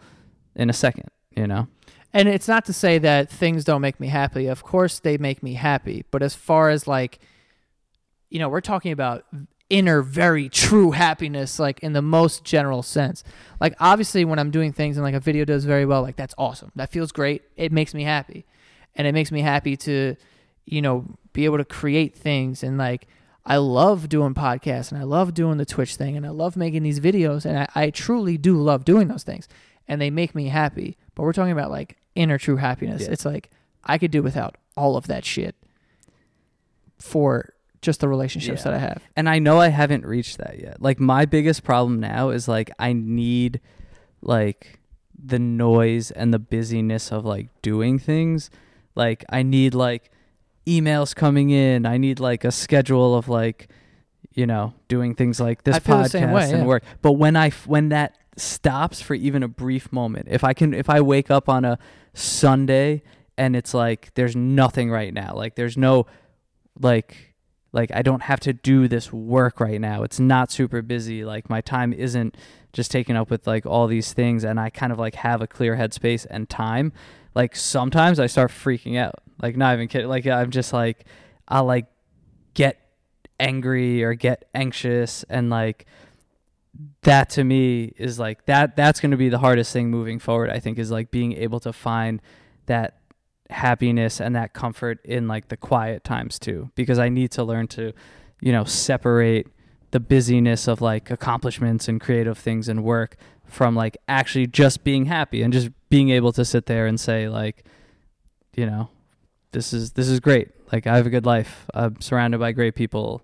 in a second you know And it's not to say that things don't make me happy. Of course, they make me happy. But as far as like, you know, we're talking about inner, very true happiness, like in the most general sense. Like, obviously, when I'm doing things and like a video does very well, like that's awesome. That feels great. It makes me happy. And it makes me happy to, you know, be able to create things. And like, I love doing podcasts and I love doing the Twitch thing and I love making these videos. And I, I truly do love doing those things and they make me happy. But we're talking about like inner true happiness. Yeah. It's like I could do without all of that shit for just the relationships Yeah. that I have. and I know I haven't reached that yet. Like my biggest problem now is like I need like the noise and the busyness of like doing things. Like I need like emails coming in. I need like a schedule of like you know doing things like this I feel the podcast way, and yeah. work. But when I when that stops for even a brief moment, if I can if I wake up on a Sunday and it's like there's nothing right now, like there's no like like I don't have to do this work right now. It's not super busy. Like my time isn't just taken up with like all these things and I kind of like have a clear headspace and time. Like sometimes I start freaking out. Like not even kidding. Like I'm just like I'll like get angry or get anxious and like that to me is like that that's going to be the hardest thing moving forward I think is like being able to find that happiness and that comfort in like the quiet times too because I need to learn to you know separate the busyness of like accomplishments and creative things and work from like actually just being happy and just being able to sit there and say like you know this is this is great. Like I have a good life. I'm surrounded by great people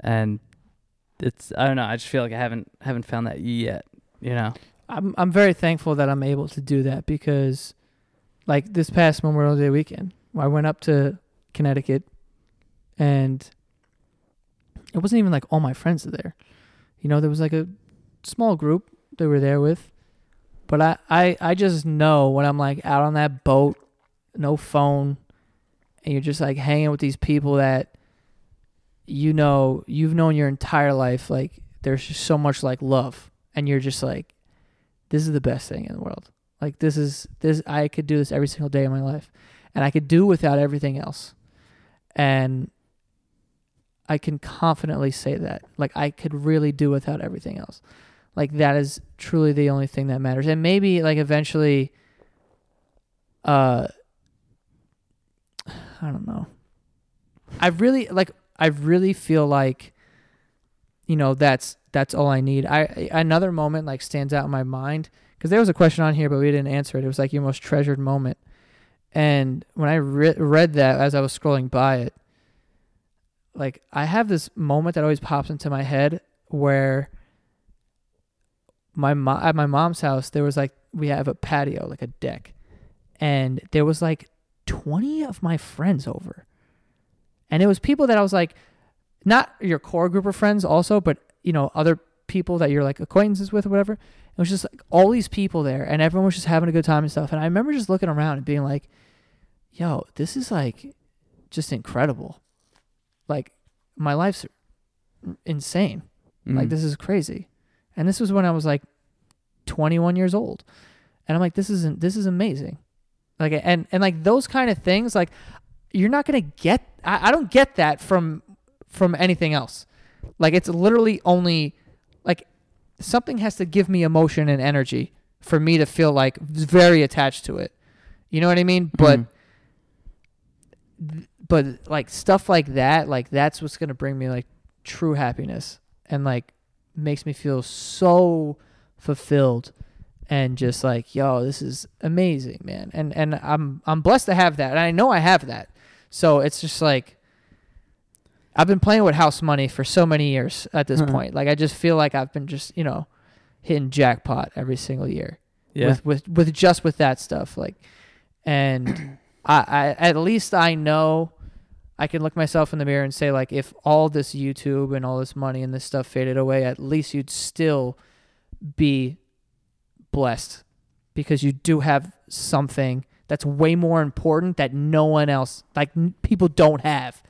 and it's I don't know I just feel like I haven't haven't found that yet you know I'm I'm very thankful that I'm able to do that because like this past Memorial Day weekend, I went up to Connecticut and it wasn't even like all my friends are there. You know, there was like a small group they were there with, But I, I, I just know when I'm like out on that boat, no phone, and you're just like hanging with these people that you know you've known your entire life. Like there's just so much like love, and you're just like, this is the best thing in the world. Like this is this I could do this every single day of my life, and I could do without everything else, and I can confidently say that. Like I could really do without everything else. Like that is truly the only thing that matters. And maybe like eventually uh <sighs> I don't know. I really like I really feel like you know that's that's all I need. I another moment like stands out in my mind because there was a question on here but we didn't answer it. It was like your most treasured moment. And when I re- read that as I was scrolling by it, like I have this moment that always pops into my head where my mom at my mom's house there was like we have a patio like a deck and there was like 20 of my friends over and it was people that I was like not your core group of friends also but you know other people that you're like acquaintances with or whatever it was just like all these people there and everyone was just having a good time and stuff and I remember just looking around and being like yo this is like just incredible like my life's insane. Like Mm. this is crazy. And this was when I was like 21 years old. And I'm like this isn't this is amazing. Like and and like those kind of things like you're not going to get I, I don't get that from from anything else. Like it's literally only like something has to give me emotion and energy for me to feel like very attached to it. You know what I mean? But Mhm. but like stuff like that like that's what's gonna bring me like true happiness and like makes me feel so fulfilled and just like yo this is amazing man and and i'm i'm blessed to have that and i know i have that so it's just like i've been playing with house money for so many years at this uh-huh. point like i just feel like i've been just you know hitting jackpot every single year yeah. with with with just with that stuff like and <clears throat> I, I at least I know I can look myself in the mirror and say like if all this YouTube and all this money and this stuff faded away at least you'd still be blessed because you do have something that's way more important that no one else like people don't have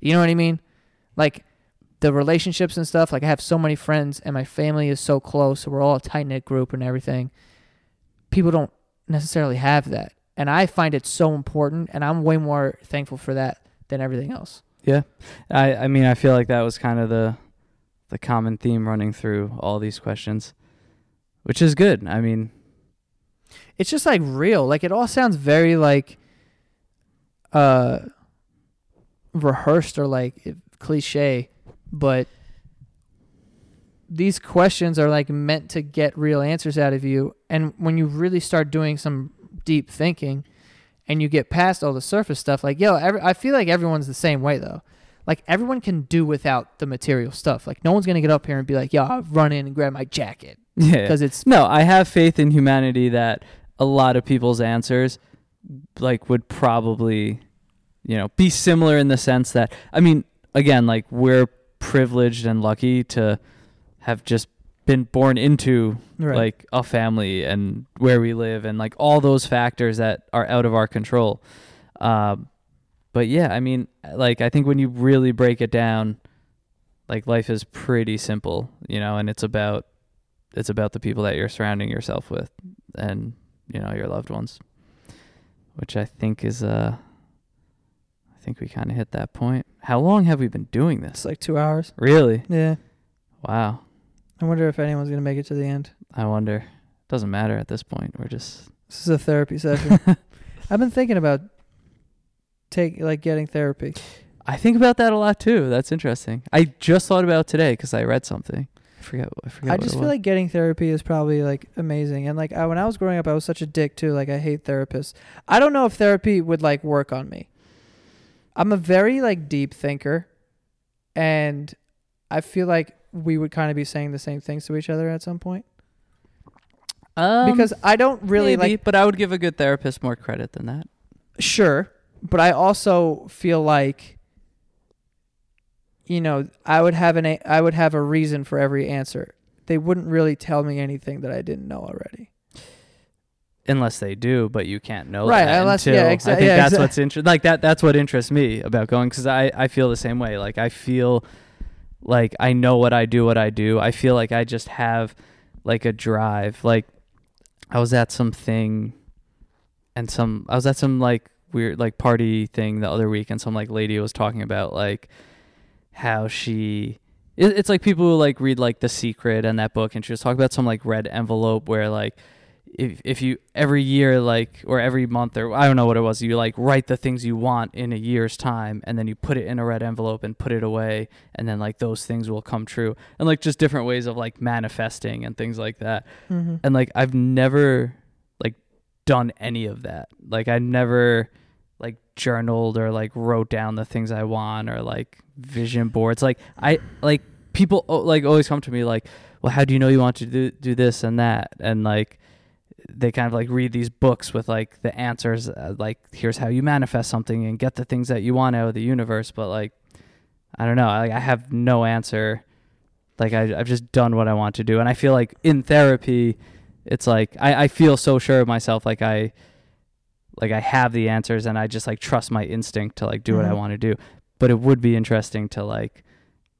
you know what I mean like the relationships and stuff like I have so many friends and my family is so close so we're all a tight knit group and everything people don't necessarily have that. And I find it so important and I'm way more thankful for that than everything else. Yeah. I I mean I feel like that was kind of the the common theme running through all these questions, which is good. I mean, It's just like real. Like it all sounds very like uh rehearsed or like cliche, but these questions are like meant to get real answers out of you and when you really start doing some deep thinking and you get past all the surface stuff like yo every, i feel like everyone's the same way though like everyone can do without the material stuff like no one's gonna get up here and be like yo i'll run in and grab my jacket <laughs> yeah. because it's No, I have faith in humanity that a lot of people's answers like would probably you know be similar in the sense that I mean again like we're privileged and lucky to have just been born into right. like a family and where we live and like all those factors that are out of our control. Um, but yeah, I mean, like I think when you really break it down, like life is pretty simple, you know, and it's about it's about the people that you're surrounding yourself with and you know your loved ones, which I think is uh, I think we kind of hit that point. How long have we been doing this? it's like two hours Really? yeah Wow. i wonder if anyone's gonna make it to the end I wonder. Doesn't matter at this point. We're just This is a therapy <laughs> session. I've been thinking about take like getting therapy. I think about that a lot too. That's interesting. I just thought about it today because I read something. I forget. I forget. I what just it feel was. like getting therapy is probably like amazing. And like I, when I was growing up, I was such a dick too. Like I hate therapists. I don't know if therapy would like work on me. I'm a very like deep thinker, and I feel like we would kind of be saying the same things to each other at some point um, because I don't really maybe, like but I would give a good therapist more credit than that. Sure, but I also feel like you know, I would have an a- I would have a reason for every answer. They wouldn't really tell me anything that I didn't know already. unless they do, but you can't know Right, that unless- until yeah, I think yeah, that's exa- what's interesting. Like that that's what interests me about going because I I feel the same way. Like I feel like I know what I do, what I do. I feel like I just have like a drive. Like I was at something and some I was at some like weird like party thing the other week and some like lady was talking about like how she it, it's like people who like read like The Secret and that book and she was talking about some like red envelope where like if if you every year like or every month or I don't know what it was you like write the things you want in a year's time and then you put it in a red envelope and put it away and then like those things will come true and like just different ways of like manifesting and things like that Mm-hmm. and like I've never like done any of that. Like I never like journaled or like wrote down the things I want or like vision boards. Like I like people like always come to me like, "Well, how do you know you want to do do this and that?" And like they kind of like read these books with like the answers uh, like here's how you manifest something and get the things that you want out of the universe, but like I don't know, like I have no answer. Like I I've just done what I want to do and I feel like in therapy it's like I, I feel so sure of myself like i like i have the answers and i just like trust my instinct to like do what i Mhm. want to do but it would be interesting to like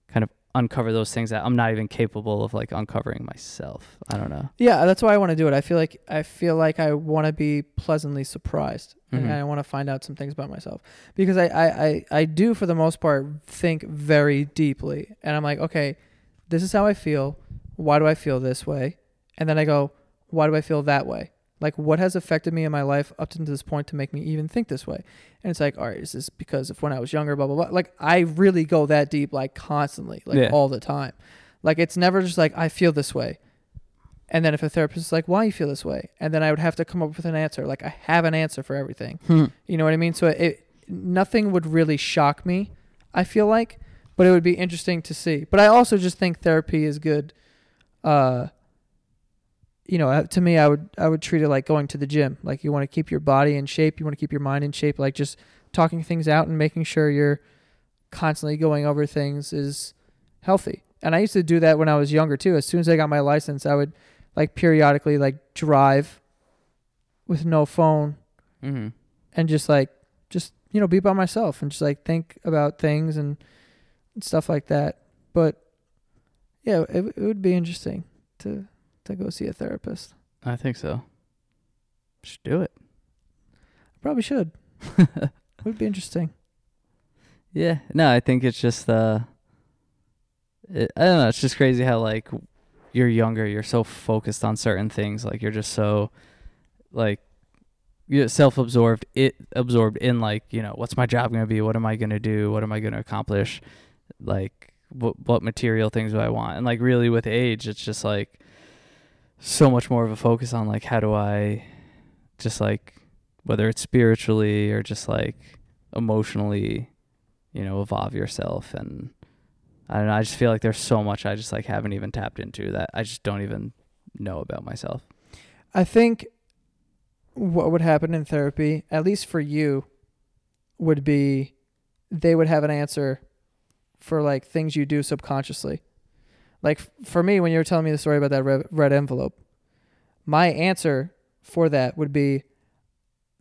kind of uncover those things that i'm not even capable of like uncovering myself i don't know Yeah, that's why I want to do it. I feel like I feel like I want to be pleasantly surprised, Mhm. and I want to find out some things about myself because I, I I I do for the most part think very deeply, and I'm like, okay, this is how I feel. Why do I feel this way? And then I go, why do I feel that way? Like, what has affected me in my life up to this point to make me even think this way? And it's like, all right, is this because of when I was younger, blah, blah, blah. Like, I really go that deep, like, constantly, like, Yeah. all the time. Like, it's never just like, I feel this way. And then if a therapist is like, why you feel this way? And then I would have to come up with an answer. Like, I have an answer for everything. You know what I mean? So it nothing would really shock me, I feel like, but it would be interesting to see. But I also just think therapy is good. Uh you know, uh, to me I would I would treat it like going to the gym. Like you want to keep your body in shape, you want to keep your mind in shape, like just talking things out and making sure you're constantly going over things is healthy. And I used to do that when I was younger too. As soon as I got my license, I would like periodically like drive with no phone mm-hmm. and just like just you know be by myself and just like think about things and stuff like that but yeah it, it would be interesting to to go see a therapist. I think so. Should do it. Probably should. It <laughs> would be interesting. Yeah, no, I think it's just uh, it, I don't know. It's just crazy how like you're younger, you're so focused on certain things, like you're just so like you're self-absorbed, it absorbed in like you know what's my job gonna be, what am I gonna do, what am I gonna accomplish, like what what material things do I want, and like really with age, it's just like so much more of a focus on like how do I just like whether it's spiritually or just like emotionally you know evolve yourself. And i don't know i just feel like there's so much i just like haven't even tapped into that i just don't even know about myself. I think what would happen in therapy at least for you would be they would have an answer for like things you do subconsciously like for me when you were telling me the story about that red, red envelope my answer for that would be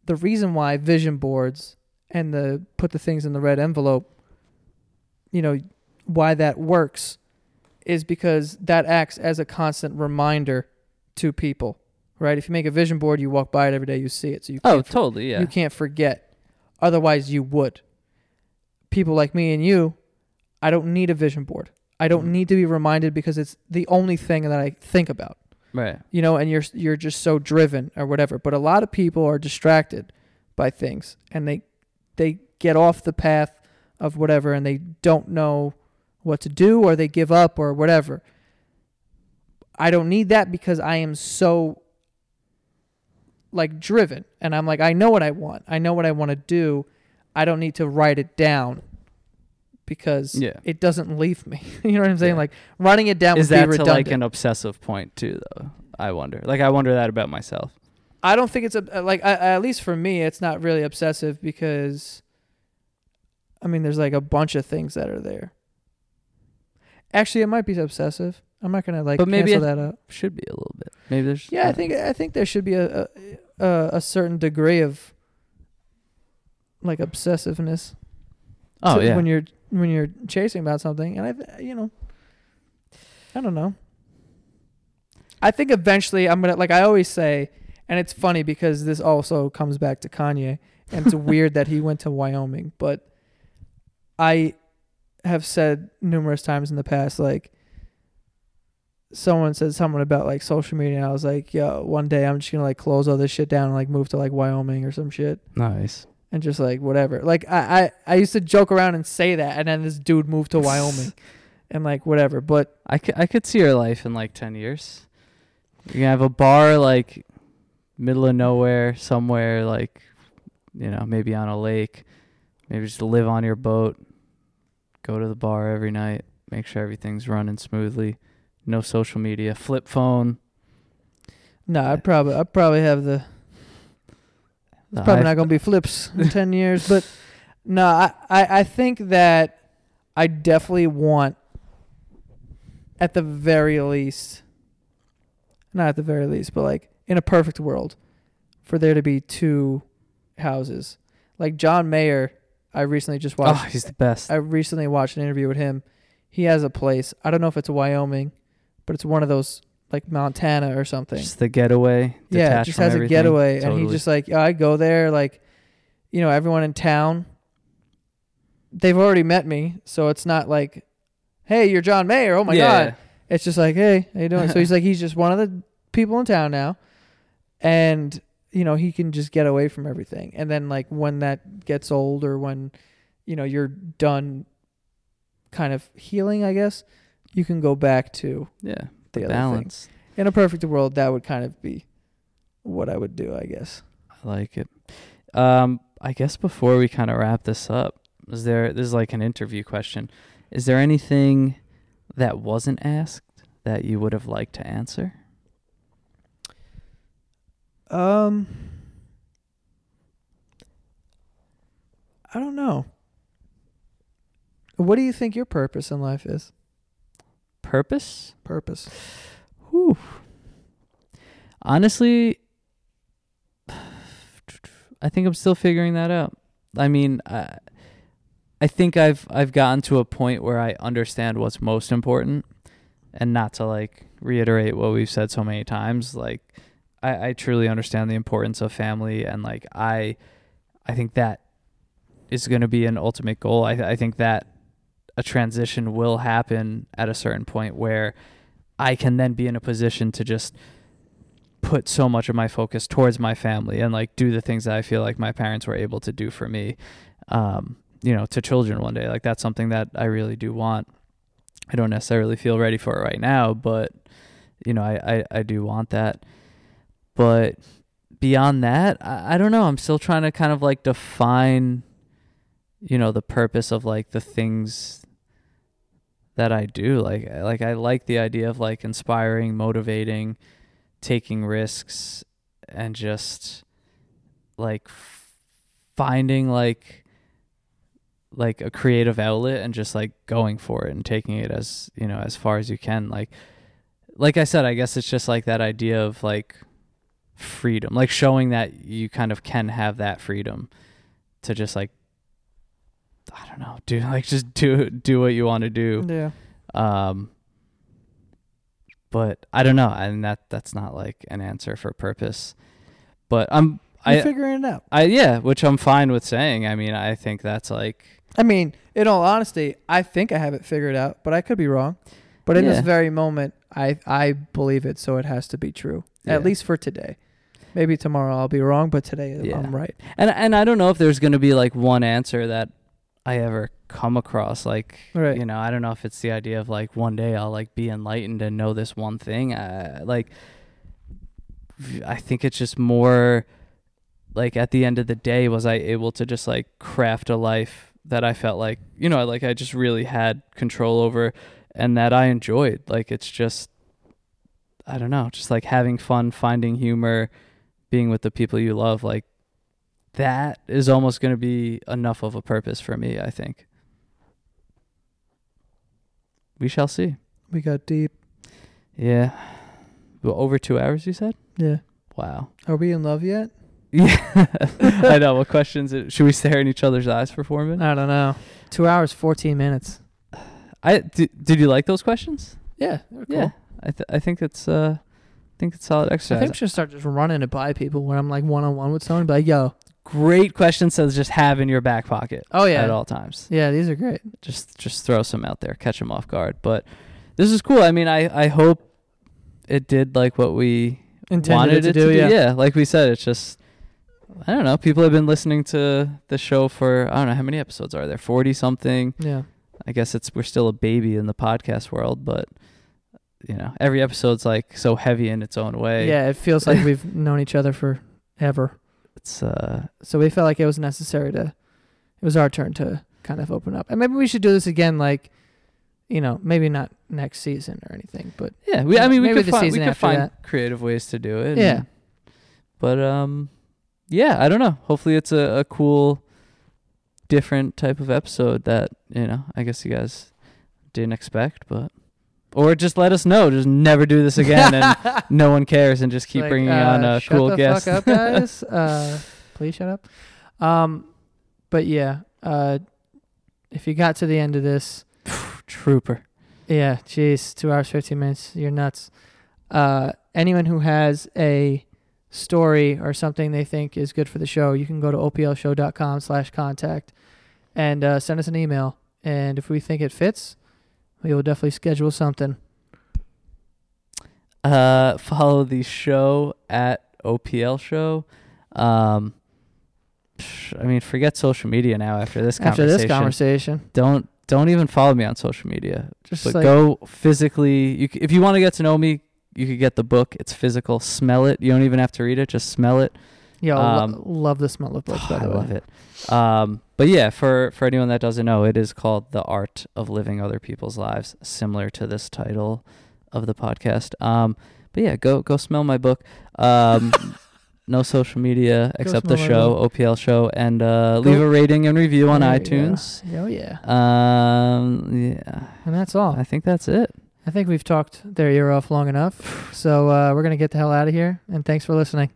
the reason why vision boards and the put the things in the red envelope you know why that works is because that acts as a constant reminder to people right? If you make a vision board you walk by it every day you see it so you oh totally yeah. you can't forget. Otherwise you would. People like me and you i don't need a vision board i don't Mhm. need to be reminded because it's the only thing that i think about. Right. You know and you're you're just so driven or whatever. But a lot of people are distracted by things and they they get off the path of whatever and they don't know what to do or they give up or whatever. I don't need that because i am so like driven and i'm like i know what i want. I know what i want to do. I don't need to write it down because Yeah. it doesn't leave me <laughs> you know what i'm saying Yeah. like writing it down is would that be to like an obsessive point too though i wonder like i wonder that about myself I don't think it's a uh, like I, at least for me, it's not really obsessive because, I mean, there's like a bunch of things that are there. Actually, it might be obsessive I'm not gonna like But maybe cancel that out. Should be a little bit. Maybe there's Yeah, I think I think there should be a a, a, certain degree of like obsessiveness. Oh yeah. When you're when you're chasing about something, and I, th- you know, I don't know. I think eventually I'm gonna like I always say, and it's funny because this also comes back to Kanye, and it's <laughs> weird that he went to Wyoming, but I have said numerous times in the past like someone said something about like social media and I was like, yo, one day I'm just gonna like close all this shit down and like move to like Wyoming or some shit nice. And just like whatever. Like I, I, I used to joke around and say that and then this dude moved to <laughs> Wyoming and like whatever. But I could, I could see your life in like 10 years. You can have a bar like middle of nowhere somewhere like you know, maybe on a lake. Maybe just live on your boat. Go to the bar every night. Make sure everything's running smoothly. No social media. Flip phone. no, I'd probably I'd probably have the the probably not gonna be flips in <laughs> ten years. But no, I, I, I think that I definitely want at the very least not at the very least, but like in a perfect world, for there to be two houses. Like John Mayer, I recently just oh, watched. Oh, he's the best. I recently watched an interview with him. He has a place. I don't know if it's Wyoming, but it's one of those like Montana or something. Just the getaway. yeah, just has a everything. getaway, and he just like I go there, like you know, everyone in town. They've already met me, so it's not like, "Hey, you're John Mayer." Oh my yeah. god! It's just like, "Hey, how you doing?" so he's <laughs> like, he's just one of the people in town now, and you know he can just get away from everything. And then like when that gets old, or when you know you're done, kind of healing, I guess you can go back to Yeah. The, The other thing. balance. In a perfect world, that would kind of be what I would do, I guess. I like it. Um, I guess before we kind of wrap this up, is there this is like an interview question. Is there anything that wasn't asked that you would have liked to answer? Um, I don't know. What do you think your purpose in life is? Purpose? Purpose. Whew. Honestly, I think I'm still figuring that out. I mean, I, I think I've I've gotten to a point where I understand what's most important, and not to like reiterate what we've said so many times. Like, I, I truly understand the importance of family, and like I, I think that is going to be an ultimate goal. I I think that a transition will happen at a certain point where I can then be in a position to just put so much of my focus towards my family and like do the things that I feel like my parents were able to do for me, um, you know, to children one day. Like that's something that I really do want. I don't necessarily feel ready for it right now, but you know, I, I, I do want that. But beyond that, I, I don't know. I'm still trying to kind of like define, you know, the purpose of like the things that I do. Like like I like the idea of like inspiring, motivating, taking risks and just like finding like like a creative outlet and just like going for it and taking it as, you know, as far as you can. Like like I said, I guess it's just like that idea of like freedom, like showing that you kind of can have that freedom to just like I don't know, do like just do do what you want to do. Yeah. Um, but I don't know, and that that's not like an answer for purpose. But I'm You're I figuring it out. I yeah, which I'm fine with saying. I mean, I think that's like I mean, in all honesty, I think I have it figured out, but I could be wrong. But in Yeah. this very moment, I I believe it, so it has to be true. Yeah. At least for today. Maybe tomorrow I'll be wrong, but today Yeah. I'm right. and and I don't know if there's gonna be like one answer that I ever come across. Like Right. you know, I don't know if it's the idea of like one day I'll like be enlightened and know this one thing. I, like I think it's just more like at the end of the day was I able to just like craft a life that I felt like, you know, like I just really had control over and that I enjoyed. Like it's just I don't know, just like having fun, finding humor, being with the people you love, like that is almost going to be enough of a purpose for me, I think. We shall see. We got deep. Yeah. Well, over two hours, you said? Yeah. Wow. Are we in love yet? <laughs> Yeah. I know. What questions? Should we stare in each other's eyes for four minutes? I don't know. Two hours, fourteen minutes. I did, did you like those questions? Yeah. cool. Yeah. I th- I think it's uh I think it's solid exercise. I think we should start just running it by people when I'm like one on one with someone. Be like, yo. Great questions to just have in your back pocket Oh yeah. at all times. Yeah, these are great. Just just throw some out there, catch them off guard. But this is cool. I mean, I I hope it did like what we Intended wanted it to it do, yeah. Yeah, like we said, it's just I don't know. People have been listening to the show for I don't know how many episodes are there, forty something. Yeah. I guess it's we're still a baby in the podcast world, but you know, every episode's like so heavy in its own way. Yeah, it feels like <laughs> we've known each other forever. It's uh, So we felt like it was necessary to it was our turn to kind of open up. And maybe we should do this again like you know, maybe not next season or anything, but yeah. We I mean we could the find we could find that. creative ways to do it. Yeah. and- but um, yeah, I don't know. Hopefully, it's a, a cool, different type of episode that you know. I guess you guys didn't expect, but or just let us know. Just never do this again, and <laughs> no one cares, and just keep Like, bringing uh, on a shut cool the guest. Fuck up, guys. <laughs> uh, please shut up. Um, but yeah, uh, if you got to the end of this, <sighs> Trooper. yeah, jeez, two hours fifteen minutes, you're nuts. Uh, anyone who has a story or something they think is good for the show, you can go to oplshow.com slash contact and uh, send us an email. And if we think it fits, we will definitely schedule something. Uh, <laughs> follow the show at OPL Show. Um, I mean, forget social media now. After this After conversation, this conversation, don't don't even follow me on social media. just but like go physically. You, c- if you want to get to know me, you could get the book. It's physical. Smell it. You don't even have to read it. Just smell it. lo- um, love the smell of books. <sighs> by I way, love it. Um, but yeah, for for anyone that doesn't know, it is called "The Art of Living Other People's Lives," similar to this title of the podcast. Um, but yeah, go go smell my book. Um, <laughs> no social media except the show, OPL show, and uh, leave a rating and review on There iTunes. Oh yeah, Um, yeah, and that's all. I think that's it. I think we've talked their ear off long enough. <sighs> So uh, we're gonna get the hell out of here. And thanks for listening.